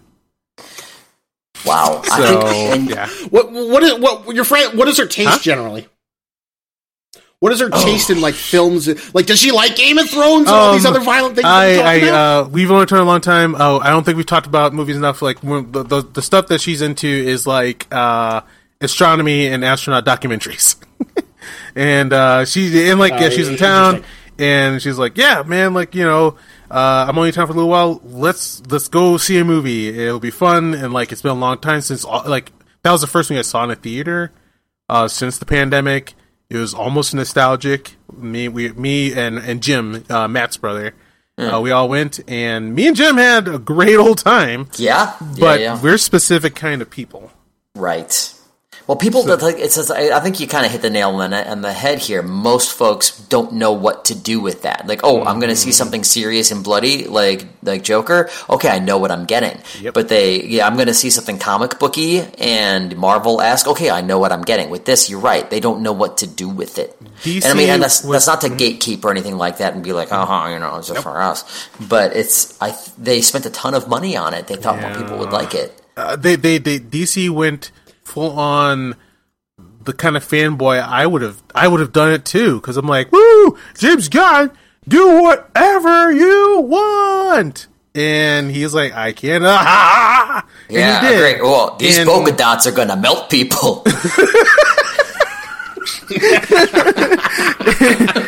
Wow. So think, yeah, What what is what your friend? What is her taste Huh? generally? What is her taste in like films? Like, does she like Game of Thrones and all these Um, other violent things? I, we're I talking about? uh, we've only talked a long time. Oh, I don't think we've talked about movies enough. Like the, the the stuff that she's into is like uh, astronomy and astronaut documentaries. and uh, she and like yeah, Uh, she's in town, and she's like, yeah, man, like you know. Uh, I'm only in town for a little while. Let's let's go see a movie. It'll be fun. And like, it's been a long time since like that was the first thing I saw in a theater uh, since the pandemic. It was almost nostalgic. Me, we, me, and and Jim, uh, Matt's brother, uh, we all went, and me and Jim had a great old time. Yeah, But yeah, yeah. we're specific kind of people. Right. Well, people that like it says, I I think you kind of hit the nail on the, on the head here. Most folks don't know what to do with that. Like, oh, I'm going to Mm-hmm. see something serious and bloody, like like Joker. Okay, I know what I'm getting. Yep. But they, yeah, I'm going to see something comic booky and Marvel esque. Okay, I know what I'm getting. With this, you're right. They don't know what to do with it. DC and I mean, and that's was- that's not to gatekeep or anything like that and be like, uh huh, you know, it's just for us. But it's I. They spent a ton of money on it. They thought more people would like it. Uh, they, they, they, DC went full on the kind of fanboy I would have, I would have done it too. Because I'm like, woo, James Gunn, do whatever you want. And he's like, I can't. Ah, and Yeah, he did. great. Well, these And- polka dots are going to melt people.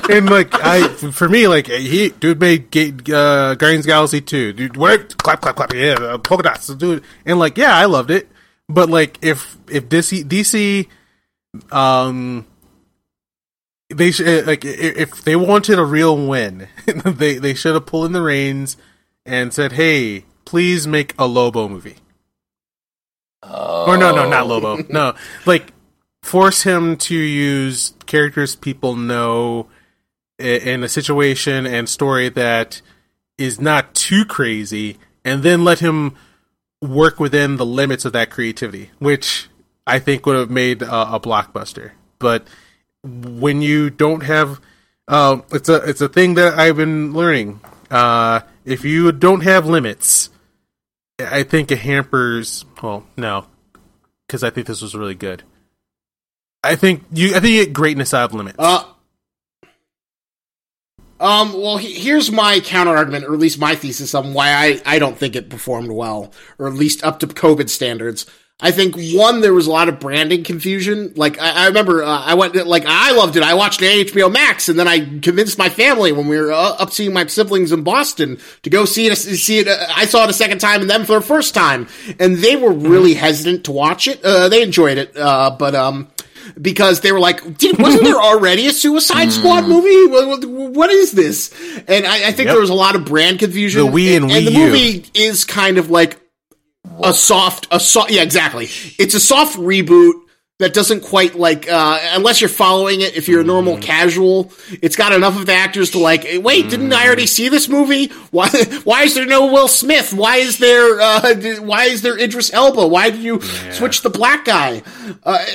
and like I, for me, like he, dude made uh, Guardians Galaxy two, dude. What? Clap, clap, clap. Yeah, uh, polka dots, dude. And like, yeah, I loved it. But like, if if DC, DC, um, they should like if they wanted a real win, they they should have pulled in the reins and said, "Hey, please make a Lobo movie." Oh. Or no, no, not Lobo. No, like force him to use characters people know in a situation and story that is not too crazy, and then let him work within the limits of that creativity, which I think would have made a, a blockbuster. But when you don't have, uh, it's a it's a thing that I've been learning. Uh, if you don't have limits, I think it hampers. Well, no, because I think this was really good. I think you. I think you get greatness out of limits. Uh, um, well, he, here's my counter argument, or at least my thesis on why I, I don't think it performed well, or at least up to COVID standards. I think one, there was a lot of branding confusion. Like I, I remember, uh, I went like I loved it. I watched it on HBO Max, and then I convinced my family when we were uh, up seeing my siblings in Boston to go see it. See it. Uh, I saw it a second time, and them for the first time, and they were really hesitant to watch it. Uh, they enjoyed it, uh, but um, because they were like, wasn't there already a Suicide Squad movie? What, what- is this? And I, I think Yep. there was a lot of brand confusion. The Wii and and the Wii U. movie is kind of like a soft, a soft, yeah, exactly. It's a soft reboot that doesn't quite like, uh, unless you're following it, if you're a normal Mm. casual, it's got enough of the actors to like, wait, didn't I already see this movie? Why, why is there no Will Smith? Why is there, uh, why is there Idris Elba? Why did you switch the black guy? Uh,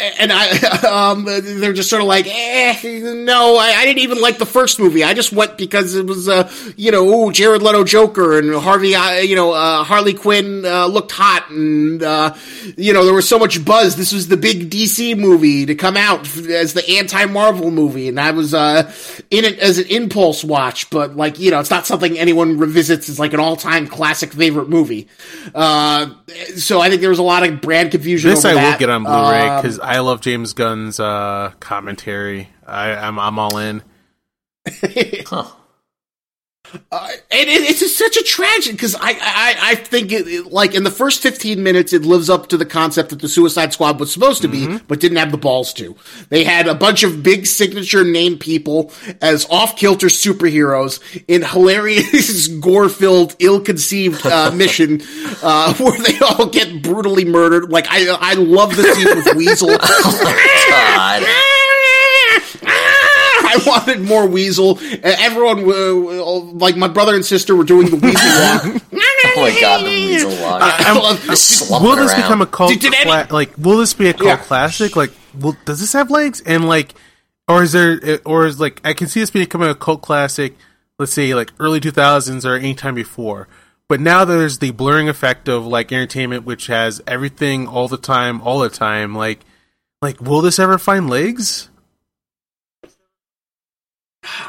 and I, um, they're just sort of like, eh, no, I, I didn't even like the first movie. I just went because it was, uh, you know, ooh, Jared Leto Joker and Harvey, uh, you know, uh, Harley Quinn, uh, looked hot and, uh, you know, there was so much buzz. This was the big DC movie to come out as the anti-Marvel movie. And I was, uh, in it as an impulse watch, but like, you know, it's not something anyone revisits as like an all-time classic favorite movie. Uh, so I think there was a lot of brand confusion this I will get on Blu-ray Um, because I love James Gunn's uh, commentary. I, I'm I'm all in. Uh, and it, it's just such a tragedy because I, I I think it, it- like in the first fifteen minutes it lives up to the concept that the Suicide Squad was supposed to be, but didn't have the balls to. They had a bunch of big signature name people as off kilter superheroes in hilarious gore filled, ill conceived uh, mission uh, where they all get brutally murdered. Like I I love the scene with Weasel. God. I wanted more Weasel. Uh, Everyone, uh, like my brother and sister, were doing the Weasel walk. Oh my god, the weasel walk. I love Just will this around. become a cult? Did- did any- like, will this be a cult Yeah. classic? Like, will, does this have legs? And like, or is there, or is like, I can see this becoming a cult classic. Let's say like early two thousands or any time before. But now there's the blurring effect of like entertainment, which has everything all the time, all the time. Like, like, will this ever find legs?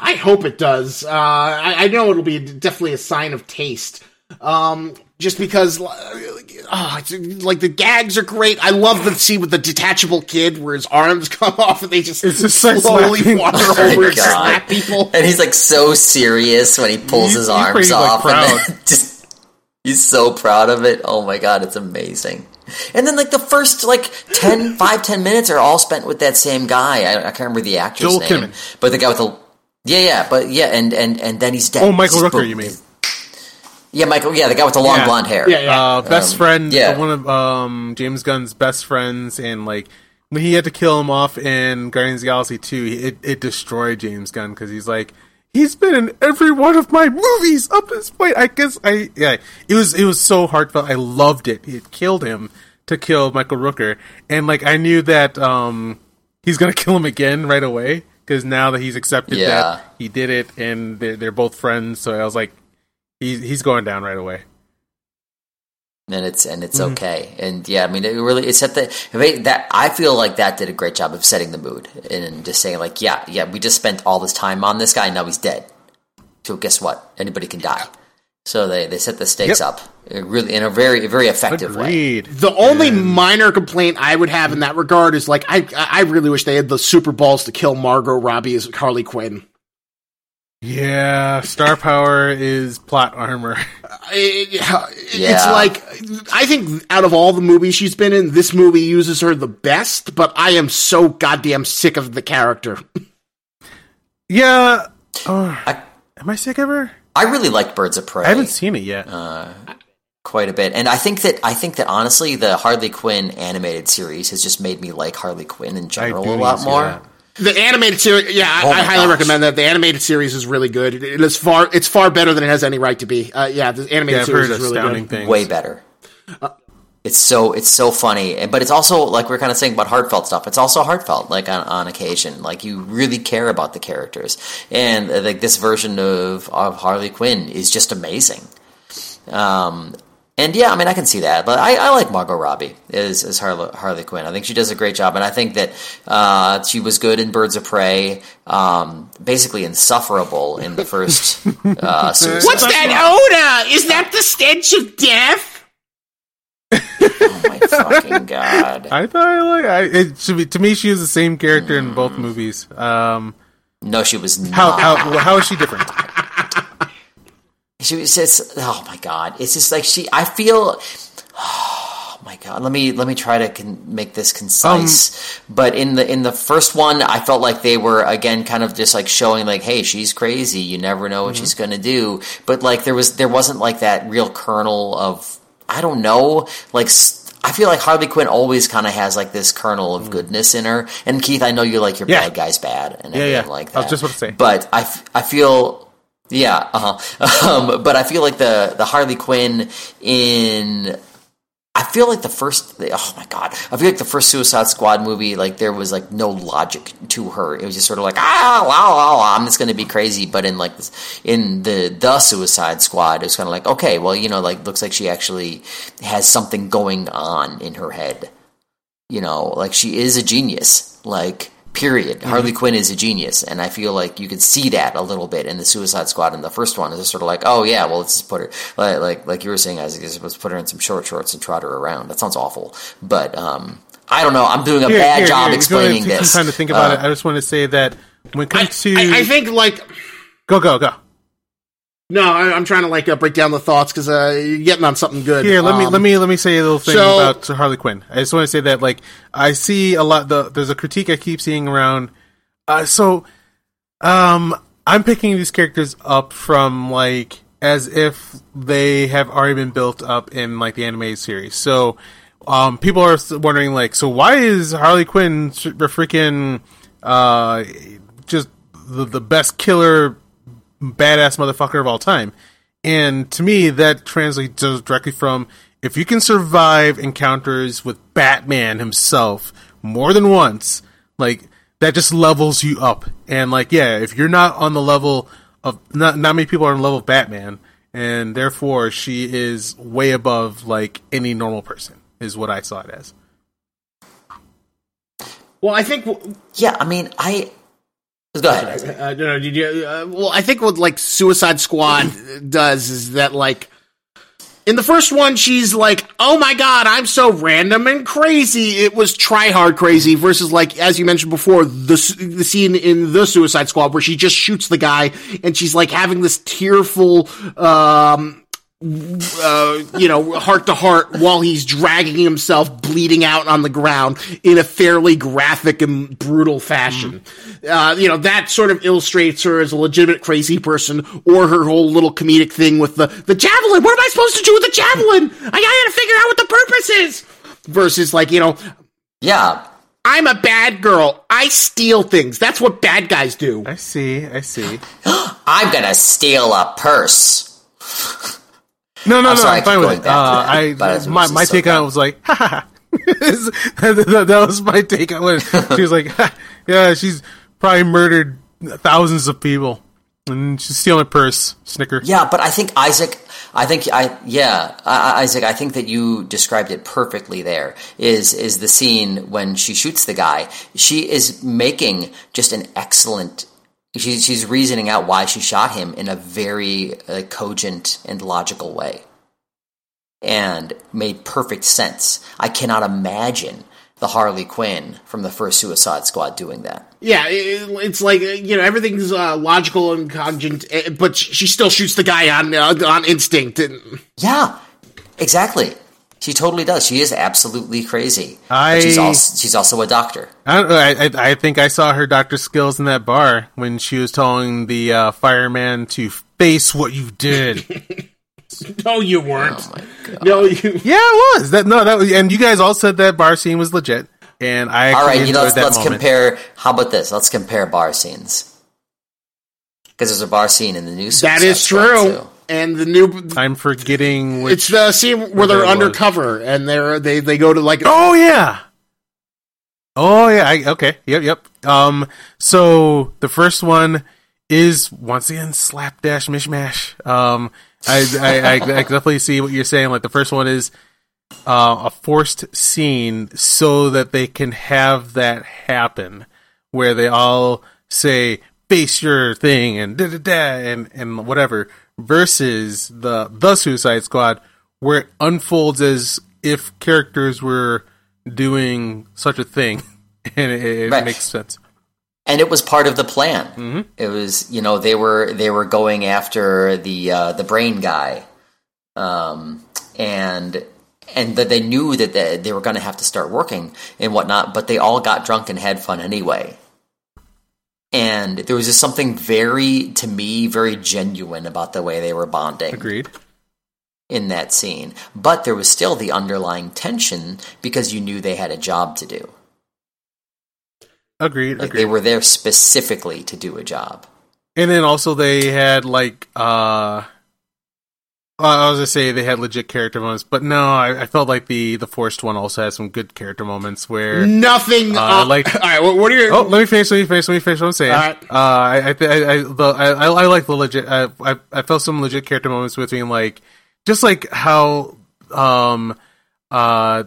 I hope it does. Uh, I, I know it'll be definitely a sign of taste. Um, just because, uh, oh, it's, like the gags are great. I love the scene with the detachable kid where his arms come off and they just, It's just like slowly slapping- wander Oh over and slap people. And he's like so serious when he pulls He's- his he's arms pretty, like, off, and proud. then just he's so proud of it. Oh my god, it's amazing. And then like the first like 10, 5, 10 minutes are all spent with that same guy. I, I can't remember the actor's Joel name, Kinnaman. but the guy with the yeah, yeah, but yeah, and and and then he's dead. Oh, Michael Rooker, you mean? Yeah, Michael. Yeah, the guy with the long Yeah. blonde hair. Yeah, yeah. Uh, best Um, friend, yeah. one of um, James Gunn's best friends, and like when he had to kill him off in Guardians of the Galaxy 2, it, it destroyed James Gunn because he's like, he's been in every one of my movies up to this point. I guess I, yeah, it was, it was so heartfelt. I loved it. It killed him to kill Michael Rooker. And like, I knew that, um, he's gonna kill him again right away because now that he's accepted Yeah. that he did it and they're, they're both friends. So I was like, he's, he's going down right away. and it's and it's Mm-hmm. okay. And yeah, I mean, it really it set the that I feel like that did a great job of setting the mood and just saying like, yeah, yeah, we just spent all this time on this guy, now he's dead. So guess what? Anybody can die. So they they set the stakes Yep. up uh, really in a very very effective way. The only minor complaint I would have in that regard is like I I really wish they had the super balls to kill Margot Robbie as Harley Quinn. Yeah, star power is plot armor. It- it's Yeah. like I think out of all the movies she's been in, this movie uses her the best. But I am so goddamn sick of the character. yeah. Oh, I- am I sick of her? I really liked Birds of Prey. I haven't seen it yet. quite a bit. And I think that I think that honestly, the Harley Quinn animated series has just made me like Harley Quinn in general a lot more. that. The animated series, yeah, I, Oh I my highly gosh. recommend that. The animated series is really good. It, it is far, it's far better than it has any right to be. Uh, yeah, the animated Yeah, series is really good. things. Way better. It's so it's so funny, but it's also like we're kind of saying about heartfelt stuff. It's also heartfelt, like on, on occasion, like you really care about the characters, and uh, like this version of of Harley Quinn is just amazing. Um, and yeah, I mean, I can see that, but I, I like Margot Robbie as as Harley, Harley Quinn. I think she does a great job, and I think that uh, she was good in Birds of Prey, um, basically insufferable in the first. Uh, What's that odor? Is that the stench of death? Oh my fucking god! I thought I like. I, it should be to me. She was the same character in both mm. movies. Um, No, she was not. how how how is she different? She was just oh my god! It's just like she. I feel. Oh my god! Let me let me try to con- make this concise. Um, but in the in the first one, I felt like they were again kind of just like showing like, hey, she's crazy. You never know what mm-hmm. she's going to do. But like there was there wasn't like that real kernel of I don't know like. I feel like Harley Quinn always kind of has like this kernel of goodness in her. And Keith, I know you like your Yeah. bad guys bad and Yeah, everything yeah. like I was just about to say. But I, f- I feel yeah, uh-huh. um, but I feel like the the Harley Quinn in I feel like the first oh my god I feel like the first Suicide Squad movie like there was like no logic to her. It was just sort of like ah wow, wow I'm just going to be crazy. But in like in the the Suicide Squad it's kind of like okay well you know like looks like she actually has something going on in her head. You know, like she is a genius. Like, period. Harley Quinn is a genius, and I feel like you could see that a little bit in the Suicide Squad. In the first one, it's just sort of like, oh yeah, well let's just put her like like, like you were saying, Isaac, is let's put her in some short shorts and trot her around. That sounds awful, but um, I don't know. I'm doing a Here, bad here, job here, if you wanna explaining take this. Some time to think about Uh, it. I just want to say that when it I, comes to I, I think like go go go. No, I, I'm trying to like uh, break down the thoughts because uh, you're getting on something good. Here, let me Um, let me let me say a little thing so- about Harley Quinn. I just want to say that like I see a lot. The there's a critique I keep seeing around. Uh, so, um, I'm picking these characters up from like as if they have already been built up in like the animated series. So, um, people are wondering like, so why is Harley Quinn freaking uh just the the best killer badass motherfucker of all time. And to me, that translates directly from if you can survive encounters with Batman himself more than once, like that just levels you up. And like, yeah, if you're not on the level of not not many people are on the level of Batman, and therefore she is way above like any normal person, is what I saw it as. Well, I think w- yeah, I mean, I. Go ahead. Uh, no, no, did you, uh, well, I think what like Suicide Squad does is that like in the first one she's like, "Oh my god, I'm so random and crazy." It was try hard crazy versus like as you mentioned before the the scene in the Suicide Squad where she just shoots the guy and she's like having this tearful um uh, you know, heart to heart while he's dragging himself bleeding out on the ground in a fairly graphic and brutal fashion. Uh, you know, that sort of illustrates her as a legitimate crazy person or her whole little comedic thing with the, the javelin. What am I supposed to do with the javelin? I gotta figure out what the purpose is. Versus like, you know, Yeah, I'm a bad girl. I steal things. That's what bad guys do. I see. I see. I'm gonna steal a purse. No, no, no. I'm fine with it. Uh, I my my so take on it was like, ha, ha, ha. that, was my take on it. She was like, ha, yeah, she's probably murdered thousands of people, and she's stealing a purse. Snicker. Yeah, but I think Isaac. I think I yeah I- Isaac. I think that you described it perfectly. There is is the scene when she shoots the guy. She is making just an excellent. She's she's reasoning out why she shot him in a very uh, cogent and logical way, and made perfect sense. I cannot imagine the Harley Quinn from the first Suicide Squad doing that. Yeah, it, it's like uh, you know everything's uh, logical and cogent, uh, but she still shoots the guy on uh, on instinct. And Yeah, exactly. She totally does. She is absolutely crazy. I- But she's also she's also a doctor. I, don't I, I I think I saw her doctor skills in that bar when she was telling the uh, fireman to face what you did. no, you weren't. Oh my god! No, you. yeah, it was that. No, that was, and you guys all said that bar scene was legit, and I All right, actually you know, let's, let's compare. How about this? Let's compare bar scenes because there's a bar scene in the new. That Suicide true. too. And the new. I'm forgetting which. It's the scene where they're that was. undercover and they're they they go to like Oh yeah. Oh yeah. I, okay. Yep. Yep. Um. So the first one is once again slapdash mishmash. Um. I I, I, I definitely see what you're saying. Like the first one is uh, a forced scene so that they can have that happen, where they all say face your thing and da da da and and whatever. Versus the the Suicide Squad, where it unfolds as if characters were doing such a thing, and it, it Right. makes sense. and it was part of the plan. Mm-hmm. It was, you know, they were they were going after the uh, the brain guy, um, and and that they knew that they, they were going to have to start working and whatnot. But they all got drunk and had fun anyway. And there was just something very, to me, very genuine about the way they were bonding Agreed. in that scene. But there was still the underlying tension because you knew they had a job to do. Agreed. Like agreed. they were there specifically to do a job. And then also they had like uh I was gonna say they had legit character moments, but no, I, I felt like the the forced one also had some good character moments where nothing. Uh, Uh, like- all right, what, what are your? Oh, let me finish. Let me finish. Let me finish what I'm saying. All right. Uh, I I th- I I, the, I, I I like the legit. I, I I felt some legit character moments between like just like how um uh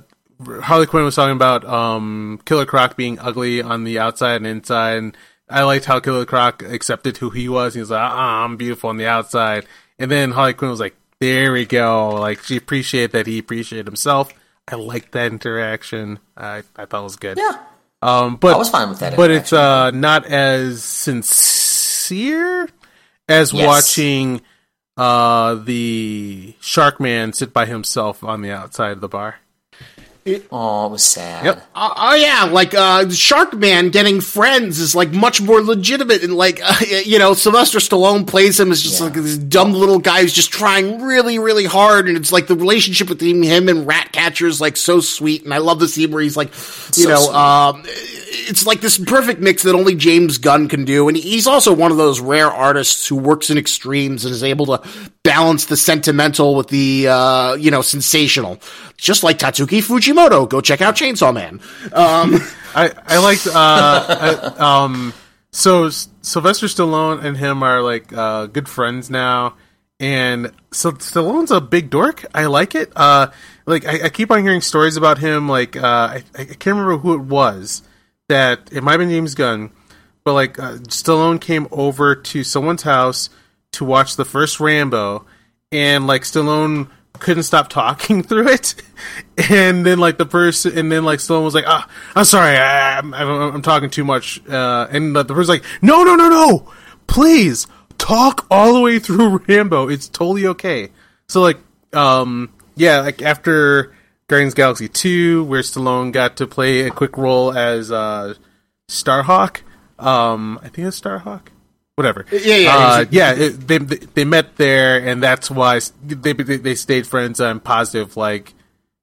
Harley Quinn was talking about um Killer Croc being ugly on the outside and inside, and I liked how Killer Croc accepted who he was. He was like, ah, I'm beautiful on the outside, and then Harley Quinn was like, there we go. Like she appreciated that he appreciated himself. I liked that interaction. I I thought it was good. Yeah. Um, but I was fine with that But it's uh not as sincere as Yes. watching uh the Shark Man sit by himself on the outside of the bar. Oh, it was sad. Yep. Oh oh, yeah, like uh, Shark Man getting friends is like much more legitimate, and like uh, you know, Sylvester Stallone plays him as just Yeah. like this dumb little guy who's just trying really, really hard, and it's like the relationship between him and Ratcatcher is like so sweet, and I love the scene where he's like, you So know, um, it's like this perfect mix that only James Gunn can do, and he's also one of those rare artists who works in extremes and is able to balance the sentimental with the uh, you know sensational, just like Tatsuki Fujimoto. Go check out Chainsaw Man. Um, I I liked uh I, um so Sylvester Stallone and him are like uh good friends now and so Stallone's a big dork. I like it. Uh like I, I keep on hearing stories about him like uh I, I can't remember who it was that it might have been James Gunn but like uh, Stallone came over to someone's house to watch the first Rambo, and like Stallone couldn't stop talking through it, and then like the person, and then like Stallone was like, "Ah, I'm sorry, I, I'm, I'm, I'm talking too much," uh, and the person's like, "No, no, no, no, please talk all the way through Rambo. It's totally okay." So like, um, yeah, like after Guardians Galaxy two, where Stallone got to play a quick role as uh, Starhawk. Um, I think it's Starhawk. Whatever. Yeah, yeah, Uh, yeah. It, they they met there, and that's why they they, they stayed friends. I'm positive. Like,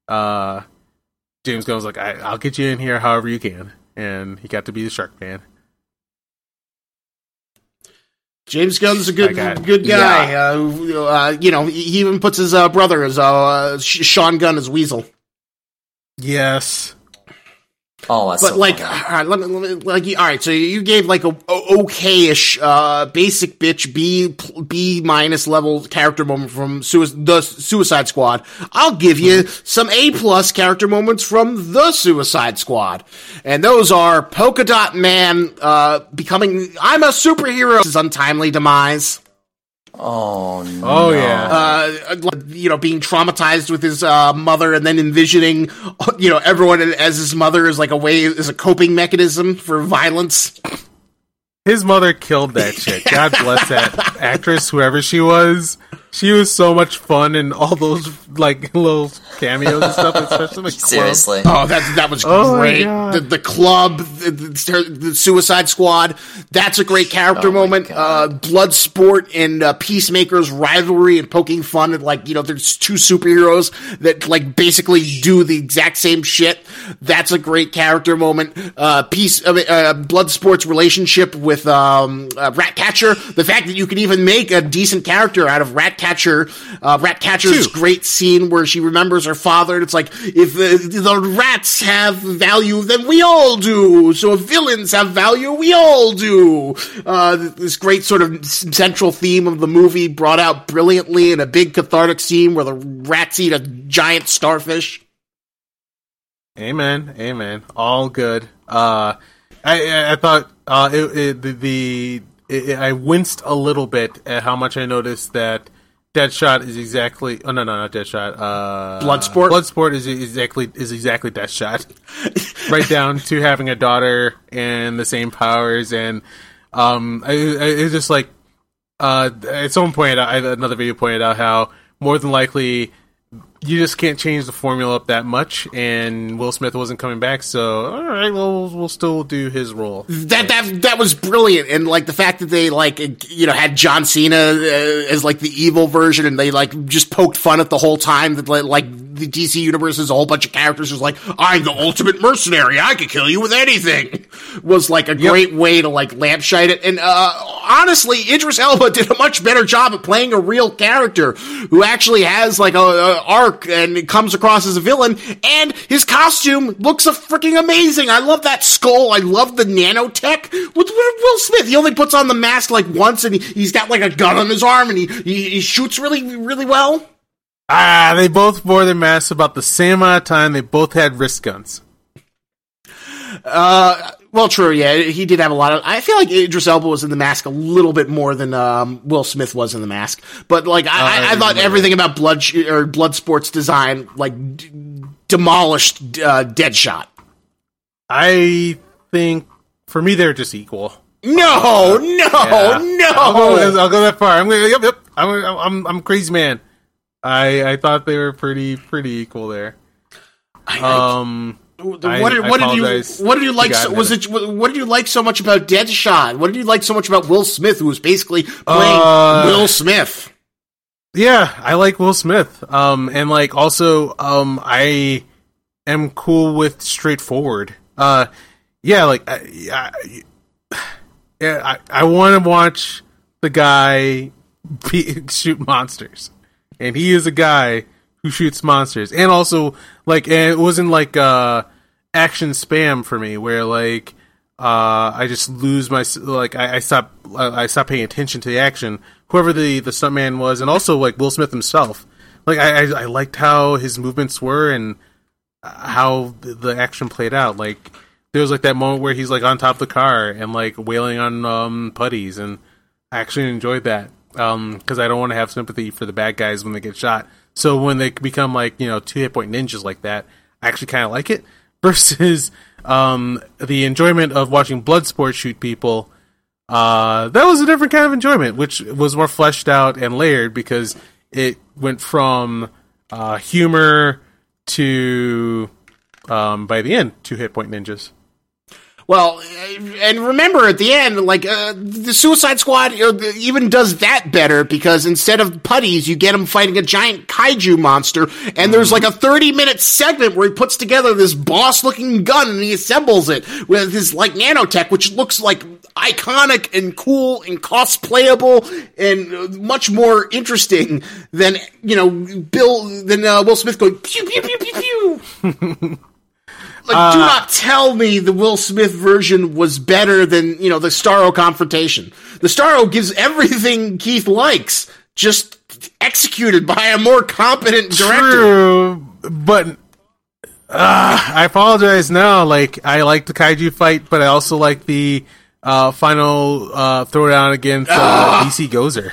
uh, James Gunn was like, I, "I'll get you in here however you can," and he got to be the Shark Man. James Gunn's a good That guy. good guy. Uh, uh, you know, he he even puts his uh, brother as uh, Sh- Sean Gunn as Weasel. Yes. Oh, But so like, all right, let me, let me, like, all right. So you gave like a, a okayish, uh, basic bitch B B minus level character moment from Sui- the Suicide Squad. I'll give you some A plus character moments from the Suicide Squad, and those are Polka Dot Man uh, becoming I'm a superhero. His untimely demise. Oh no. Oh yeah. uh, you know, being traumatized with his uh, mother, and then envisioning, you know, everyone as his mother is like a way as a coping mechanism for violence. His mother killed that shit. God bless that actress, whoever she was. She was so much fun and all those like little cameos and stuff, especially the club. Seriously. Oh, that that was Oh great. The, the club, the, the, the Suicide Squad. That's a great character Oh moment. Uh, God. Bloodsport and uh, Peacemaker's rivalry and poking fun at like you know there's two superheroes that like basically do the exact same shit. That's a great character moment. Uh, Peace, I mean, uh, Bloodsport's relationship with um, uh, Ratcatcher. The fact that you can even make a decent character out of Ratcatcher. Uh, Ratcatcher's Two. great scene where she remembers her father. And it's like if the, the rats have value, then we all do. So if villains have value, we all do. Uh, this great sort of central theme of the movie brought out brilliantly in a big cathartic scene where the rats eat a giant starfish. Amen. Amen. All good. Uh, I, I thought uh, it, it, the, the it, I winced a little bit at how much I noticed that Deadshot is exactly. Oh no, no, not Deadshot. Uh, Bloodsport? Bloodsport is exactly is exactly Deadshot. right down to having a daughter and the same powers, and um, I, I, it's just like uh, at some point, I, another video pointed out how more than likely you just can't change the formula up that much, and Will Smith wasn't coming back, so all right, well, we'll still do his role. That that that was brilliant, and like the fact that they like you know had John Cena uh, as like the evil version, and they like just poked fun at the whole time that like, the DC universe is a whole bunch of characters who's like I'm the ultimate mercenary, I could kill you with anything, was like a great way to like lampshade it. And uh, honestly, Idris Elba did a much better job at playing a real character who actually has like a, a arc and it comes across as a villain, and his costume looks a freaking amazing. I love that skull. I love the nanotech with, Will Smith. He only puts on the mask like once, and he, he's got like a gun on his arm, and he, he he shoots really really well. Ah, they both wore their masks about the same amount of time. They both had wrist guns. Uh, well, true. Yeah, he did have a lot of. I feel like Idris Elba was in the mask a little bit more than um, Will Smith was in the mask. But like, I, I, I I thought everything about Blood sh- or Bloodsport's design like d- demolished uh, Deadshot. I think for me they're just equal. No, no, Yeah. no. I'll go, I'll go that far. I'm gonna, yep, yep. I'm, I'm, I'm crazy man. I, I thought they were pretty, pretty equal there. Um, what, did, what did you what did you like? So, was it what did you like so much about Deadshot? What did you like so much about Will Smith, who was basically playing Uh, Will Smith? Yeah, I like Will Smith. Um, and like also, um, I am cool with straightforward. Uh, yeah, like, I, I, yeah, I, I want to watch the guy be, shoot monsters, and he is a guy who shoots monsters, and also like, and it wasn't like uh action spam for me, where like. Uh, I just lose my like I, I stop I stop paying attention to the action. Whoever the the stuntman was, and also like Will Smith himself. Like I, I I liked how his movements were and how the, the action played out. Like there was like that moment where he's like on top of the car and like wailing on um putties, and I actually enjoyed that um because I don't want to have sympathy for the bad guys when they get shot. So when they become like you know two hit point ninjas like that, I actually kind of like it. Versus um the enjoyment of watching Bloodsport shoot people. Uh, that was a different kind of enjoyment, which was more fleshed out and layered because it went from uh, humor to um, by the end two hit point ninjas. Well, and remember at the end, like uh, the Suicide Squad uh, even does that better because instead of putties, you get him fighting a giant kaiju monster, and there's like a 30 minute segment where he puts together this boss looking gun and he assembles it with his like nanotech, which looks like iconic and cool and cosplayable and uh, much more interesting than you know Bill than uh, Will Smith going pew pew pew pew pew. Like, do not tell me the Will Smith version was better than, you know, the Starro confrontation. The Starro gives everything Keith likes, just executed by a more competent director. True, but uh, I apologize now. Like I like the kaiju fight, but I also like the uh, final uh, throwdown against uh, DC Gozer.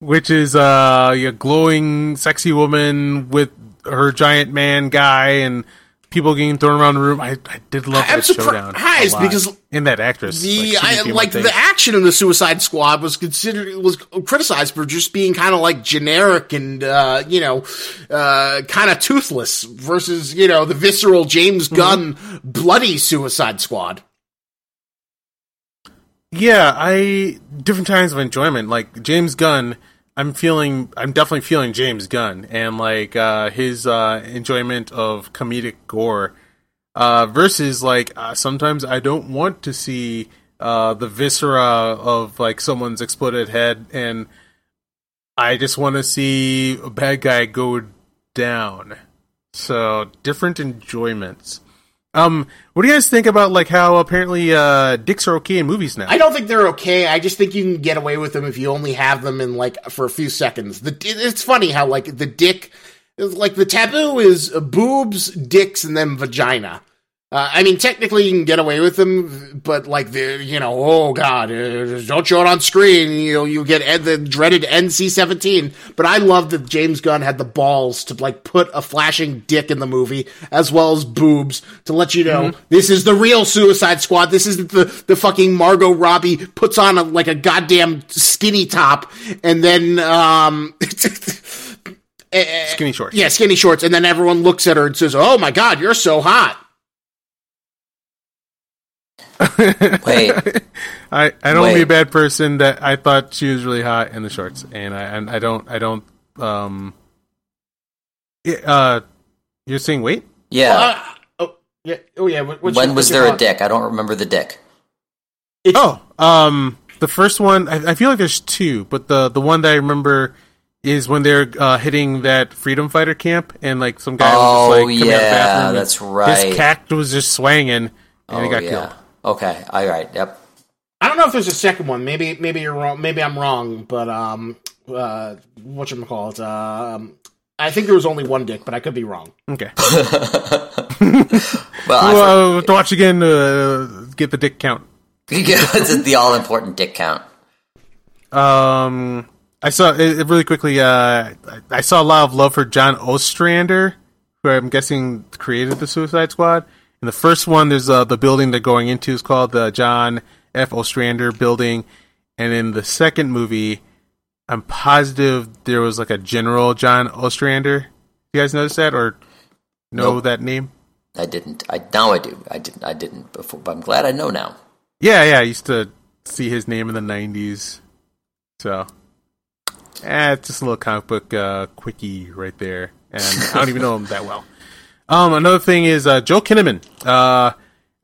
Which is uh, a glowing, sexy woman with her giant man guy and people getting thrown around the room. I, I did love I'm that showdown. surprised because in that actress, The like, I, shouldn't be my like the action in the Suicide Squad was considered was criticized for just being kind of like generic and uh, you know uh, kind of toothless versus you know the visceral James Gunn bloody Suicide Squad. Yeah, I different times of enjoyment. Like James Gunn, I'm feeling I'm definitely feeling James Gunn and like uh his uh enjoyment of comedic gore uh versus like uh, sometimes I don't want to see uh the viscera of like someone's exploded head and I just want to see a bad guy go down. So different enjoyments. Um, what do you guys think about like how apparently uh dicks are okay in movies now? I don't think they're okay. I just think you can get away with them if you only have them in like for a few seconds. The it's funny how like the dick, like the taboo is boobs, dicks, and then vagina. Uh, I mean, technically you can get away with them, but like the you know, oh god, uh, don't show it on screen. You know, you get N- the dreaded NC seventeen. But I love that James Gunn had the balls to like put a flashing dick in the movie as well as boobs to let you know this is the real Suicide Squad. This isn't the the fucking Margot Robbie puts on a, like a goddamn skinny top and then um. Skinny shorts. Yeah, skinny shorts, and then everyone looks at her and says, "Oh my god, you're so hot." Wait, I, I don't want to be a bad person that I thought she was really hot in the shorts, and I and I don't I don't um. yeah, Uh, you're saying wait? yeah. Uh, oh yeah, oh yeah. what- what's when your- was what's your there a thought? dick? I don't remember the dick. Oh, um, the first one I, I feel like there's two, but the the one that I remember is when they're uh, hitting that freedom fighter camp, and like some guy was Oh, just like coming out of the yeah, bathroom. that's right. His cact was just swanging, and oh he got yeah. killed. Okay. All right. Yep. I don't know if there's a second one. Maybe maybe you're wrong. Maybe I'm wrong. But um, uh, what you call it? Um, I think there was only one dick, but I could be wrong. Okay, Well, I well, uh, to watch again to uh, get the dick count. it's the all important dick count. Um, I saw it, it really quickly. Uh, I, I saw a lot of love for John Ostrander, who I'm guessing created the Suicide Squad. In the first one, there's uh, the building they're going into is called the John F. Ostrander Building, and in the second movie, I'm positive there was like a General John Ostrander. You guys notice that or know Nope. that name? I didn't. I now I do. I didn't. I didn't before, but I'm glad I know now. Yeah, yeah. I used to see his name in the '90s. So, eh, it's just a little comic book uh, quickie right there, and I don't even know him that well. Um, another thing is uh, Joel Kinnaman. Uh,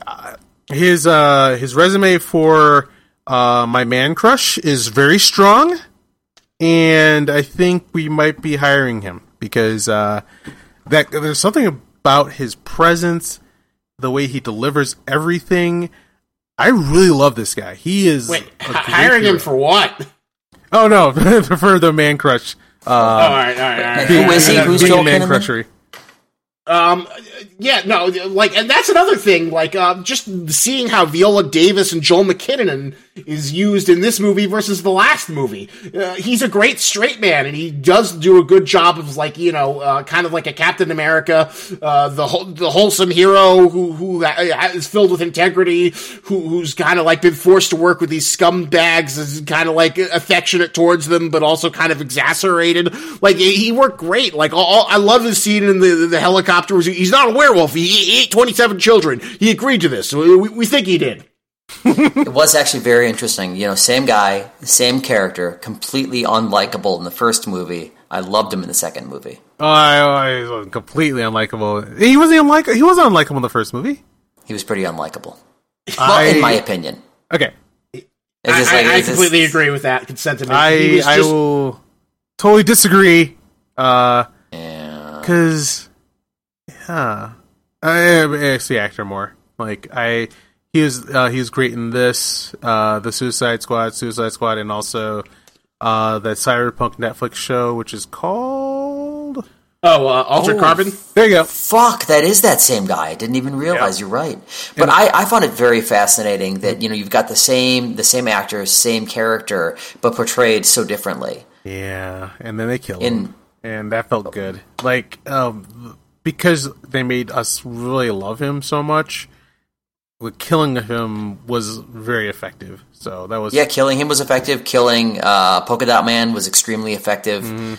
uh, his uh, his resume for uh, my man crush is very strong, and I think we might be hiring him because uh, that there's something about his presence, the way he delivers everything. I really love this guy. He is Wait, a h- great hiring him for what? Oh no, for the man crush. all right, all right, all right. Who is he? Who's Joe man Kinnaman? crushery. Um, yeah, no, like, and that's another thing. Like, uh, just seeing how Viola Davis and Joel Kinnaman is used in this movie versus the last movie. Uh, he's a great straight man, and he does do a good job of like, you know, uh, kind of like a Captain America, uh, the the wholesome hero who who is filled with integrity, who who's kind of like been forced to work with these scumbags, is kind of like affectionate towards them, but also kind of exasperated. Like, he worked great. Like, all, I love the scene in the the helicopter he's not a werewolf. He, ate 27 children. He agreed to this. We, we think he did. It was actually very interesting. You know, same guy, same character, completely unlikable in the first movie. I loved him in the second movie. Oh, I, I was completely unlikable. He wasn't unlike. He wasn't unlikable in the first movie. He was pretty unlikable. I, well, in my opinion. Okay. I, like, I, I completely this, agree with that sentiment. I I will totally disagree. Uh. Because yeah, I, I see actor more. Like I, he was uh, he was great in this, uh, the Suicide Squad, Suicide Squad, and also uh, that Cyberpunk Netflix show, which is called oh, uh, Altered Oh, Carbon. there you go. Fuck, that is that same guy. I didn't even realize. You're right. But I, I found it very fascinating that you know you've got the same the same actor, same character, but portrayed so differently. Yeah, and then they killed In- him, and that felt good. Like um, because they made us really love him so much. The killing him was very effective. So that was Yeah, killing him was effective. Killing uh, Polka Dot Man was extremely effective. Mm-hmm.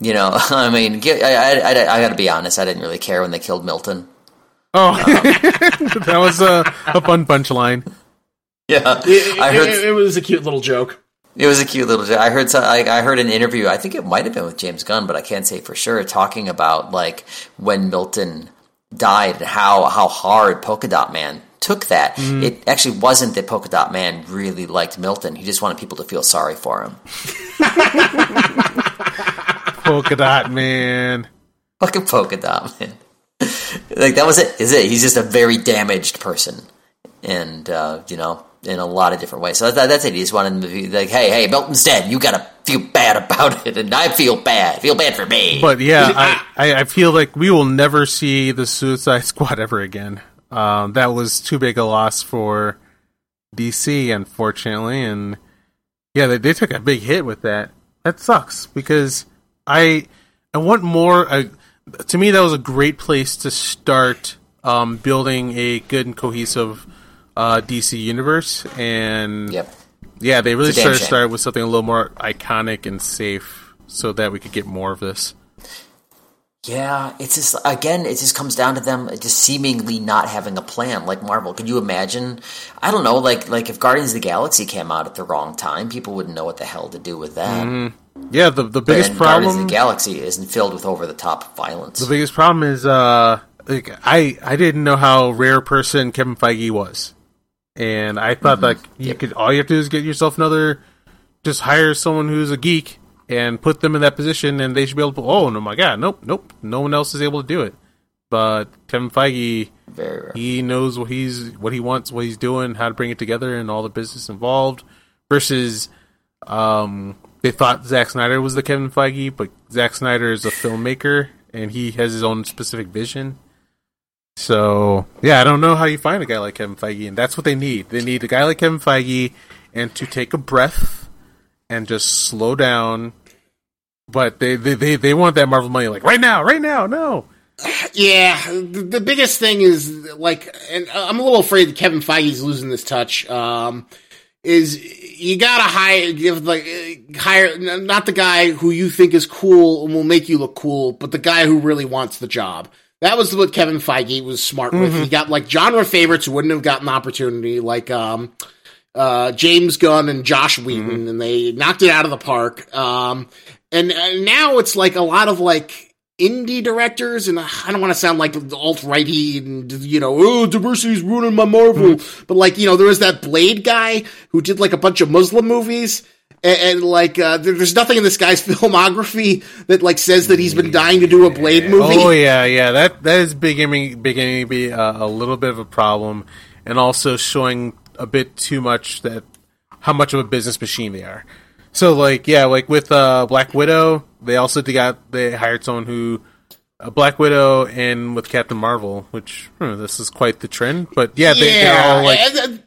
You know, I mean, I, I, I, I got to be honest. I didn't really care when they killed Milton. Oh, that was a, a fun punchline. Yeah, It, I heard it, it was a cute little joke. It was a cute little. Joke. I heard. some- I, I heard an interview. I think it might have been with James Gunn, but I can't say for sure. Talking about like when Milton died and how how hard Polka Dot Man took that. It actually wasn't that Polka Dot Man really liked Milton. He just wanted people to feel sorry for him. Polka dot man. Fucking Polka Dot Man. like that was it. Is it? He's just a very damaged person, and uh, you know. In a lot of different ways, so that, that's it. He just wanted to be like, "Hey, hey, Milton's dead. You gotta feel bad about it, and I feel bad. Feel bad for me." But yeah, I, I, I feel like we will never see the Suicide Squad ever again. Um, that was too big a loss for DC, unfortunately, and yeah, they, they took a big hit with that. That sucks because I I want more. Uh, to me, that was a great place to start um, building a good and cohesive uh, DC universe, and Yep. yeah, they really started started with something a little more iconic and safe, so that we could get more of this. Yeah, it's just again, it just comes down to them just seemingly not having a plan. Like Marvel, could you imagine? I don't know, like like if Guardians of the Galaxy came out at the wrong time, people wouldn't know what the hell to do with that. Yeah, the the biggest and Guardians of the Galaxy isn't filled with over the top violence. the biggest problem is uh like I I didn't know how rare person Kevin Feige was, and I thought like you could all you have to do is get yourself another, just hire someone who's a geek and put them in that position, and they should be able to. Oh no, my God, nope, nope, no one else is able to do it. But Kevin Feige, Very he knows what he's what he wants, what he's doing, how to bring it together, and all the business involved. Versus, um, they thought Zack Snyder was the Kevin Feige, but Zack Snyder is a filmmaker and he has his own specific vision. So yeah, I don't know how you find a guy like Kevin Feige, and that's what they need. They need a guy like Kevin Feige, and to take a breath and just slow down. But they they they, they want that Marvel money like right now, right now, no. Yeah, the, biggest thing is like, and I'm a little afraid that Kevin Feige's losing this touch. Um, is you gotta hire, give like hire not the guy who you think is cool and will make you look cool, but the guy who really wants the job. That was what Kevin Feige was smart with. He got like genre favorites who wouldn't have gotten the opportunity, like um, uh, James Gunn and Joss Whedon, and they knocked it out of the park. Um, and, and now it's like a lot of like indie directors, and I don't want to sound like alt righty and you know, oh, diversity's ruining my Marvel, but like you know, there was that Blade guy who did like a bunch of Muslim movies. And, and like, uh, there- there's nothing in this guy's filmography that like says that he's been dying to do a Blade movie. Oh yeah, yeah. That that is beginning beginning to be a, a little bit of a problem, and also showing a bit too much that how much of a business machine they are. So like yeah, like with uh, Black Widow, they also got they hired someone who uh, Black Widow and with Captain Marvel, which hmm, this is quite the trend. But yeah, they, Yeah, all like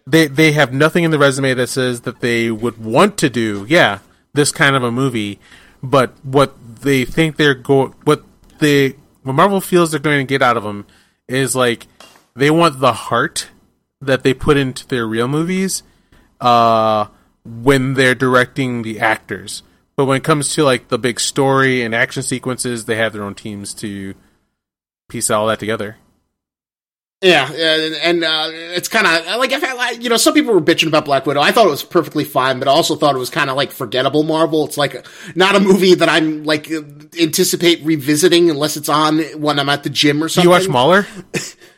they they have nothing in the resume that says that they would want to do yeah this kind of a movie, but what they think they're go what they what Marvel feels they're going to get out of them is like they want the heart that they put into their real movies uh when they're directing the actors. But when it comes to like the big story and action sequences, they have their own teams to piece all that together. Yeah, and, and uh, it's kind of like if I, like, you know, some people were bitching about Black Widow. I thought it was perfectly fine, but I also thought it was kind of like forgettable Marvel. It's like not a movie that I'm like anticipate revisiting unless it's on when I'm at the gym or something. you watch Mauler?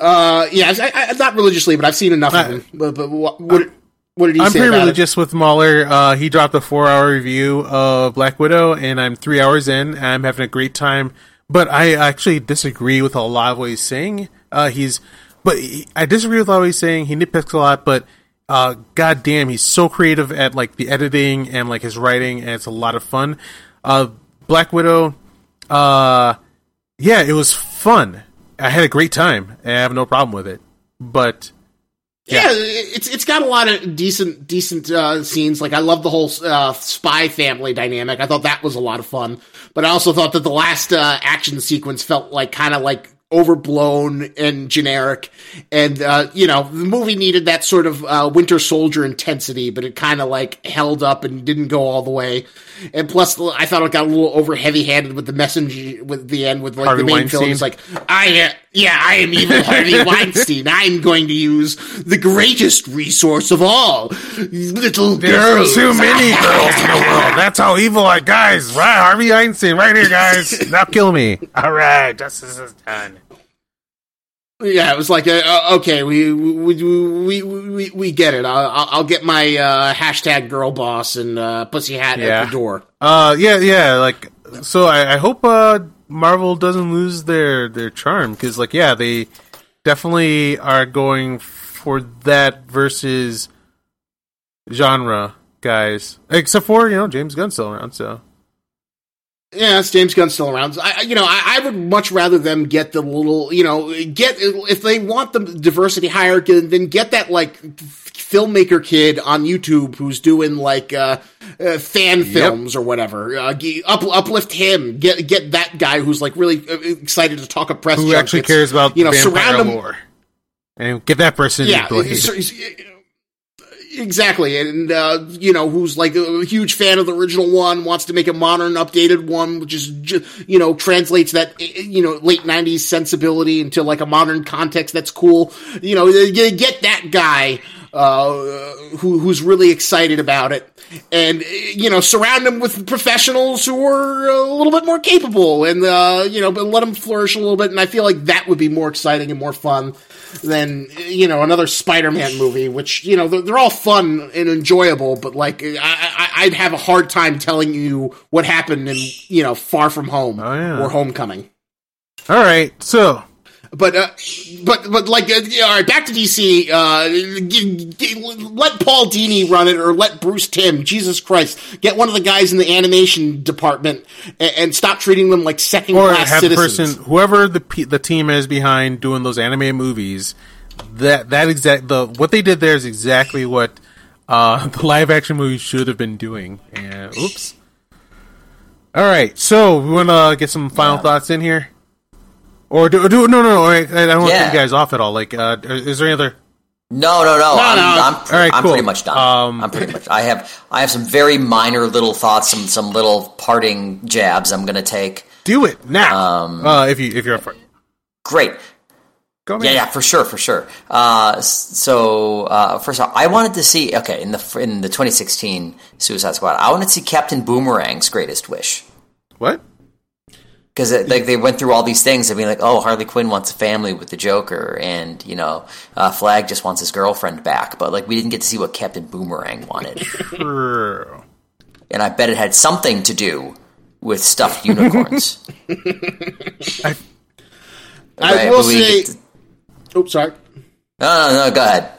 Uh, yeah, I, I, not religiously, but I've seen enough of him. But, but what, what, what did he say? I'm pretty about it? religious with Mauler. Uh, he dropped a four hour review of Black Widow, and I'm three hours in. I'm having a great time. But I actually disagree with a lot of what he's saying. Uh, he's, but he, I disagree with a lot of what he's saying. He nitpicks a lot, but uh, god damn, he's so creative at like the editing and like his writing, and it's a lot of fun. Uh, Black Widow, uh, yeah, it was fun. I had a great time, I have no problem with it. But Yeah, it's it's got a lot of decent decent uh, scenes. Like I love the whole uh, spy family dynamic. I thought that was a lot of fun. But I also thought that the last uh, action sequence felt like kind of like overblown and generic. And uh, you know, the movie needed that sort of uh, Winter Soldier intensity, but it kind of like held up and didn't go all the way. And plus, I thought it got a little over heavy handed with the message with the end with like Harvey the main Weinstein. film. It's like I uh, yeah, I am evil Harvey Weinstein. I'm going to use the greatest resource of all, little girls. too many girls in the world. That's how evil I guys. Right, Harvey Einstein, right here, guys. Now kill me. All right, justice is done. Yeah, it was like, uh, uh, okay, we we, we we we get it. I'll, I'll get my uh, hashtag girl boss and uh, pussy hat Yeah. at the door. Uh, yeah, yeah. Like, so I, I hope uh Marvel doesn't lose their their charm because, like, yeah, they definitely are going for that versus genre guys. Except for you know James Gunn's still around, so Yeah, it's James Gunn still around. I, you know, I, I would much rather them get the little, you know, get if they want the diversity higher, then get that like filmmaker kid on YouTube who's doing like uh, uh, fan films or whatever. Uh, up, uplift him. Get get that guy who's like really uh, excited to talk a press. who actually cares about you know surround him lore? And get that person. yeah, to play. it's- it's- exactly, and uh, you know who's like a huge fan of the original one, wants to make a modern, updated one, which is ju- you know translates that eh, you know late '90s sensibility into like a modern context. That's cool. You know, you get that guy. Uh, who who's really excited about it, and you know, surround him with professionals who are a little bit more capable, and uh, you know, but let them flourish a little bit. And I feel like that would be more exciting and more fun than you know another Spider-Man movie, which you know they're, they're all fun and enjoyable, but like I, I, I'd have a hard time telling you what happened in you know Far From Home Oh, yeah. or Homecoming. All right, so But uh, but but like uh, all right, back to DC. Uh, g- g- let Paul Dini run it, or let Bruce Timm. Jesus Christ, get one of the guys in the animation department and, and stop treating them like second class have the citizens. person whoever the pe- the team is behind doing those anime movies that that exact the what they did there is exactly what uh the live action movie should have been doing and oops all right so we want to get some final thoughts in here or do, do no no no I, I don't want to Yeah. cut you guys off at all like uh is there any other No, no, no. I'm, no. I'm, All right, I'm cool. pretty much done. Um, I'm pretty much. I have I have some very minor little thoughts, some some little parting jabs. I'm going to take. do it now Um, uh if you if you're up for it Great. go Yeah, yeah, for sure, for sure. Uh, so uh, first off, I wanted to see. Okay, in the in the 2016 Suicide Squad, I wanted to see Captain Boomerang's greatest wish what because like they went through all these things and being like, oh, Harley Quinn wants a family with the Joker, and you know, uh, Flag just wants his girlfriend back, but like we didn't get to see what Captain Boomerang wanted, Sure. and I bet it had something to do with stuffed unicorns. I- I will say. to- Oops, sorry. no, no, no, go ahead.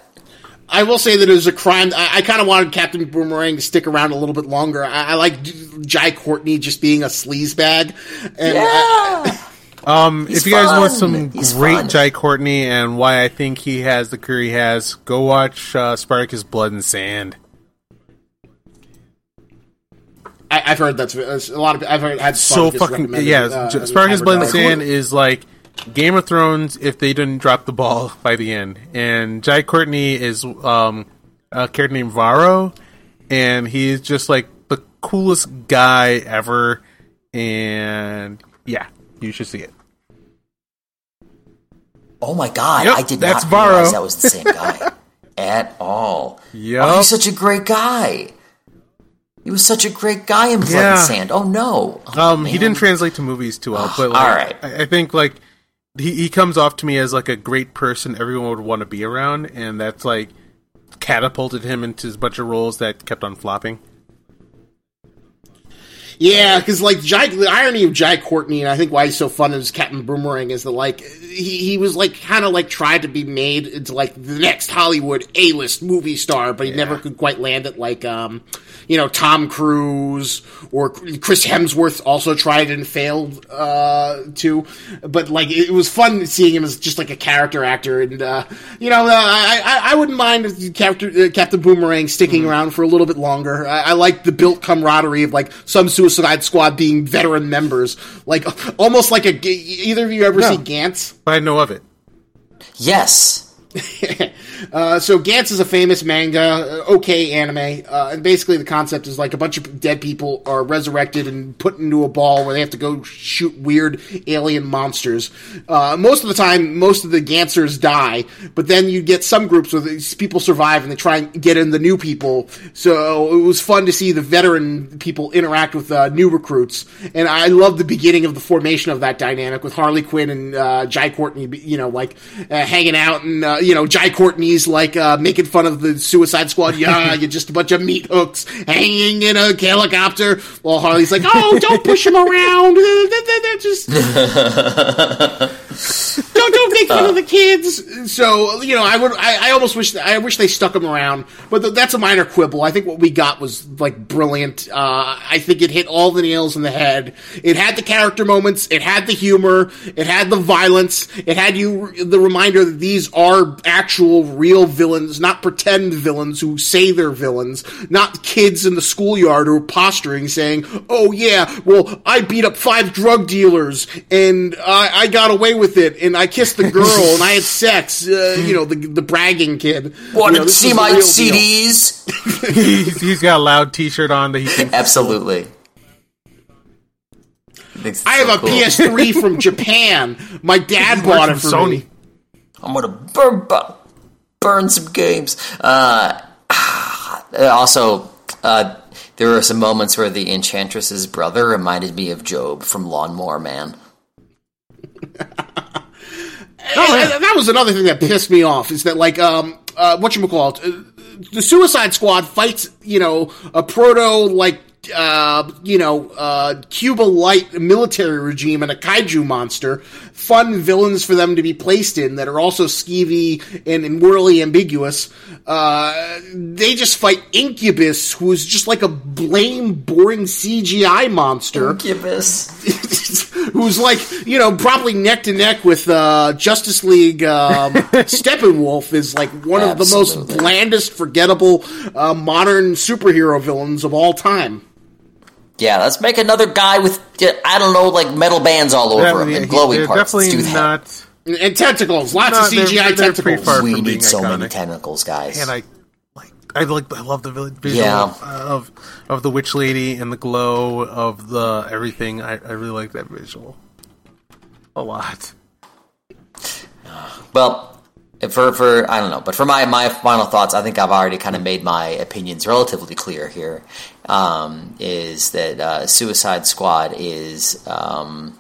I will say that it was a crime. I, I kind of wanted Captain Boomerang to stick around a little bit longer. I, I like Jai Courtney just being a sleazebag, and I, Um, He's if you guys want some He's great fun. Jai Courtney and why I think he has the career he has, go watch uh, Spartacus Blood and Sand. I, I've heard that's, that's a lot of. I've heard had so fucking yeah. uh, J- Spartacus Blood and. Sand is like Game of Thrones if they didn't drop the ball by the end. And Jai Courtney is um, a character named Varro, and he's just like the coolest guy ever. And yeah, you should see it. Oh my god, Yep, I did not realize Varro. that was the same guy at all. Yep. Oh, he's such a great guy. He was such a great guy in Blood Yeah. and Sand. Oh no. Oh, Um, he didn't translate to movies too well, but like, All right. I, I think like he, he comes off to me as like a great person everyone would want to be around, and that's like catapulted him into a bunch of roles that kept on flopping. Yeah, because like Jai, the irony of Jai Courtney, and I think why he's so fun as Captain Boomerang is that like he he was like kind of like tried to be made into like the next Hollywood A list movie star, but he never could quite land it like um you know Tom Cruise or Chris Hemsworth also tried and failed uh too, but like it was fun seeing him as just like a character actor, and uh you know uh, I I, I wouldn't mind Captain uh, Captain Boomerang sticking around for a little bit longer. I, I like the built camaraderie of like some Suicide Squad being veteran members, like almost like a. Either of you ever No. see Gantz? But I know of it. Yes. Uh, so Gantz is a famous manga, uh, okay anime, uh, and basically the concept is like a bunch of dead people are resurrected and put into a ball where they have to go shoot weird alien monsters. Uh, most of the time, most of the Gantzers die, but then you get some groups where these people survive and they try and get in the new people. So it was fun to see the veteran people interact with uh, new recruits, and I love the beginning of the formation of that dynamic with Harley Quinn and Jai Courtney, you know, like hanging out, and you know, Jai Courtney's like uh, making fun of the Suicide Squad. Yeah, you're just a bunch of meat hooks hanging in a helicopter. While Harley's like, "Oh, don't push him around. They're just don't don't make fun of the kids. So you know, I would I, I almost wish I wish they stuck him around, but th- that's a minor quibble. I think what we got was like brilliant. Uh, I think it hit all the nails in the head. It had the character moments, it had the humor, it had the violence, it had you the reminder that these are actual real villains, not pretend villains who say they're villains, not kids in the schoolyard who are posturing saying, "Oh yeah, well I beat up five drug dealers and I, I got away with it and I kissed the girl and I had sex." Uh, you know, the the bragging kid. Want You know, to see my. CDs? he's, he's got a loud T-shirt on that he thinks Absolutely. Thinks it's I have so a cool. PS3 from Japan. My dad bought it from for Sony. me. I'm gonna burn bu- burn some games. Uh, also, uh, there were some moments where the Enchantress's brother reminded me of Jobe from Lawnmower Man. And- and that was another thing that pissed me off is that like um uh what you call it uh, the Suicide Squad fights you know a proto like uh you know uh Cuba light military regime and a kaiju monster fun villains for them to be placed in that are also skeevy and, and morally ambiguous uh they just fight Incubus who's just like a lame boring CGI monster Incubus. who's like you know probably neck to neck with uh, Justice League um, Steppenwolf is like one of the most blandest, forgettable uh, modern superhero villains of all time. Yeah, let's make another guy with I don't know, like metal bands all over Yeah, him yeah, and he- glowy they're parts. Let's Definitely do that. not. And, and tentacles, lots No, of they're- CGI they're tentacles. far we need so many tentacles, guys. And I like I like I love the visual Yeah. of of the witch lady and the glow of the everything. I, I really like that visual a lot. Well, for for I don't know, but for my my final thoughts, I think I've already kind of made my opinions relatively clear here. Um, is that uh, Suicide Squad is um,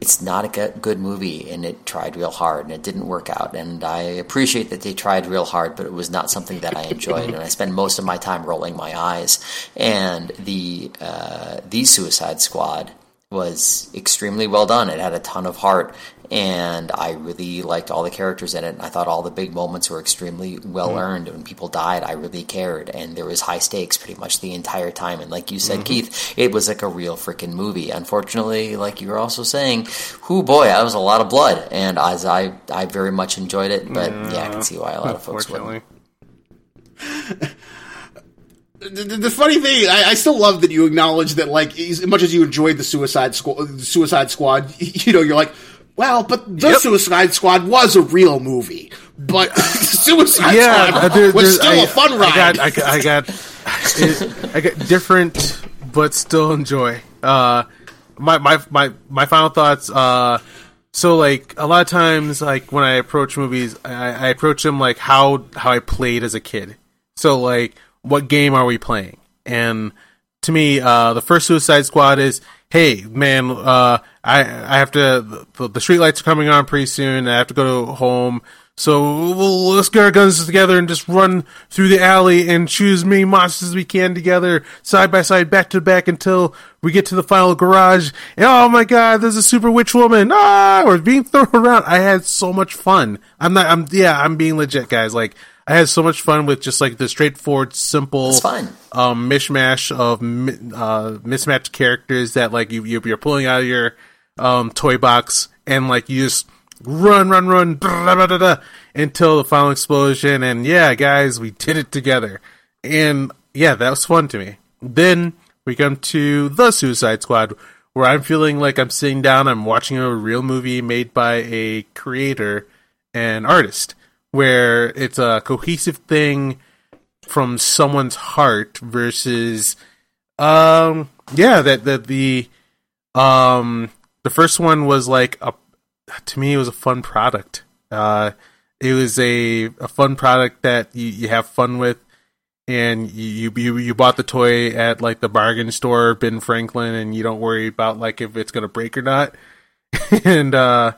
it's not a good movie, and it tried real hard, and it didn't work out. And I appreciate that they tried real hard, but it was not something that I enjoyed, and I spend most of my time rolling my eyes. And the uh, the Suicide Squad was extremely well done. It had a ton of heart, and I really liked all the characters in it. I thought all the big moments were extremely well mm-hmm. earned. When people died, I really cared, and there was high stakes pretty much the entire time. And like you said, mm-hmm. Keith, it was like a real freaking movie. Unfortunately, like you were also saying, whoo boy, that was a lot of blood, and as I I very much enjoyed it. But yeah, I can see why a lot of folks wouldn't. The, the, funny thing, I, I still love that you acknowledge that, like, as much as you enjoyed the Suicide Squad, Suicide Squad, you know, you're like, well, but the Yep. Suicide Squad was a real movie, but Suicide yeah, Squad uh, there- was there's- still I- a fun ride. I got, I got, I got, I got different, but still enjoy. Uh, my my my my final thoughts. Uh, so like a lot of times, like when I approach movies, I, I approach them like how how I played as a kid. So like, what game are we playing? And to me, uh, the first Suicide Squad is, hey man, uh, I I have to the, the street lights are coming on pretty soon. I have to go to home. So we'll, let's get our guns together and just run through the alley and shoot as many monsters as we can together, side by side, back to back, until we get to the final garage. And oh my god, there's a super witch woman! Ah, we're being thrown around. I had so much fun. I'm not. I'm yeah. I'm being legit, guys. Like I had so much fun with just like the straightforward, simple, um, mishmash of uh, mismatched characters that like you you- you're pulling out of your um, toy box and like you just run, run, run, da, da, da, until the final explosion. And yeah, guys, we did it together. And yeah, that was fun to me. Then we come to the Suicide Squad, where I'm feeling like I'm sitting down, I'm watching a real movie made by a creator and artist, where it's a cohesive thing from someone's heart versus um yeah that that the um the first one was like a to me it was a fun product. Uh it was a a fun product that you, you have fun with and you, you you bought the toy at like the bargain store Ben Franklin and you don't worry about like if it's to break or not. And uh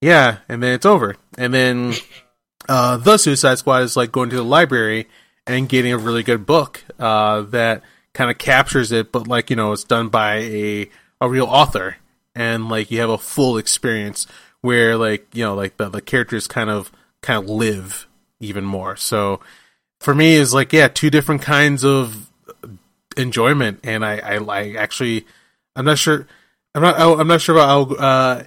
yeah and then it's over. And then uh, the Suicide Squad is like going to the library and getting a really good book uh, that kind of captures it, but like you know, it's done by a a real author, and like you have a full experience where like you know, like the the characters kind of kind of live even more. So for me, is like yeah, two different kinds of enjoyment, and I I, I actually I'm not sure. I'm not. I'm not sure about how. Uh,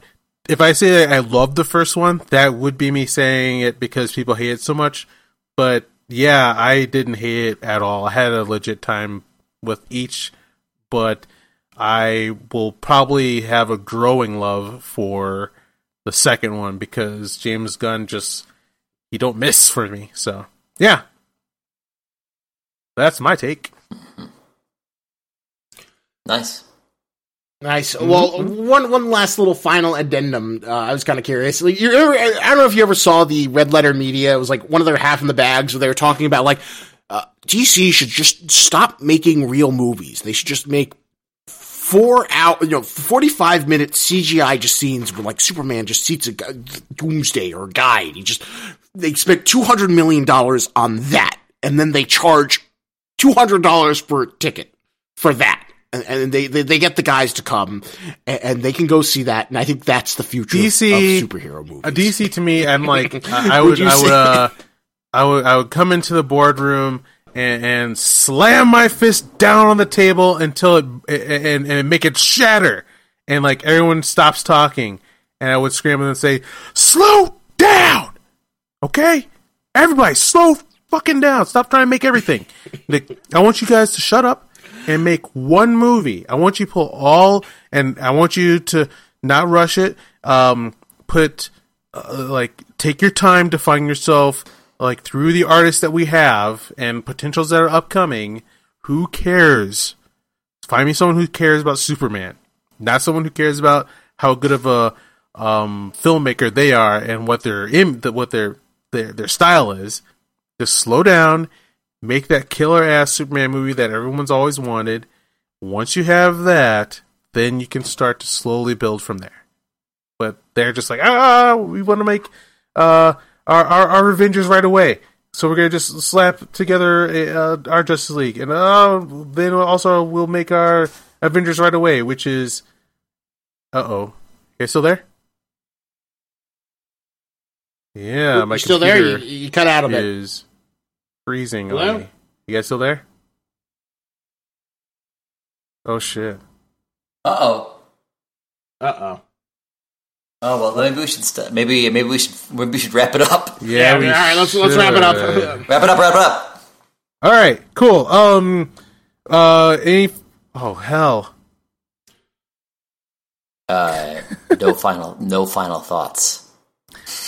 if I say I love the first one, that would be me saying it because people hate it so much. But yeah, I didn't hate it at all. I had a legit time with each, but I will probably have a growing love for the second one because James Gunn just he don't miss for me. So yeah, that's my take. Nice. Nice. Well, one one last little final addendum. Uh, I was kind of curious. Like, you ever, I don't know if you ever saw the Red Letter Media. It was like one of their half in the bags where they were talking about like uh, DC should just stop making real movies. They should just make four out, you know, forty five minute CGI just scenes where like Superman just seats a Doomsday or a guide. He just they spent two hundred million dollars on that, and then they charge two hundred dollars per ticket for that. And, and they, they they get the guys to come, and, and they can go see that. And I think that's the future of- DC of superhero movies. A DC to me, I'm like I, I Would would, I would, uh, I would, I would come into the boardroom and, and slam my fist down on the table until it and, and make it shatter, and like everyone stops talking, and I would scream and say, "Slow down, okay, everybody, slow fucking down. Stop trying to make everything. Like, I want you guys to shut up." And make one movie. I want you to pull all, and I want you to not rush it. Um, put uh, like take your time to find yourself like through the artists that we have and potentials that are upcoming who cares find me someone who cares about superman not someone who cares about how good of a um, filmmaker they are and what their Im- what their, their their style is just slow down make that killer ass superman movie that everyone's always wanted once you have that then you can start to slowly build from there but they're just like, ah, we want to make uh, our, our our Avengers right away. So we're gonna just slap together uh, our Justice League, and uh, then also we'll make our Avengers right away, which is Uh oh. You still there? Yeah, my You still there? You, you cut out a bit. is freezing Hello? on me. You guys still there? Oh shit. Uh oh. Uh oh. Oh well, maybe we should st- maybe maybe we should maybe we should wrap it up. Yeah. we all right. Let's let's wrap it up. Wrap it up. Wrap it up. All right, cool. Um, uh, any? Oh hell. Uh, no final no final thoughts.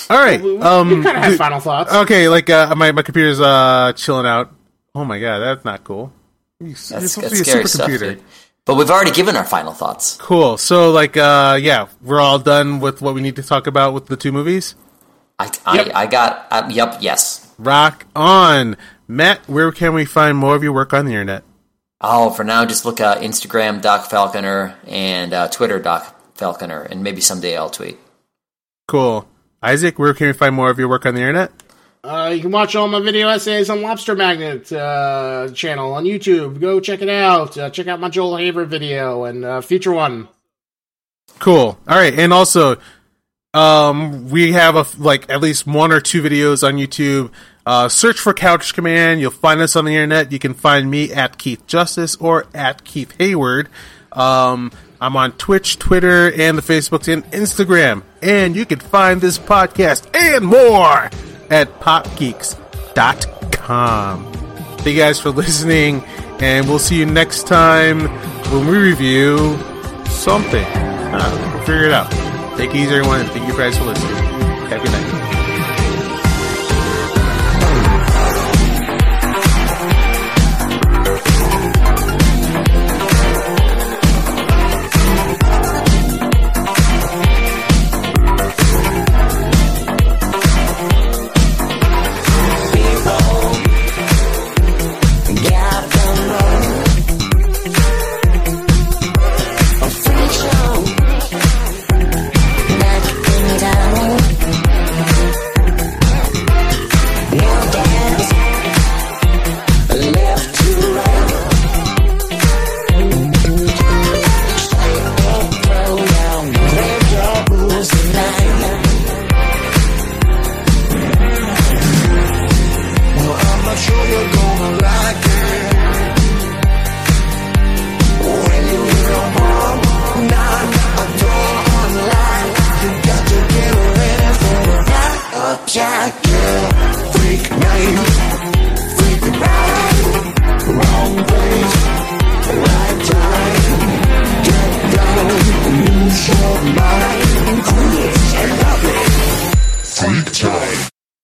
All right. we, we, um, we kind of had th- final thoughts. okay, like uh, my my computer's uh chilling out. Oh my god, that's not cool. It's That's, supposed that's to be a scary stuff, supercomputer. dude. But we've already given our final thoughts. Cool. So like, uh, yeah, we're all done with what we need to talk about with the two movies. I I, Yep. I got uh, yep yes. Rock on, Matt. Where can we find more of your work on the internet? Oh, for now, just look at Instagram Doc Falconer and uh, Twitter Doc Falconer, and maybe someday I'll tweet. Cool. Isaac, where can we find more of your work on the internet? Uh, you can watch all my video essays on Lobster Magnet uh, channel on YouTube. Go check it out. Uh, check out my Joel Haver video and uh, feature one. Cool. All right, and also, um, we have a, like at least one or two videos on YouTube. Uh, search for Couch Command. You'll find us on the internet. You can find me at Keith Justice or at Keith Hayward. Um, I'm on Twitch, Twitter, and the Facebooks and Instagram. And you can find this podcast and more at popgeeks.com. Thank you guys for listening, and we'll see you next time when we review something. Uh, we'll figure it out. Take it easy, everyone, and thank you guys for listening.